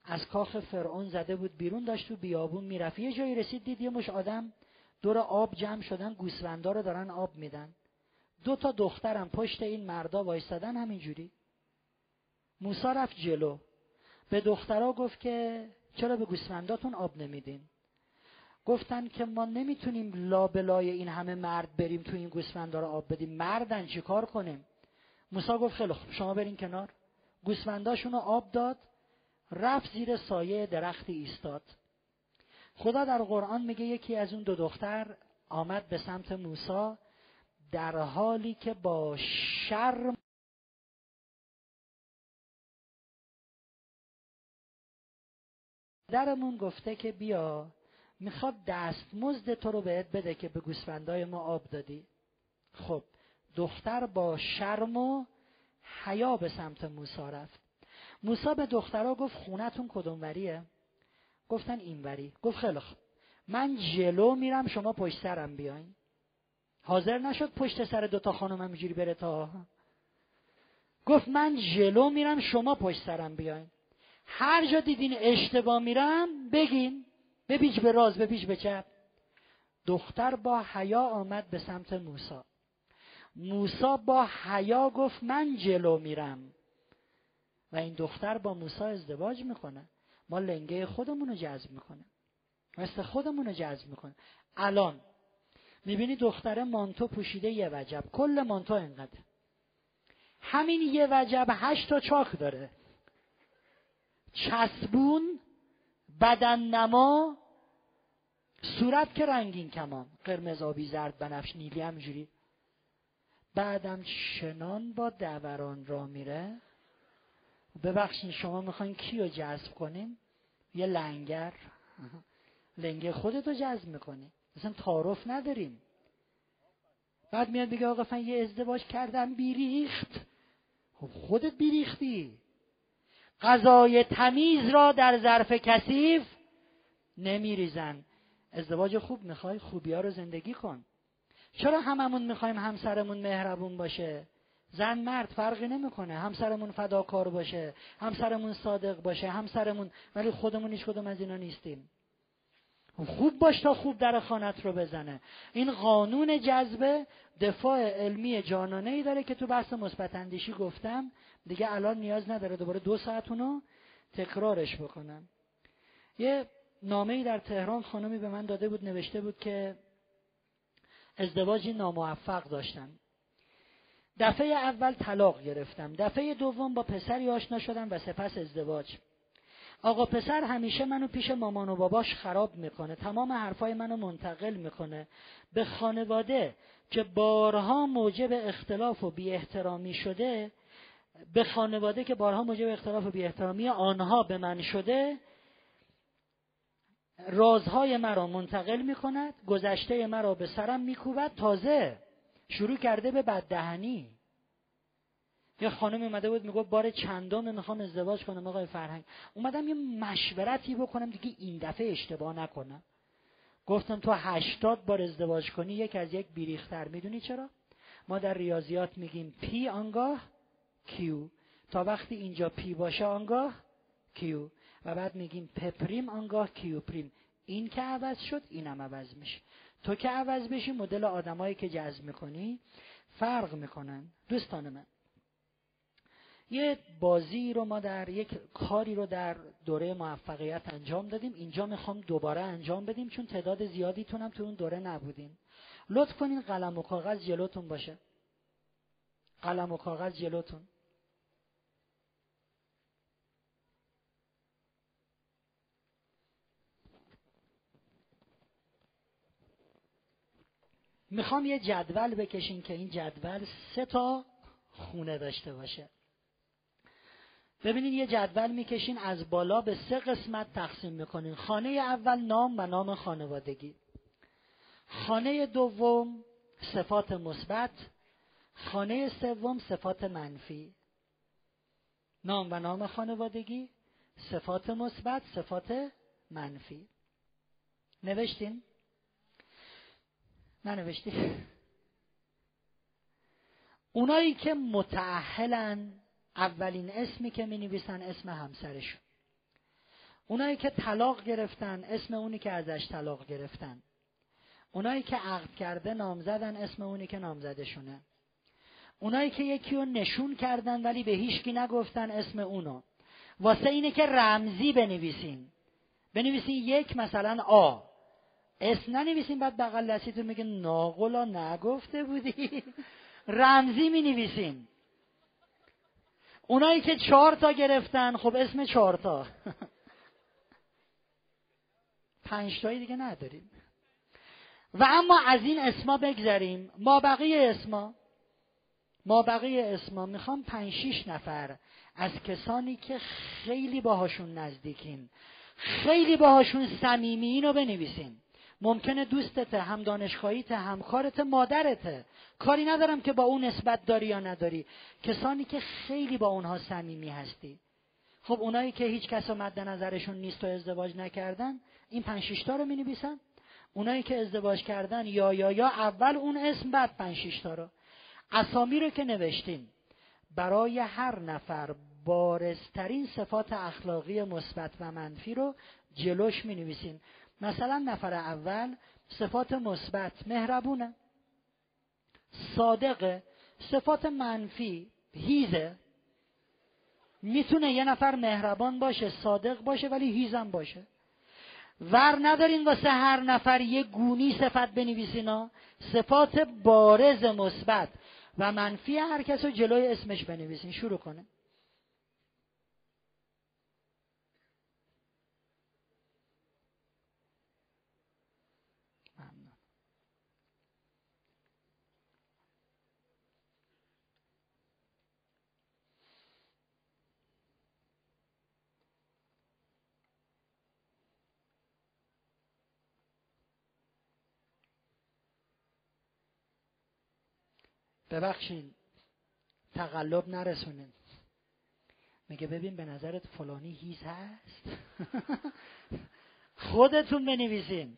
از کاخ فرعون زده بود بیرون داشت تو بیابون می‌رفت. یه جایی رسید دید یه مش آدم دور آب جمع شدن گوسفندا رو دارن آب میدن. دو تا دخترم پشت این مردا وایستادن همینجوری. موسی رفت جلو. به دخترها گفت که چرا به گوسفنداتون آب نمیدین؟ گفتن که ما نمی‌تونیم لابلای این همه مرد بریم تو این گوسفندا رو آب بدیم. مردن چیکار کنیم؟ موسی گفت خیلی شما برین کنار. گوسفنداشون رو آب داد رفت زیر سایه درختی ایستاد. خدا در قرآن میگه یکی از اون دو دختر آمد به سمت موسی در حالی که با شرم درمون گفته که بیا می‌خواد دستمزد تو رو بهت بده که به گوسفندای ما آب دادی. خب دختر با شرم و حیا به سمت موسی رفت. موسی به دخترها گفت خونتون کدوم وریه گفتن این وری گفت خیلی خوب. من جلو میرم شما پشت سرم بیاین. حاضر نشد پشت سر دوتا خانم همینجوری بره تا گفت من جلو میرم شما پشت سرم بیاین. هر جا دیدین اشتباه میرم بگین. بپیچ به راز بپیچ به چپ. دختر با حیا آمد به سمت موسا موسا با حیا گفت من جلو میرم. و این دختر با موسا ازدواج می‌کنه. ما لنگه خودمون رو جذب می‌کنه مثل خودمون رو جذب می‌کنه الان می‌بینی دختر مانتو پوشیده یه وجب. کل مانتو انقدر همین یه وجب هشت تا چاک داره. چسبون بدن نما صورت که رنگین کمان قرمز آبی زرد بنفش نیلی همجوری بعدم چنان با دوران را میره. ببخشید شما می‌خواین کی رو جذب کنیم؟ یه لنگر. لنگه خودتو جذب می‌کنی. مثلا تعارف نداریم. بعد میاد بگه آقا فن یه ازدواج کردم بیریخت. خب خودت بیریختی. غذای تمیز را در ظرف کثیف نمیریزن. ازدواج خوب می‌خوای خوبی ها رو زندگی کن. چرا هممون می‌خوایم همسرمون مهربون باشه؟ زن مرد فرقی نمی‌کنه. همسرمون فداکار باشه همسرمون صادق باشه همسرمون ولی خودمون هیچ کدوم از اینا نیستیم. خوب باش تا خوب در خانت رو بزنه. این قانون جذبه دفاع علمی جانانه ای داره که تو بحث مثبت اندیشی گفتم. دیگه الان نیاز نداره دوباره دو ساعت اونو تکرارش بکنم. یه نامه ای در تهران خانمی به من داده بود نوشته بود که ازدواجی ناموفق داشتم. دفعه اول طلاق گرفتم. دفعه دوم با پسری آشنا شدم و سپس ازدواج. آقا پسر همیشه منو پیش مامان و باباش خراب می‌کنه. تمام حرفای منو منتقل می‌کنه به خانواده که بارها موجب اختلاف و بی احترامی شده به خانواده که بارها موجب اختلاف و بی احترامی آنها به من شده رازهای مرا منتقل می‌کند گذشته مرا به سرم میکوبد تازه شروع کرده به بددهنی. یه خانم اومده بود می‌گفت بار چندم می‌خوام ازدواج کنم آقای فرهنگ. اومدم یه مشورتی بکنم دیگه این دفعه اشتباه نکنم. گفتم تو هشتاد بار ازدواج کنی یک از یک بی‌ریخت‌تر. می‌دونی چرا؟ ما در ریاضیات میگیم P آنگاه Q. تا وقتی اینجا P باشه آنگاه Q. و بعد میگیم P پریم آنگاه Q پریم این که عوض شد اینم عوض میشه. تو که عوض بشی مدل آدمایی که جذب می‌کنی فرق می‌کنن. دوستان من یه بازی رو ما در یک کاری رو در دوره موفقیت انجام دادیم. اینجا می‌خوام دوباره انجام بدیم چون تعداد زیادیتون هم تو اون دوره نبودین. لطف کنین قلم و کاغذ جلوتون باشه. قلم و کاغذ جلوتون. می‌خوام یه جدول بکشین که این جدول سه تا خونه داشته باشه. ببینید یه جدول می‌کشین از بالا به سه قسمت تقسیم می‌کنین. خانه اول نام و نام خانوادگی. خانه دوم صفات مثبت. خانه سوم صفات منفی. نام و نام خانوادگی صفات مثبت صفات منفی. نوشتین؟ ننوشتی اونایی که متعهلن اولین اسمی که می نویسن اسم همسرشون. اونایی که طلاق گرفتن اسم اونی که ازش طلاق گرفتن. اونایی که عقد کرده نامزدن اسم اونی که نامزدشونه اونایی که یکی رو نشون کردن ولی به هیچکی نگفتن اسم اونو. واسه اینه که رمزی بنویسین. بنویسین یک مثلا آ. اسم ننویسین بعد بغل دستیتون میگه ناقلا نگفته بودی رمزی می نویسین اونایی که چهار تا گرفتن خب اسم چهار تا. پنج تایی دیگه نداریم. و اما از این اسما بگذریم. ما بقیه اسما ما بقیه اسما می‌خوام پنج شیش نفر از کسانی که خیلی باهاشون نزدیکین خیلی باهاشون صمیمی رو بنویسیم. ممکنه دوستته هم دانشگاهیت همکارت مادرته کاری ندارم که با اون نسبت داری یا نداری. کسانی که خیلی با اونها صمیمی هستی. خب اونایی که هیچ کس مد نظرشون نیست و ازدواج نکردن این پنج شیشتا رو می نویسن اونایی که ازدواج کردن یا یا یا اول اون اسم بعد پنج شیشتا رو. اسامی رو که نوشتین برای هر نفر بارزترین صفات اخلاقی مثبت و منفی رو جلوش می نویسین مثلا نفر اول صفات مثبت مهربونه. صادقه صفات منفی هیزه. می‌تونه یه نفر مهربان باشه صادق باشه ولی هیزم باشه. ور ندارین واسه هر نفر یه گونی صفت بنویسینا صفات بارز مثبت و منفی هر کس رو جلوی اسمش بنویسین. شروع کنه. ببخشین تقلب نرسونین. میگه ببین به نظرت فلانی هیز هست؟ خودتون بنویسین.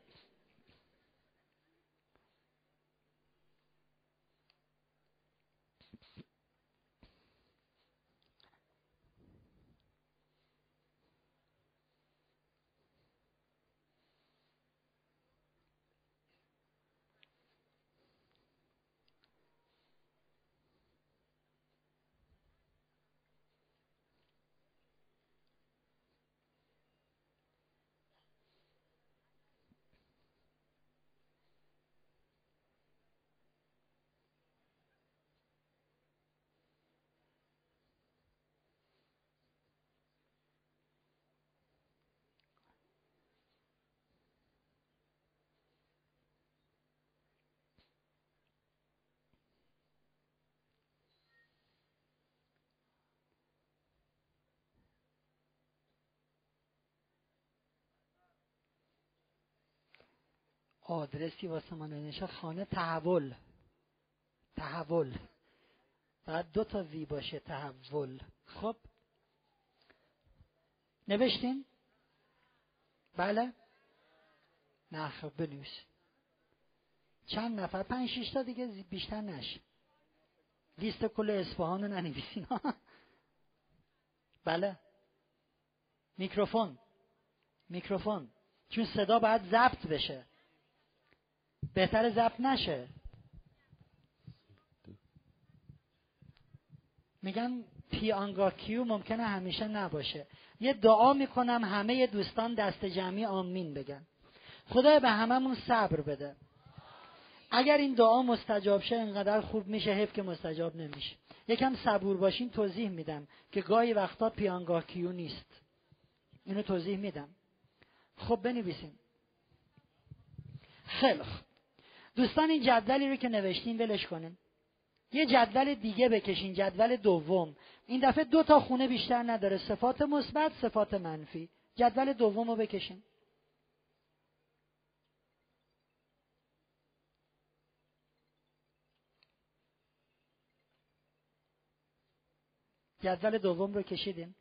آدرسی واسه من نشه خانه تحول. تحول. بعد دو تا وی باشه تحول. خب. نوشتین؟ بله. نه خب بنویس. چند نفر؟ پنج شیش تا دیگه بیشتر نشه لیست کل اصفهان رو ننویسین. بله. میکروفون. میکروفون. چون صدا باید ضبط بشه. بهتر ضبط نشه. میگن پیانگا کیو ممکنه همیشه نباشه. یه دعا می‌کنم همه دوستان دست جمعی آمین بگن. خدا به هممون صبر بده. اگر این دعا مستجاب شه اینقدر خوب میشه حیف که مستجاب نمیشه. یکم صبور باشین توضیح میدم که گاهی وقتا پیانگاه کیو نیست. اینو توضیح میدم. خب بنویسیم. خیلی خوب دوستان این جدولی رو که نوشتین ولش کنین. یه جدول دیگه بکشین جدول دوم. این دفعه دو تا خونه بیشتر نداره. صفات مثبت صفات منفی. جدول دوم رو بکشین. جدول دوم رو کشیدیم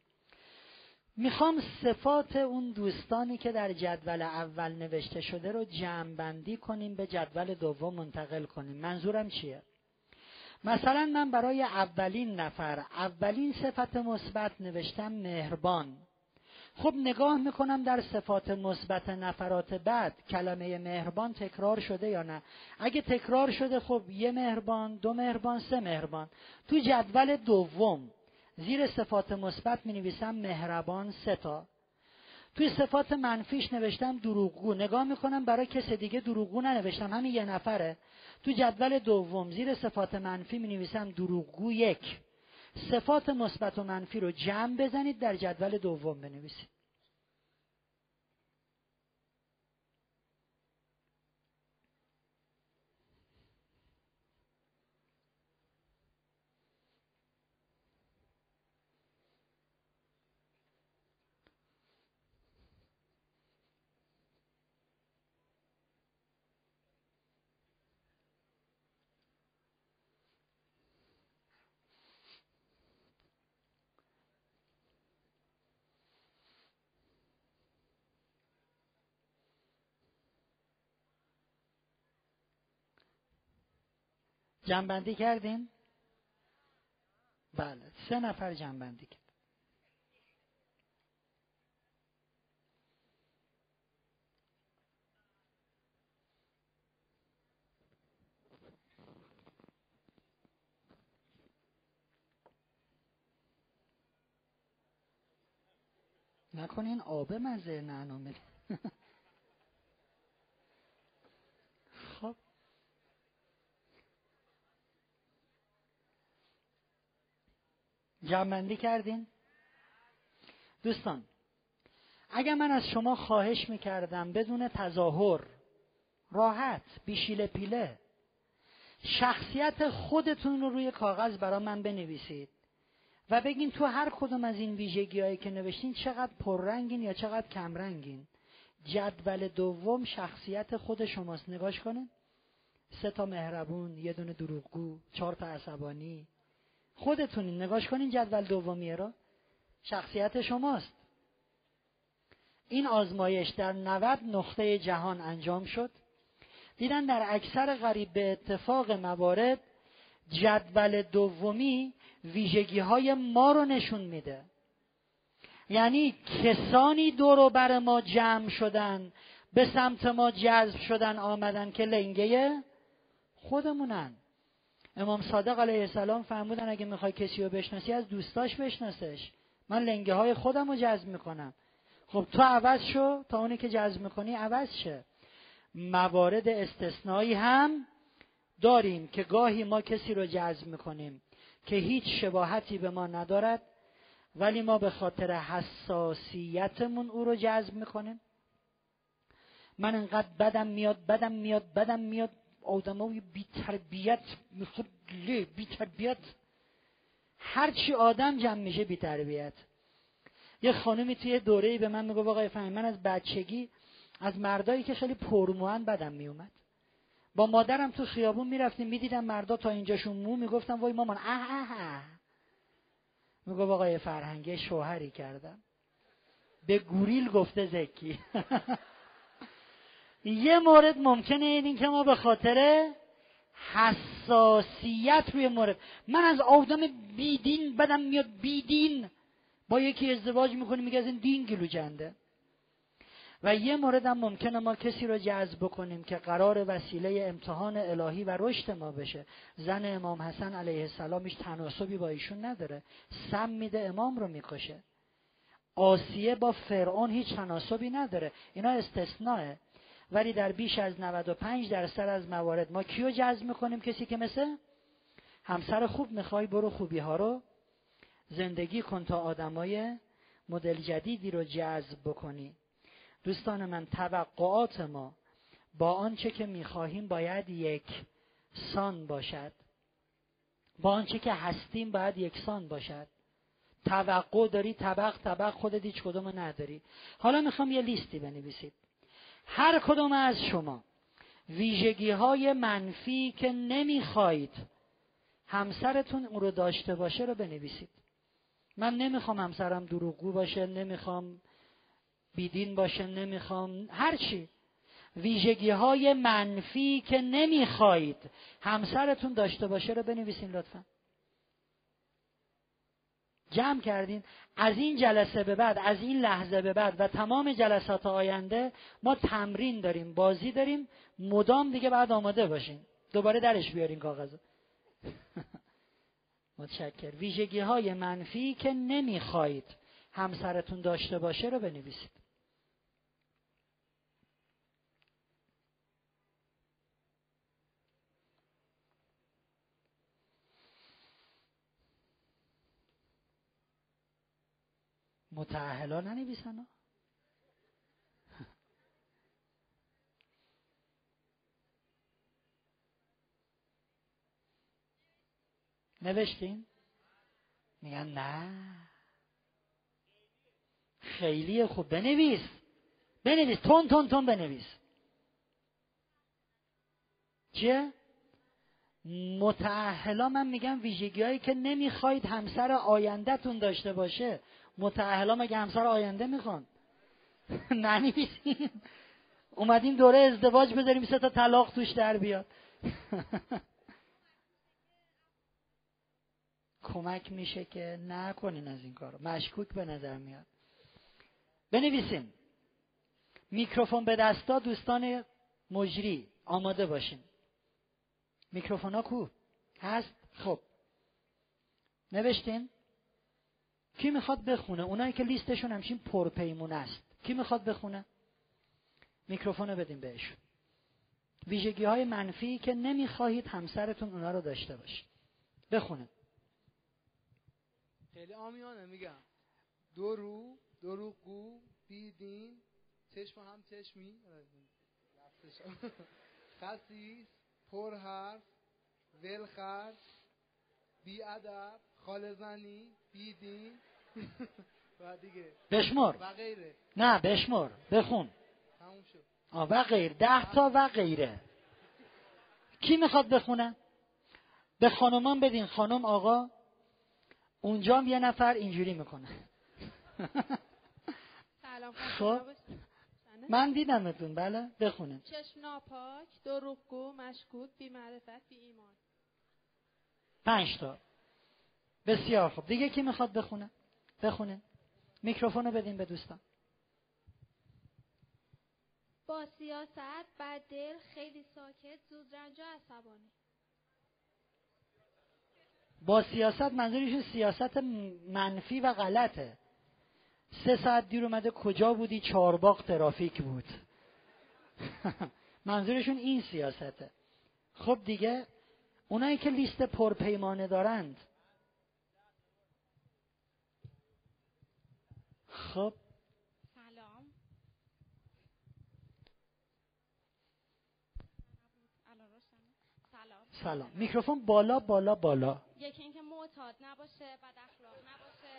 می‌خوام صفات اون دوستانی که در جدول اول نوشته شده رو جمع بندی کنیم به جدول دوم منتقل کنیم. منظورم چیه؟ مثلا من برای اولین نفر اولین صفت مثبت نوشتم مهربان. خب نگاه می‌کنم در صفات مثبت نفرات بعد کلمه مهربان تکرار شده یا نه؟ اگه تکرار شده خب یه مهربان دو مهربان سه مهربان. تو جدول دوم زیر صفات مثبت می نویسم مهربان سه تا. توی صفات منفیش نوشتم دروغگو. نگاه می‌کنم برای کس دیگه دروغگو ننوشتم. همین یه نفره. تو جدول دوم زیر صفات منفی می نویسم دروغگو یک. صفات مثبت و منفی رو جمع بزنید در جدول دوم بنویسید. جنبندی کردین؟ بله سه نفر جنبندی کرد نکنین آب مزه نه جمعندی کردین؟ دوستان اگر من از شما خواهش می‌کردم بدون تظاهر راحت بیشیل پیله شخصیت خودتون رو روی کاغذ برای من بنویسید و بگین تو هر کدوم از این ویژگی هایی که نوشتین چقدر پررنگین یا چقدر کمرنگین. جدول دوم شخصیت خود شماست. نگاش کنین. سه تا مهربون یه دونه دروغگو چهار تا عصبانی خودتونین نگاش کنین جدول دومیه را شخصیت شماست. این آزمایش در 90 نقطه جهان انجام شد. دیدن در اکثر غریب به اتفاق موارد جدول دومی ویژگی های ما رو نشون میده. یعنی کسانی دور بر ما جمع شدن به سمت ما جذب شدن آمدن که لنگه خودمونن. امام صادق علیه السلام فرمودن اگه می‌خوای کسی رو بشناسی از دوستاش بشناسش. من لنگه های خودم رو جذب می‌کنم. خب تو عوض شو تا اونی که جذب می‌کنی عوض شه. موارد استثنایی هم داریم که گاهی ما کسی رو جذب می‌کنیم که هیچ شباهتی به ما ندارد ولی ما به خاطر حساسیتمون او رو جذب می‌کنیم. من انقدر بدم میاد بدم میاد بدم میاد. آدمای بی تربیت می‌خواد بی تربیت هرچی آدم جمع میشه بی تربیت یه خانمی توی دوره به من میگو آقای فهمی من از بچگی از مردایی که خیلی پرموان بدم میومد با مادرم تو خیابون می‌رفتیم می‌دیدم مردا تا اینجاشون مو می‌گفتم وای مامان اه اه اه. میگو آقای فرهنگه شوهری کردم. به گوریل گفته زکی. یه مورد ممکنه این که ما به خاطر حساسیت روی مورد من از آدم بیدین بدم میاد بیدین. با یکی ازدواج می‌کنی میگه از این دین گلو جنده. و یه مورد هم ممکنه ما کسی رو جذب بکنیم که قرار وسیله امتحان الهی و رشد ما بشه. زن امام حسن علیه السلام هیچ تناسبی با ایشون نداره. سم میده امام رو می‌کشه. آسیه با فرعون هیچ تناسبی نداره. اینا استثناء ولی در بیش از 95 درصد از موارد ما کیو جذب می‌کنیم؟ کسی که مثل همسر خوب می‌خوای برو خوبی ها رو. زندگی کن تا آدمای مدل جدیدی رو جذب بکنی. دوستان من توقعات ما با آنچه که می‌خواهیم باید یک سان باشد. با آنچه که هستیم باید یکسان باشد. توقع داری طبق طبق خودت هیچ کدوم نداری. حالا می‌خوام یه لیستی بنویسید. هر کدوم از شما ویژگی های منفی که نمی‌خواهید همسرتون اون رو داشته باشه رو بنویسید. من نمی‌خوام همسرم دروغگو باشه نمی‌خوام بیدین باشه نمی‌خوام هرچی ویژگی های منفی که نمی‌خواهید همسرتون داشته باشه رو بنویسین لطفا. جمع کردین. از این جلسه به بعد از این لحظه به بعد و تمام جلسات آینده ما تمرین داریم بازی داریم. مدام دیگه بعد آماده باشین. دوباره درش بیارین کاغذ متشکر ویژگی های منفی که نمی‌خواهید همسرتون داشته باشه رو بنویسید. متعهلا ننویسن؟ نوشتین؟ میگن نه. خیلی خوب. بنویس. بنویس. تون تون تون بنویس. چیه؟ متعهلا من میگم ویژگی هایی که نمی‌خواید همسر آیندهتون داشته باشه. متعهلا مگه همسر آینده می‌خوان؟ ننویسین اومدیم دوره ازدواج بذاریم سه تا طلاق توش در بیاد. کمک میشه که نکنین از این کار مشکوک به نظر میاد. بنویسیم. میکروفون به دستا دوستان مجری آماده باشین. میکروفون ها کو؟ هست؟ خب. نوشتین؟ کی می‌خواد بخونه؟ اونایی که لیستشون همچین پرپیمون است. کی می‌خواد بخونه؟ میکروفون رو بدیم بهشون. ویژگی های منفی که نمی‌خواهید همسرتون اونا رو داشته باشید. بخونه. خیلی آمیانه میگم. دو رو دروغگو بیدین چشم هم چشمی. خسیس پرحرف ولخرج بیادب خالزنی بیدین و دیگه. بشمر. و غیره. نه بشمر. بخون. تموم شد. آه و غیر. ده تا و غیره. کی می‌خواد بخونه؟ به خانمان بدین. خانم آقا اونجا یه نفر اینجوری می‌کنه. خب. من دیدمتون. بله بخونه چشم ناپاک دروغگو مشکوک بی معرفت بی ایمان پنج تا. بسیار خوب. دیگه کی می‌خواد بخونه؟ بخونه. میکروفونو بدین به دوستان. با سیاست بد دل خیلی ساکت زود رنج و عصبانی. با سیاست منظورشون سیاست منفی و غلطه. سه ساعت دیر اومده کجا بودی؟ چهارباغ ترافیک بود. منظورشون این سیاسته. خب دیگه اونایی که لیست پرپیمانه دارند خب؟ سلام. سلام. سلام. میکروفون بالا بالا بالا. یکی اینکه معتاد نباشه بد اخلاق نباشه.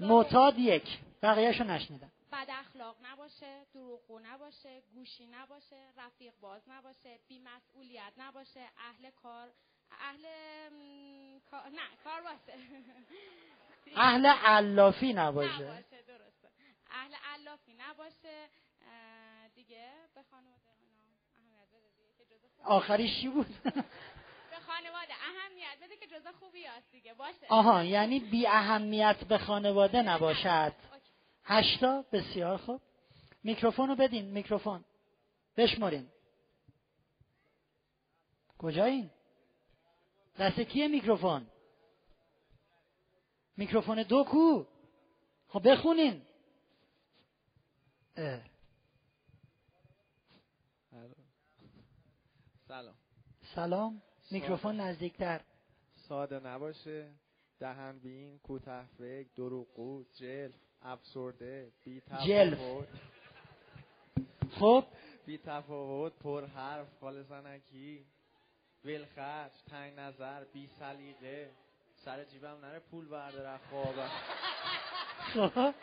معتاد یک. بقیهشو نشنیدم. بد اخلاق نباشه دروغگو نباشه گوشی نباشه رفیق باز نباشه بی مسئولیت نباشه اهل کار اهل نه کار باشه. اهل علافی نباشه. نباشه درسته. اهل علافی نباشه دیگه به خانواده اهمیت بده دیگه که جزء آخریش چی بود؟ به خانواده اهمیت بده که جزء خوبی هست دیگه باشه. آها یعنی بی اهمیت به خانواده نباشد. هشتا بسیار خوب. میکروفون رو بدین میکروفون. بشمارین کجایین دست کیه میکروفون؟ میکروفون دو کو. خب بخونین. سلام. سلام. میکروفون نزدیکتر. ساده نباشه. دهن بین کوتاه فکر دروغگو جل افسرده بی تفاوت خب؟ بی تفاوت پر حرف خالصانکی ولخرج تنگ نظر بی سلیقه سر جیبم نره پول برداره خواب خب.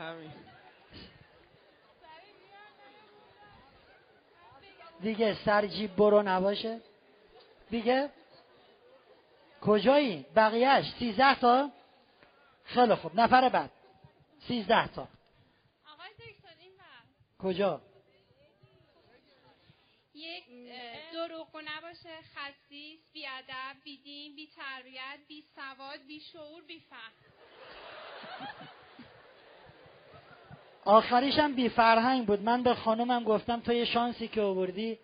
همین. دیگه سر جیب برو نباشه. دیگه؟ کجایی؟ بقیهش سیزده تا؟ خیلی خوب. نفر بعد. سیزده تا. آقای دکتر این کجا یک دروغگو نباشه. خسیس بی ادب بی دین بی تربیت بی سواد بی شعور بی فهم. آخریش هم بی فرهنگ بود. من به خانومم گفتم تو یه شانسی که آوردی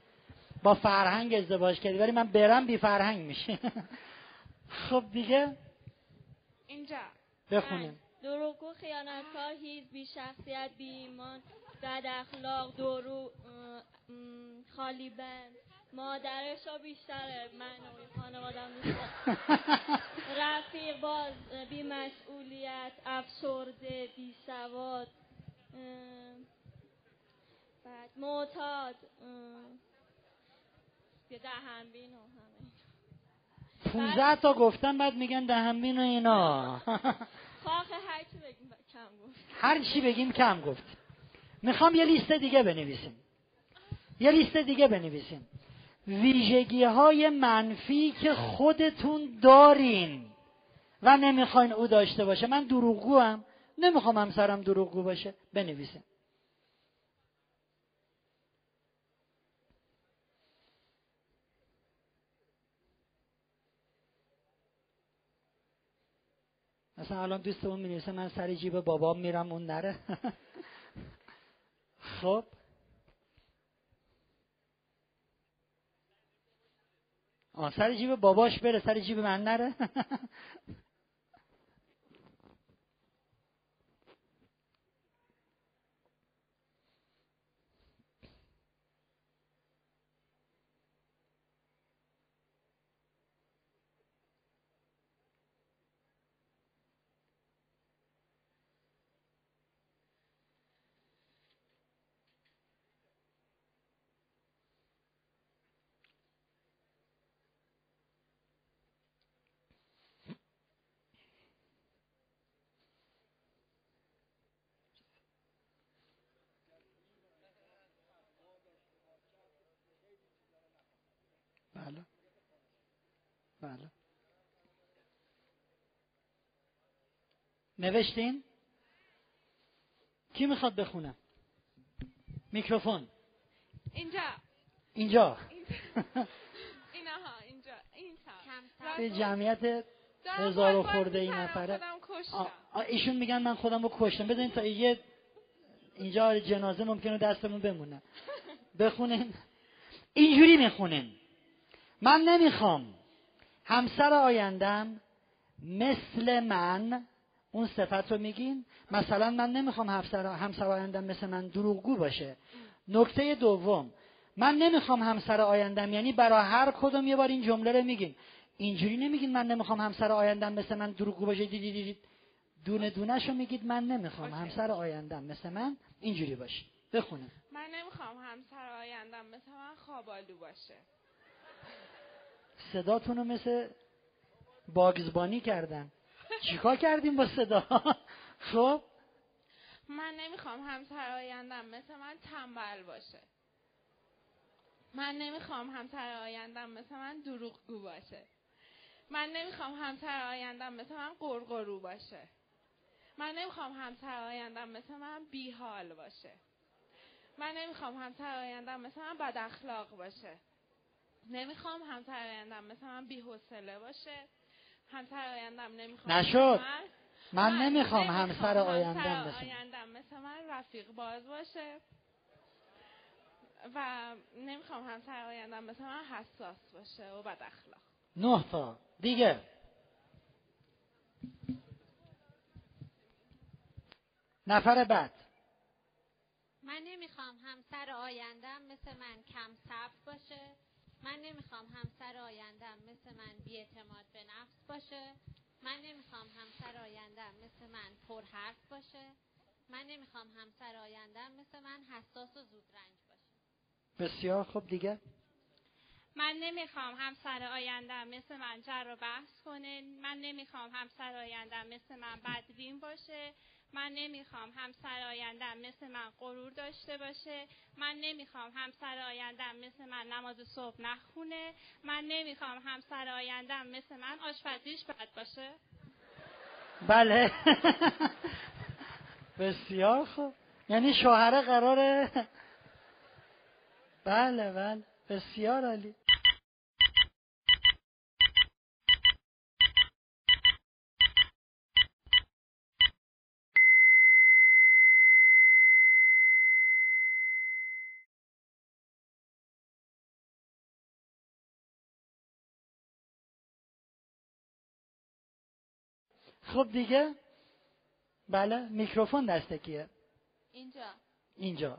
با فرهنگ ازدواج کردی ولی من برم بی فرهنگ میشه خب دیگه؟ اینجا. بخونیم. دروغگو خیانتکار هیز بی شخصیت بی ایمان بد اخلاق درو خالی بند. مادرش رو بیشتره من و خانوادم رفیق باز بی مسئولیت افسرده بی سواد بعد معتاد یه دهنبین و همه پونزه تا گفتن بعد میگن دهنبین و اینا. خواهی هر چی بگیم کم گفت. هر چی بگیم کم گفت. می‌خوام یه لیست دیگه بنویسیم. یه لیست دیگه بنویسیم. ویژگی های منفی که خودتون دارین. و نمی‌خواین او داشته باشه. من دروغگو هم نمی‌خوام همسرم دروغگو باشه. بنویسیم مثلا الان دوستمون می من سر جیب بابام میرم اون نره. خب. آه سر جیب باباش بره سر جیب من نره. بله. بله. نوشتین؟ کی می‌خواد بخونه؟ میکروفون. اینجا. اینجا. اینها اینجا. این به جمعیت هزار و خورده این نفره. ایشون میگن من خودم رو کشتم. بزنین تا یه اینجا جنازه ممکنه دستمون بمونه. بخونین. اینجوری می‌خونین. من نمی‌خوام. همسر آیندم مثل من اون صفت رو میگین؟ مثلا من نمی‌خوام همسر همسر آیندم مثل من دروغگو باشه. نکته دوم من نمی‌خوام همسر آیندم یعنی برای هر کدوم یه بار این جمله رو میگین. اینجوری نمیگین من نمی‌خوام همسر آیندم مثل من دروغگو باشه. دیدی دیدی دونه دونه شو میگید من نمی‌خوام همسر آیندم مثل من اینجوری باشه. بخونه من نمی‌خوام همسر آیندم مثل من خوابالو باشه. صداتونو مثل باگزبانی کردن. چیکار کردیم با صدا؟ خب؟ من نمی‌خوام همسر آیندم مثل من تنبل باشه. من نمی‌خوام همسر آیندم مثل من دروغگو باشه. من نمی‌خوام همسر آیندم مثل من قرقرو باشه. من نمی‌خوام همسر آیندم مثل من بیحال باشه. من نمی‌خوام همسر آیندم مثل من بد اخلاق باشه. نمی‌خوام همسر آیندم مثل من بی‌حوصله باشه. همسر آیندم نمی‌خوام نشد. من, نمی‌خوام همسر آیندم مثل آیندم مثل من رفیق باز باشه. و نمی‌خوام همسر آیندم مثل من حساس باشه و بد اخلاق. نه تا. دیگه. نفر بعد. من نمی‌خوام همسر آیندم مثل من کم صبر باشه. من نمی‌خوام همسر آیندم مثل من بیاعتماد به نفس باشه. من نمی‌خوام همسر آیندم مثل من پر حرف باشه. من نمی‌خوام همسر آیندم مثل من حساس و زود رنج باشه. بسیار خوب. دیگه؟ من نمی‌خوام همسر آیندم مثل من جر و بحث کنه. من نمی‌خوام همسر آیندم مثل من بدبین باشه. من نمی‌خوام همسر آیندم مثل من غرور داشته باشه. من نمی‌خوام همسر آیندم مثل من نماز صبح نخونه. من نمی‌خوام همسر آیندم مثل من آشپزیش بد باشه. بله. بسیار خوب. یعنی شوهره قراره. بله بله. بسیار عالی. خب دیگه؟ بله میکروفون دسته کیه اینجا. اینجا.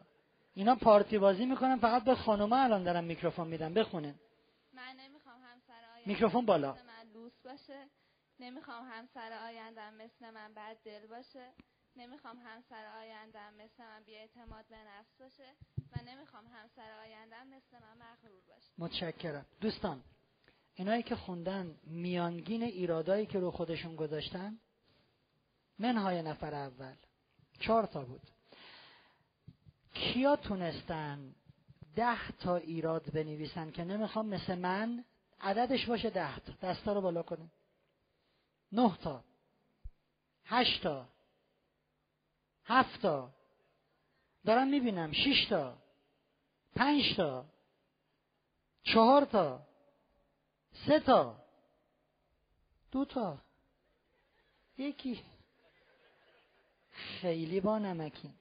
اینا پارتی بازی می‌کنن فقط به خانوما الان دارم میکروفون میدم بخونن من نمی‌خوام همسر آیندم میکروفون بالا. من دوست باشه. نمی‌خوام همسر آیندم مثل من بد دل باشه. نمی‌خوام همسر آیندم مثل من بی اعتماد به نفس باشه. و نمی‌خوام همسر آیندم مثل من مغرور باشه. متشکرم. دوستان اینایی که خوندن میانگین ایرادایی که رو خودشون گذاشتن منهای نفر اول. چهار تا بود. کیا تونستن ده تا ایراد بنویسن که نمی‌خوام مثل من عددش باشه ده تا. دستا رو بالا کنیم. نه تا. هشت تا. هفت تا. دارم می‌بینم. شش تا. پنج تا. چهار تا. سه تا. دو تا. یکی. خیلی با نمکین.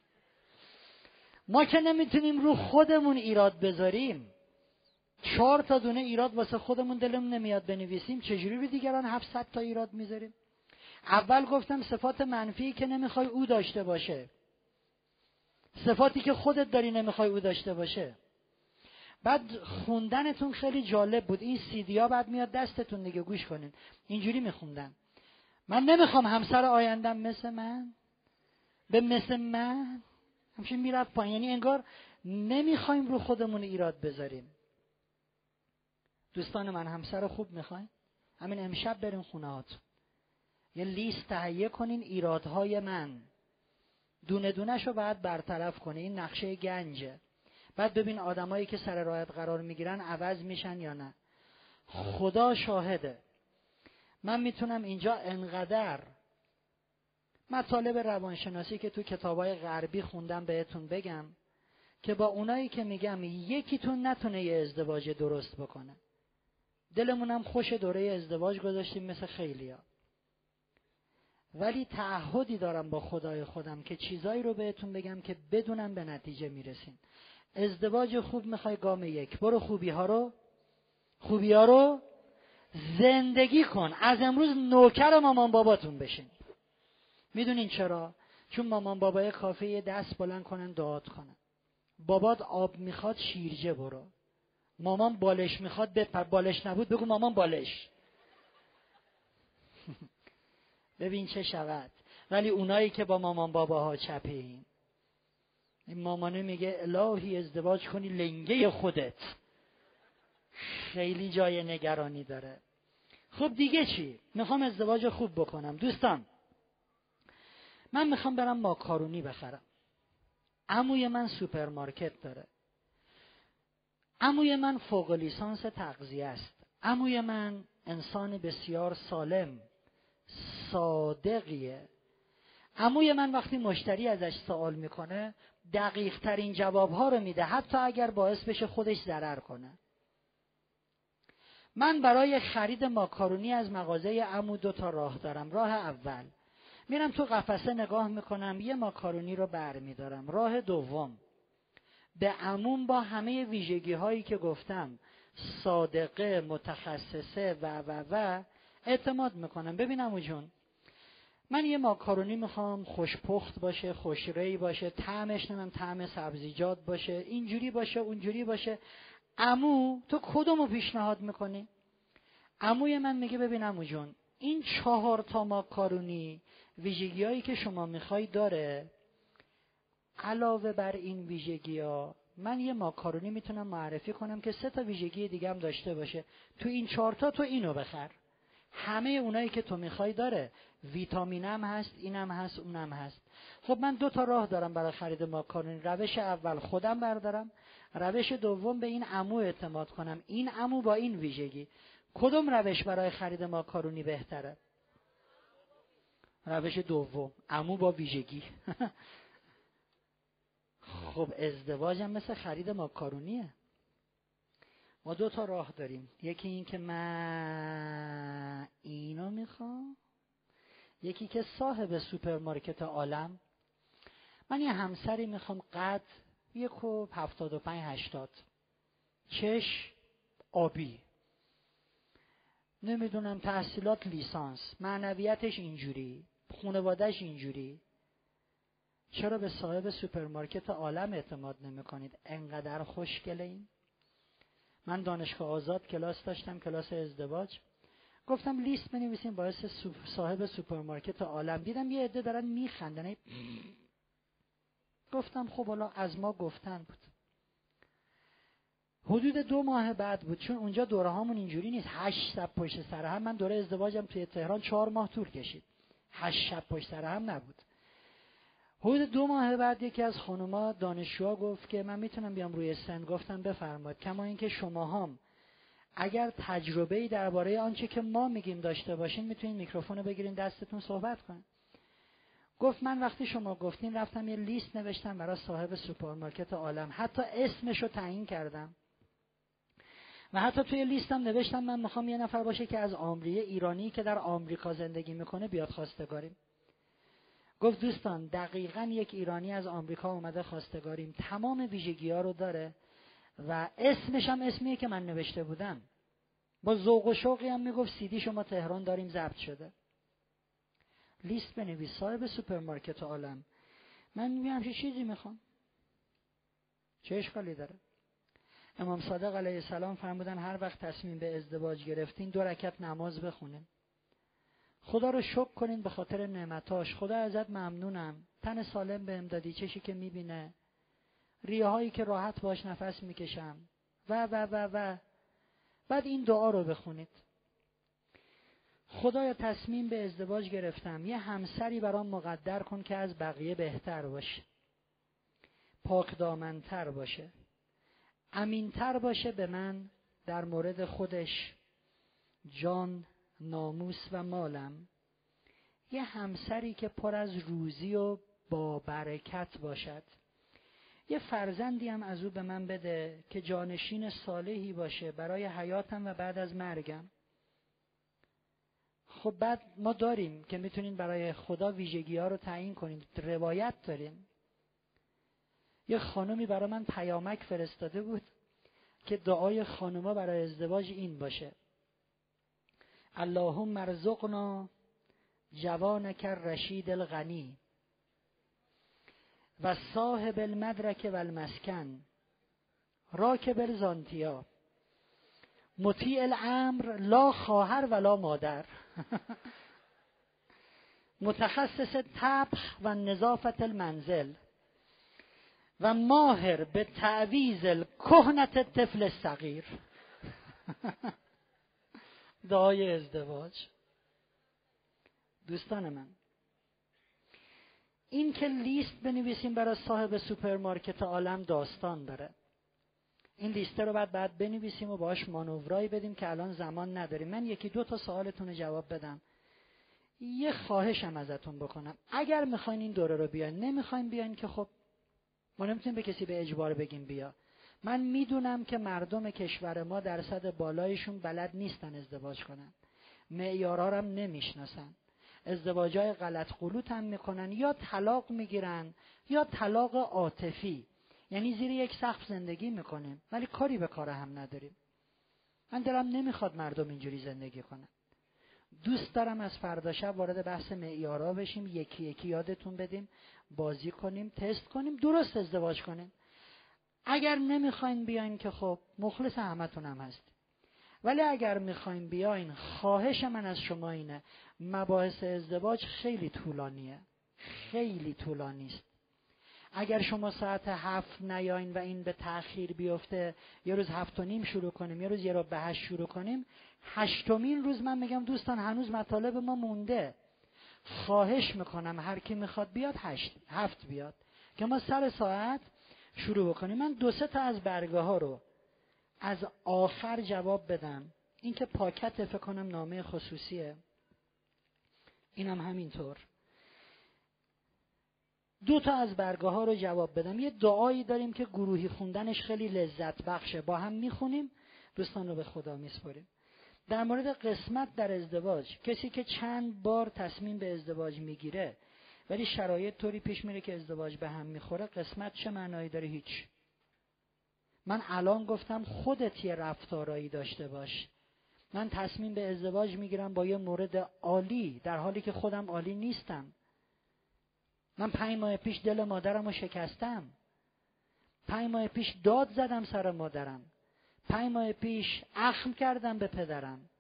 ما که نمی‌تونیم رو خودمون ایراد بذاریم چهار تا دونه ایراد واسه خودمون دلمون نمیاد بنویسیم چجوری به دیگران 700 تا ایراد می‌ذاریم؟ اول گفتم صفات منفی که نمی‌خوای او داشته باشه. صفاتی که خودت داری نمی‌خوای او داشته باشه. بعد خوندنتون خیلی جالب بود. این سیدیا بعد میاد دستتون دیگه گوش کنین. اینجوری میخوندن. من نمی‌خوام همسر آیندم مثل من. به مثل من. همچین می‌رفت پایین. یعنی انگار نمی‌خوایم رو خودمون ایراد بذاریم. دوستان من همسر خوب می‌خوایم همین امشب بریم خونه هاتون. یه لیست تهیه کنین ایرادهای من. دونه دونش رو بعد برطرف کنین. این نقشه گنجه. بعد ببین آدمایی که سر رایت قرار می‌گیرن عوض میشن یا نه. خدا شاهده. من می‌تونم اینجا انقدر مطالب روانشناسی که تو کتابای غربی خوندم بهتون بگم که با اونایی که میگم یکیتون نتونه یه ازدواج درست بکنه. دلمونم خوش دوره ازدواج گذاشتیم مثل خیلیا. ولی تعهدی دارم با خدای خودم که چیزایی رو بهتون بگم که بدونم به نتیجه می‌رسین. ازدواج خوب می‌خوای گام یک. برو خوبی ها رو. خوبی ها رو زندگی کن. از امروز نوکر مامان باباتون بشین. می‌دونین چرا؟ چون مامان بابای کافه دست بلند کنن دعات کنن. بابات آب می‌خواد شیرجه برو. مامان بالش می‌خواد بپر بالش نبود بگو مامان بالش. ببین چه شود. ولی اونایی که با مامان باباها چپین. این مامانه میگه الهی ازدواج کنی لنگه خودت. خیلی جای نگرانی داره. خب دیگه چی؟ می‌خوام ازدواج خوب بکنم. دوستان من می‌خوام برم ماکارونی بخرم. عموی من سوپرمارکت داره. عموی من فوق لیسانس تغذیه است. عموی من انسان بسیار سالم صادقیه. عموی من وقتی مشتری ازش سوال می‌کنه دقیق ترین جواب ها رو میده حتی اگر باعث بشه خودش ضرر کنه. من برای خرید ماکارونی از مغازه عمو دو تا راه دارم. راه اول میرم تو قفسه نگاه می‌کنم یه ماکارونی رو بر میدارم راه دوم به عموم با همه ویژگی هایی که گفتم صادقه متخصصه و و و اعتماد می‌کنم. ببینم جون من یه ماکارونی می‌خوام خوشپخت باشه خوشری باشه طعمش نمیم طعم سبزیجات باشه اینجوری باشه اونجوری باشه. امو تو کدومو پیشنهاد می‌کنی؟ عموی من میگه ببین امو جون این چهار تا ماکارونی ویژگی هایی که شما می‌خوای داره علاوه بر این ویژگی ها من یه ماکارونی می‌تونم معرفی کنم که سه تا ویژگی دیگه هم داشته باشه. تو این چهارتا تو اینو بخر. همه اونایی که تو می‌خوای داره. ویتامینم هست اینم هست اونم هست. خب من دو تا راه دارم برای خرید ماکارونی روش اول خودم بردارم. روش دوم به این امو اعتماد کنم. این امو با این ویژگی. کدوم روش برای خرید ماکارونی بهتره؟ روش دوم. امو با ویژگی. خب ازدواجم مثل خرید ماکارونیه. ما دو تا راه داریم. یکی این که من اینو می‌خوام. یکی که صاحب سوپرمارکت عالم. من یه همسری می‌خوام قد یک و هفتاد و پنج هشتاد. چش آبی. نمی‌دونم تحصیلات لیسانس. معنویتش اینجوری. خانوادهش اینجوری. چرا به صاحب سوپرمارکت عالم اعتماد نمی کنید انقدر خوشگله این من دانشگاه آزاد کلاس داشتم کلاس ازدواج. گفتم لیست بنویسیم واسه صاحب سوپرمارکت عالم. دیدم یه عده دارن میخندن. گفتم خب حالا از ما گفتن بود. حدود دو ماه بعد بود چون اونجا دوره هامون اینجوری نیست. هشت شب پشت سر هم. من دوره ازدواجم توی تهران چهار ماه طول کشید. هشت شب پشت سر هم نبود. حدود دو ماه بعد یکی از خانوما دانشجوها گفت که من می‌تونم بیام روی سن گفتم بفرمایید. کما اینکه شما هم اگر تجربه درباره آنچه که ما میگیم داشته باشین می‌تونین میکروفون رو بگیرین دستتون صحبت کنین گفت من وقتی شما گفتین رفتم یه لیست نوشتم برای صاحب سوپرمارکت عالم. حتی اسمش رو تعیین کردم. و حتی توی لیستم نوشتم من می‌خوام یه نفر باشه که از آمریه ایرانی که در آمریکا زندگی می‌کنه بیاد خواستگاریم. گفت دوستان دقیقا یک ایرانی از آمریکا اومده خواستگاریم. تمام ویژگی ها رو داره و اسمش هم اسمیه که من نوشته بودم. با ذوق و شوقی هم می‌گفت سی‌دیشم تهران داریم ضبط شده. لیست بنویس. صاحب سوپرمارکت عالم. من میگم چیزی می‌خوام. چه اشکالی داره؟ امام صادق علیه السلام فرمودن هر وقت تصمیم به ازدواج گرفتین دو رکت نماز بخونین. خدا رو شکر کنین به خاطر نعمتاش. خدا ازت ممنونم. تن سالم بهم دادی. چشی که می‌بینه. ریه هایی که راحت باش نفس می‌کشم. و و و و. بعد این دعا رو بخونید. خدایا تصمیم به ازدواج گرفتم. یه همسری برام مقدر کن که از بقیه بهتر باشه. پاک دامنتر باشه. امینتر باشه به من در مورد خودش. جان ناموس و مالم. یه همسری که پر از روزی و با برکت باشد. یه فرزندی هم از او به من بده که جانشین صالحی باشه برای حیاتم و بعد از مرگم. خب بعد ما داریم که می‌تونین برای خدا ویژگی ها رو تعیین کنید روایت داریم. یه خانمی برای من پیامک فرستاده بود که دعای خانوما برای ازدواج این باشه. اللهم مرزقنا جوانک رشید الغنی و صاحب المدرک و المسکن راکب الزانتیا. مطیع الامر لا خواهر ولا مادر. متخصص طبخ و نظافت المنزل. و ماهر به تعویض کهنة طفل صغیر. دعای ازدواج. دوستان من این که لیست بنویسیم برای صاحب سوپرمارکت عالم داستان داره. این لیسته رو بعد بعد بنویسیم و باش مانورایی بدیم که الان زمان نداریم. من یکی دو تا سوالتون جواب بدم. یه خواهشم ازتون بکنم. اگر می‌خواین این دوره رو بیاین. نمی‌خواین بیاین که خب ما نمی‌تونیم به کسی به اجبار بگیم بیا. من می‌دونم که مردم کشور ما درصد بالایشون بلد نیستن ازدواج کنن. معیارا هم نمی‌شناسن. ازدواجای غلط قلوت هم می‌کنن یا طلاق می‌گیرن یا طلاق عاطفی. یعنی زیر یک سقف زندگی می‌کنیم ولی کاری به کار هم نداریم. من دلم نمی‌خواد مردم اینجوری زندگی کنن. دوست دارم از فردا شب وارد بحث معیارا بشیم یکی یکی یادتون بدیم بازی کنیم تست کنیم درست ازدواج کنیم. اگر نمی‌خواین بیاین که خب مخلص همتون هم هست ولی اگر می‌خواین بیاین خواهش من از شما اینه مباحث ازدواج خیلی طولانیه. خیلی طولانی است. اگر شما ساعت هفت نیاین و این به تاخیر بیفته یه روز هفت و نیم شروع کنیم یه روز یه رو به هشت شروع کنیم هشتمین روز من میگم دوستان هنوز مطالب ما مونده. خواهش می‌کنم هر کی می‌خواد بیاد هشت هفت بیاد. که ما سر ساعت شروع بکنیم من دو سه تا از برگه ها رو از آخر جواب بدم. این که پاکت فکر کنم نامه خصوصیه. اینم هم همینطور. دو تا از برگه ها رو جواب بدم. یه دعایی داریم که گروهی خوندنش خیلی لذت بخشه. با هم می‌خونیم دوستان رو به خدا میسپریم در مورد قسمت در ازدواج کسی که چند بار تصمیم به ازدواج می‌گیره ولی شرایط طوری پیش میره که ازدواج به هم می‌خوره قسمت چه معنایی داره؟ هیچ. من الان گفتم خودت یه رفتارایی داشته باش. من تصمیم به ازدواج می‌گیرم با یه مورد عالی در حالی که خودم عالی نیستم. من پنج ماه پیش دل مادرم رو شکستم. پنج ماه پیش داد زدم سر مادرم. پنج ماه پیش اخم کردم به پدرم.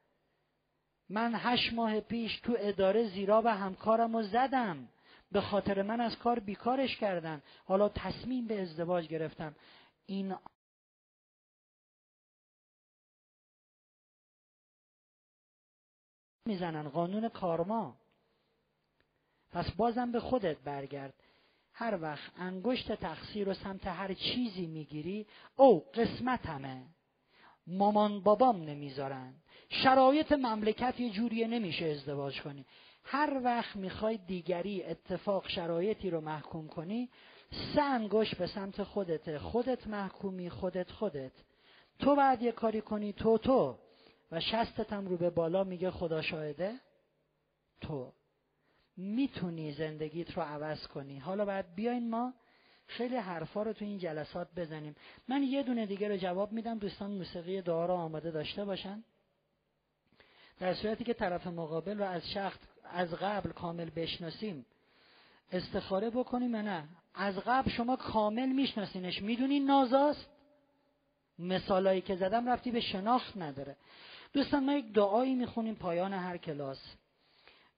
من هشت ماه پیش تو اداره زیرا و همکارم رو زدم. به خاطر من از کار بیکارش کردن. حالا تصمیم به ازدواج گرفتم. این می‌زنن قانون کارما. پس بازم به خودت برگرد. هر وقت انگشت تقصیر رو سمت هر چیزی می‌گیری او قسمتمه. مامان بابام نمی‌ذارن. شرایط مملکت یه جوریه نمیشه ازدواج کنی. هر وقت می‌خوای دیگری اتفاق شرایطی رو محکوم کنی سه انگشت به سمت خودته. خودت محکومی خودت خودت. تو بعد یه کاری کنی تو تو. و شستت هم رو به بالا میگه خدا شاهده تو. می‌تونی زندگیت رو عوض کنی. حالا باید بیاین ما خیلی حرفا رو تو این جلسات بزنیم. من یه دونه دیگه رو جواب میدم. دوستان موسیقی دعا رو آماده داشته باشن. در صورتی که طرف مقابل رو از شخص از قبل کامل بشناسیم استخاره بکنیم نه؟ از قبل شما کامل میشناسینش. می‌دونین نازاست؟ مثالایی که زدم رفتی به شناخت نداره. دوستان ما یک دعایی می‌خونیم پایان هر کلاس.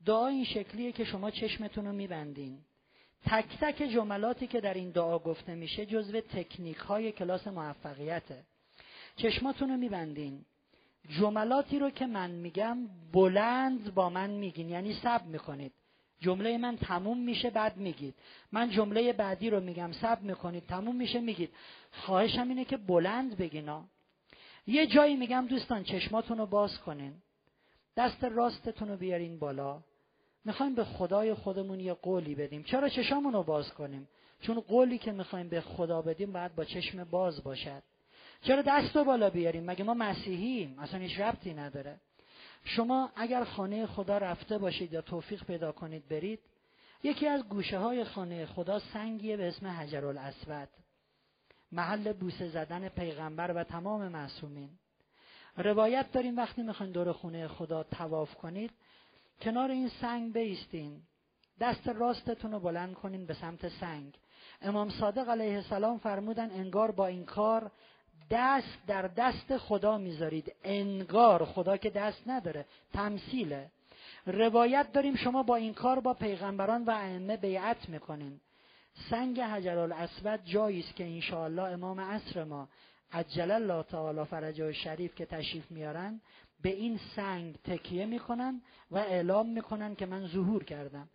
دعا این شکلیه که شما چشمتون رو میبندین. تک تک جملاتی که در این دعا گفته میشه جزو تکنیک های کلاس موفقیته. چشماتون رو میبندین. جملاتی رو که من میگم بلند با من میگین. یعنی سب می‌کنید. جمله من تموم میشه بعد میگید. من جمله بعدی رو میگم سب می‌کنید تموم میشه میگید. خواهشم اینه که بلند بگینا یه جایی میگم دوستان چشماتون رو باز کنین. دست راستتون رو بیارین بالا. می‌خوایم به خدای خودمون یه قولی بدیم. چرا چشامون رو باز کنیم؟ چون قولی که می‌خوایم به خدا بدیم باید با چشم باز باشد. چرا دست رو بالا بیاریم؟ مگه ما مسیحیم؟ اصلا هیچ ربطی نداره. شما اگر خانه خدا رفته باشید یا توفیق پیدا کنید برید یکی از گوشه های خانه خدا سنگیه به اسم حجر الاسود محل بوسه زدن پیغمبر و تمام معصومین. روایت داریم وقتی می‌خواین دور خونه خدا تواف کنید کنار این سنگ بیستین. دست راستتون رو بلند کنین به سمت سنگ. امام صادق علیه السلام فرمودن انگار با این کار دست در دست خدا می‌ذارید. انگار خدا که دست نداره. تمثیله. روایت داریم شما با این کار با پیغمبران و ائمه بیعت می‌کنین. سنگ حجر الاسود جایی است که انشاءالله امام عصر ما عجل الله تعالی فرجه شریف که تشریف میارن به این سنگ تکیه می‌کنن و اعلام می‌کنن که من ظهور کردم.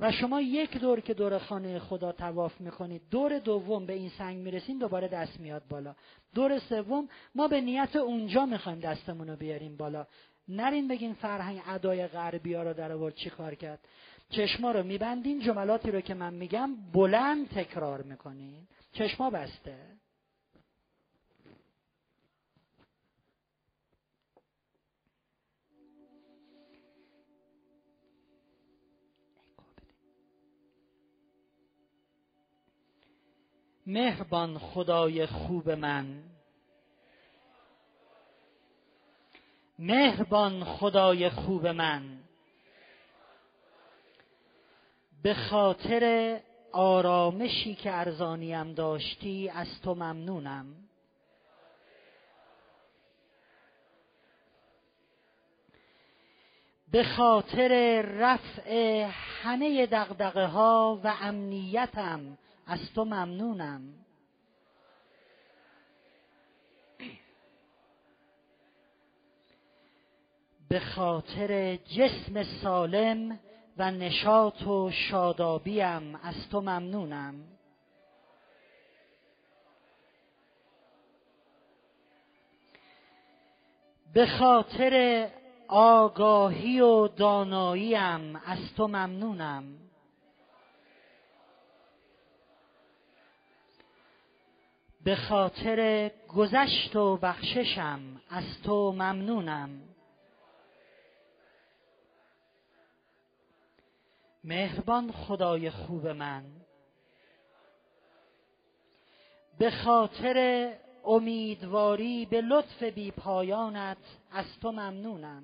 و شما یک دور که دور خانه خدا تواف می‌کنید دور دوم به این سنگ می‌رسین دوباره دست میاد بالا. دور سوم ما به نیت اونجا می‌خوایم دستمون رو بیاریم بالا. نرین بگین فرهنگ ادای غربی ها رو در آورد چی کار کرد؟ چشما رو میبندین جملاتی رو که من میگم بلند تکرار می‌کنین. چشما بسته. مهربان خدای خوب من. مهربان خدای خوب من. به خاطر آرامشی که ارزانیم داشتی از تو ممنونم. به خاطر رفع همه دغدغه ها و امنیتم از تو ممنونم. به خاطر جسم سالم و نشاط و شادابیم از تو ممنونم. به خاطر آگاهی و داناییم از تو ممنونم. به خاطر گذشت و بخششم از تو ممنونم. مهربان خدای خوب من. به خاطر امیدواری به لطف بی پایانت از تو ممنونم.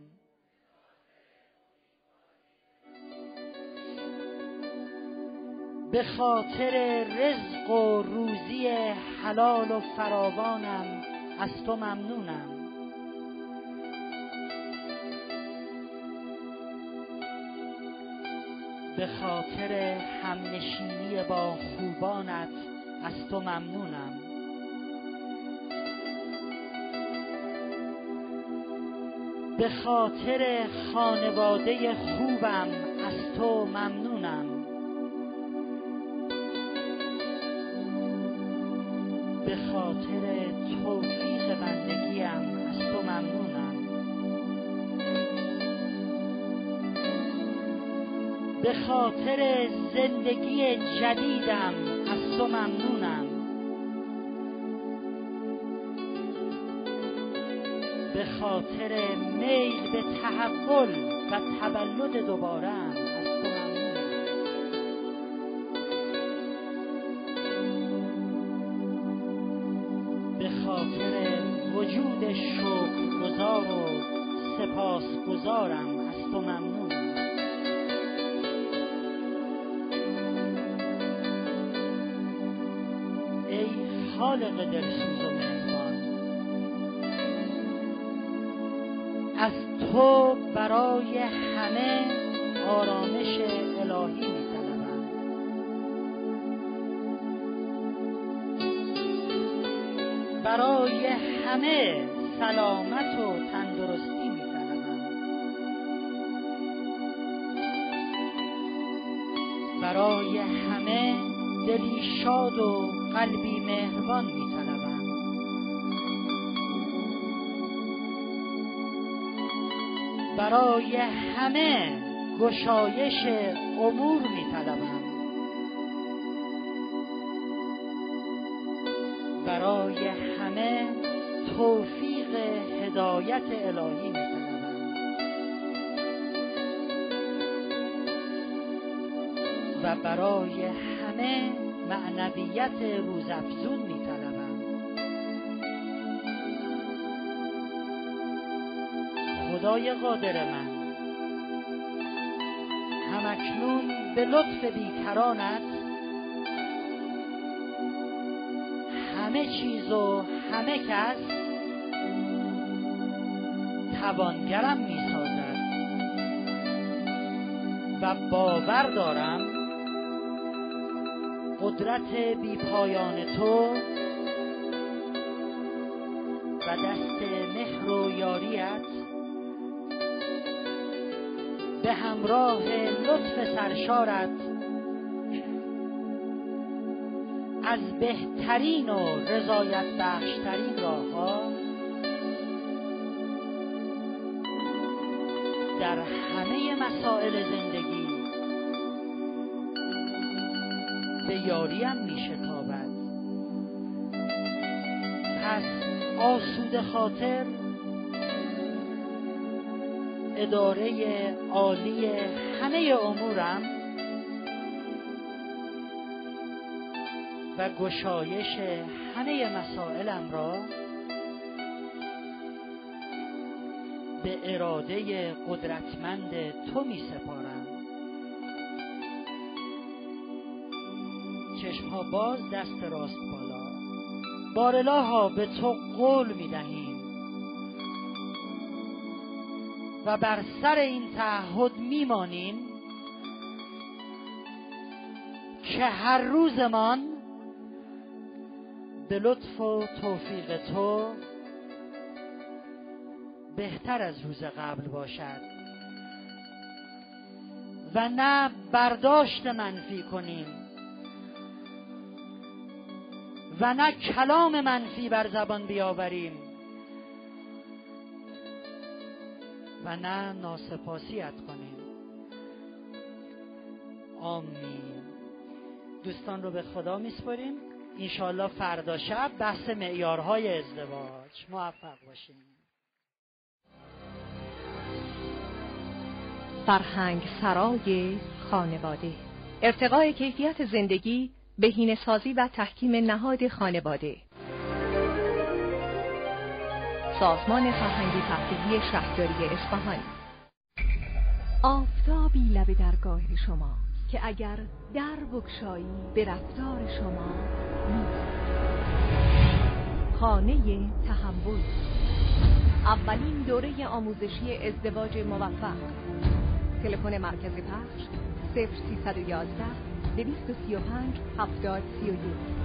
به خاطر رزق و روزی حلال و فراوانم از تو ممنونم. به خاطر همنشینی با خوبانت از تو ممنونم. به خاطر خانواده خوبم از تو ممنونم. خاطر توفیق بندگیم. از تو ممنونم. به خاطر زندگی جدیدم از تو ممنونم. به خاطر میل به تحول و تولد دوباره گذارم از تو ممنون ای خالق دلسوز و مهربان از تو برای همه آرامش الهی برای همه سلامت و برای همه دلی شاد و قلبی مهربان می برای همه گشایش امور می طلبم برای همه توفیق هدایت الهی برای همه معنویت روزافزون می طلبم خدای قادر من. همکنون به لطف بیکرانت همه چیز و همه کس توانگرم می سازد و باور دارم قدرت بی پایان تو و دست مهر و یاریت. به همراه لطف سرشارت. از بهترین و رضایت بخشترین راه ها در همه مسائل زندگی یاریم می شتابد پس آسود خاطر اداره عالی همه امورم و گشایش همه مسائلم را به اراده قدرتمند تو می سپارم باز دست راست بالا. بارلا ها به تو قول می دهیم و بر سر این تعهد میمانیم که هر روزمان به لطف و توفیق تو بهتر از روز قبل باشد. و نه برداشت منفی کنیم. و نه کلام منفی بر زبان بیاوریم. و نه ناسپاسیت کنیم. آمین. دوستان رو به خدا میسپاریم. انشالله فردا شب بحث معیارهای ازدواج. موفق باشیم فرهنگ سرای خانواده. ارتقای کیفیت زندگی بهینه سازی و تحکیم نهاد خانواده. سازمان فرهنگی تفریحی شهرداری اصفهان. آفتابی لب درگاه شما که اگر در بکشایی به رفتار شما خانه تحول. اولین دوره آموزشی ازدواج موفق. تلفن مرکز پخش 0311 235 70 31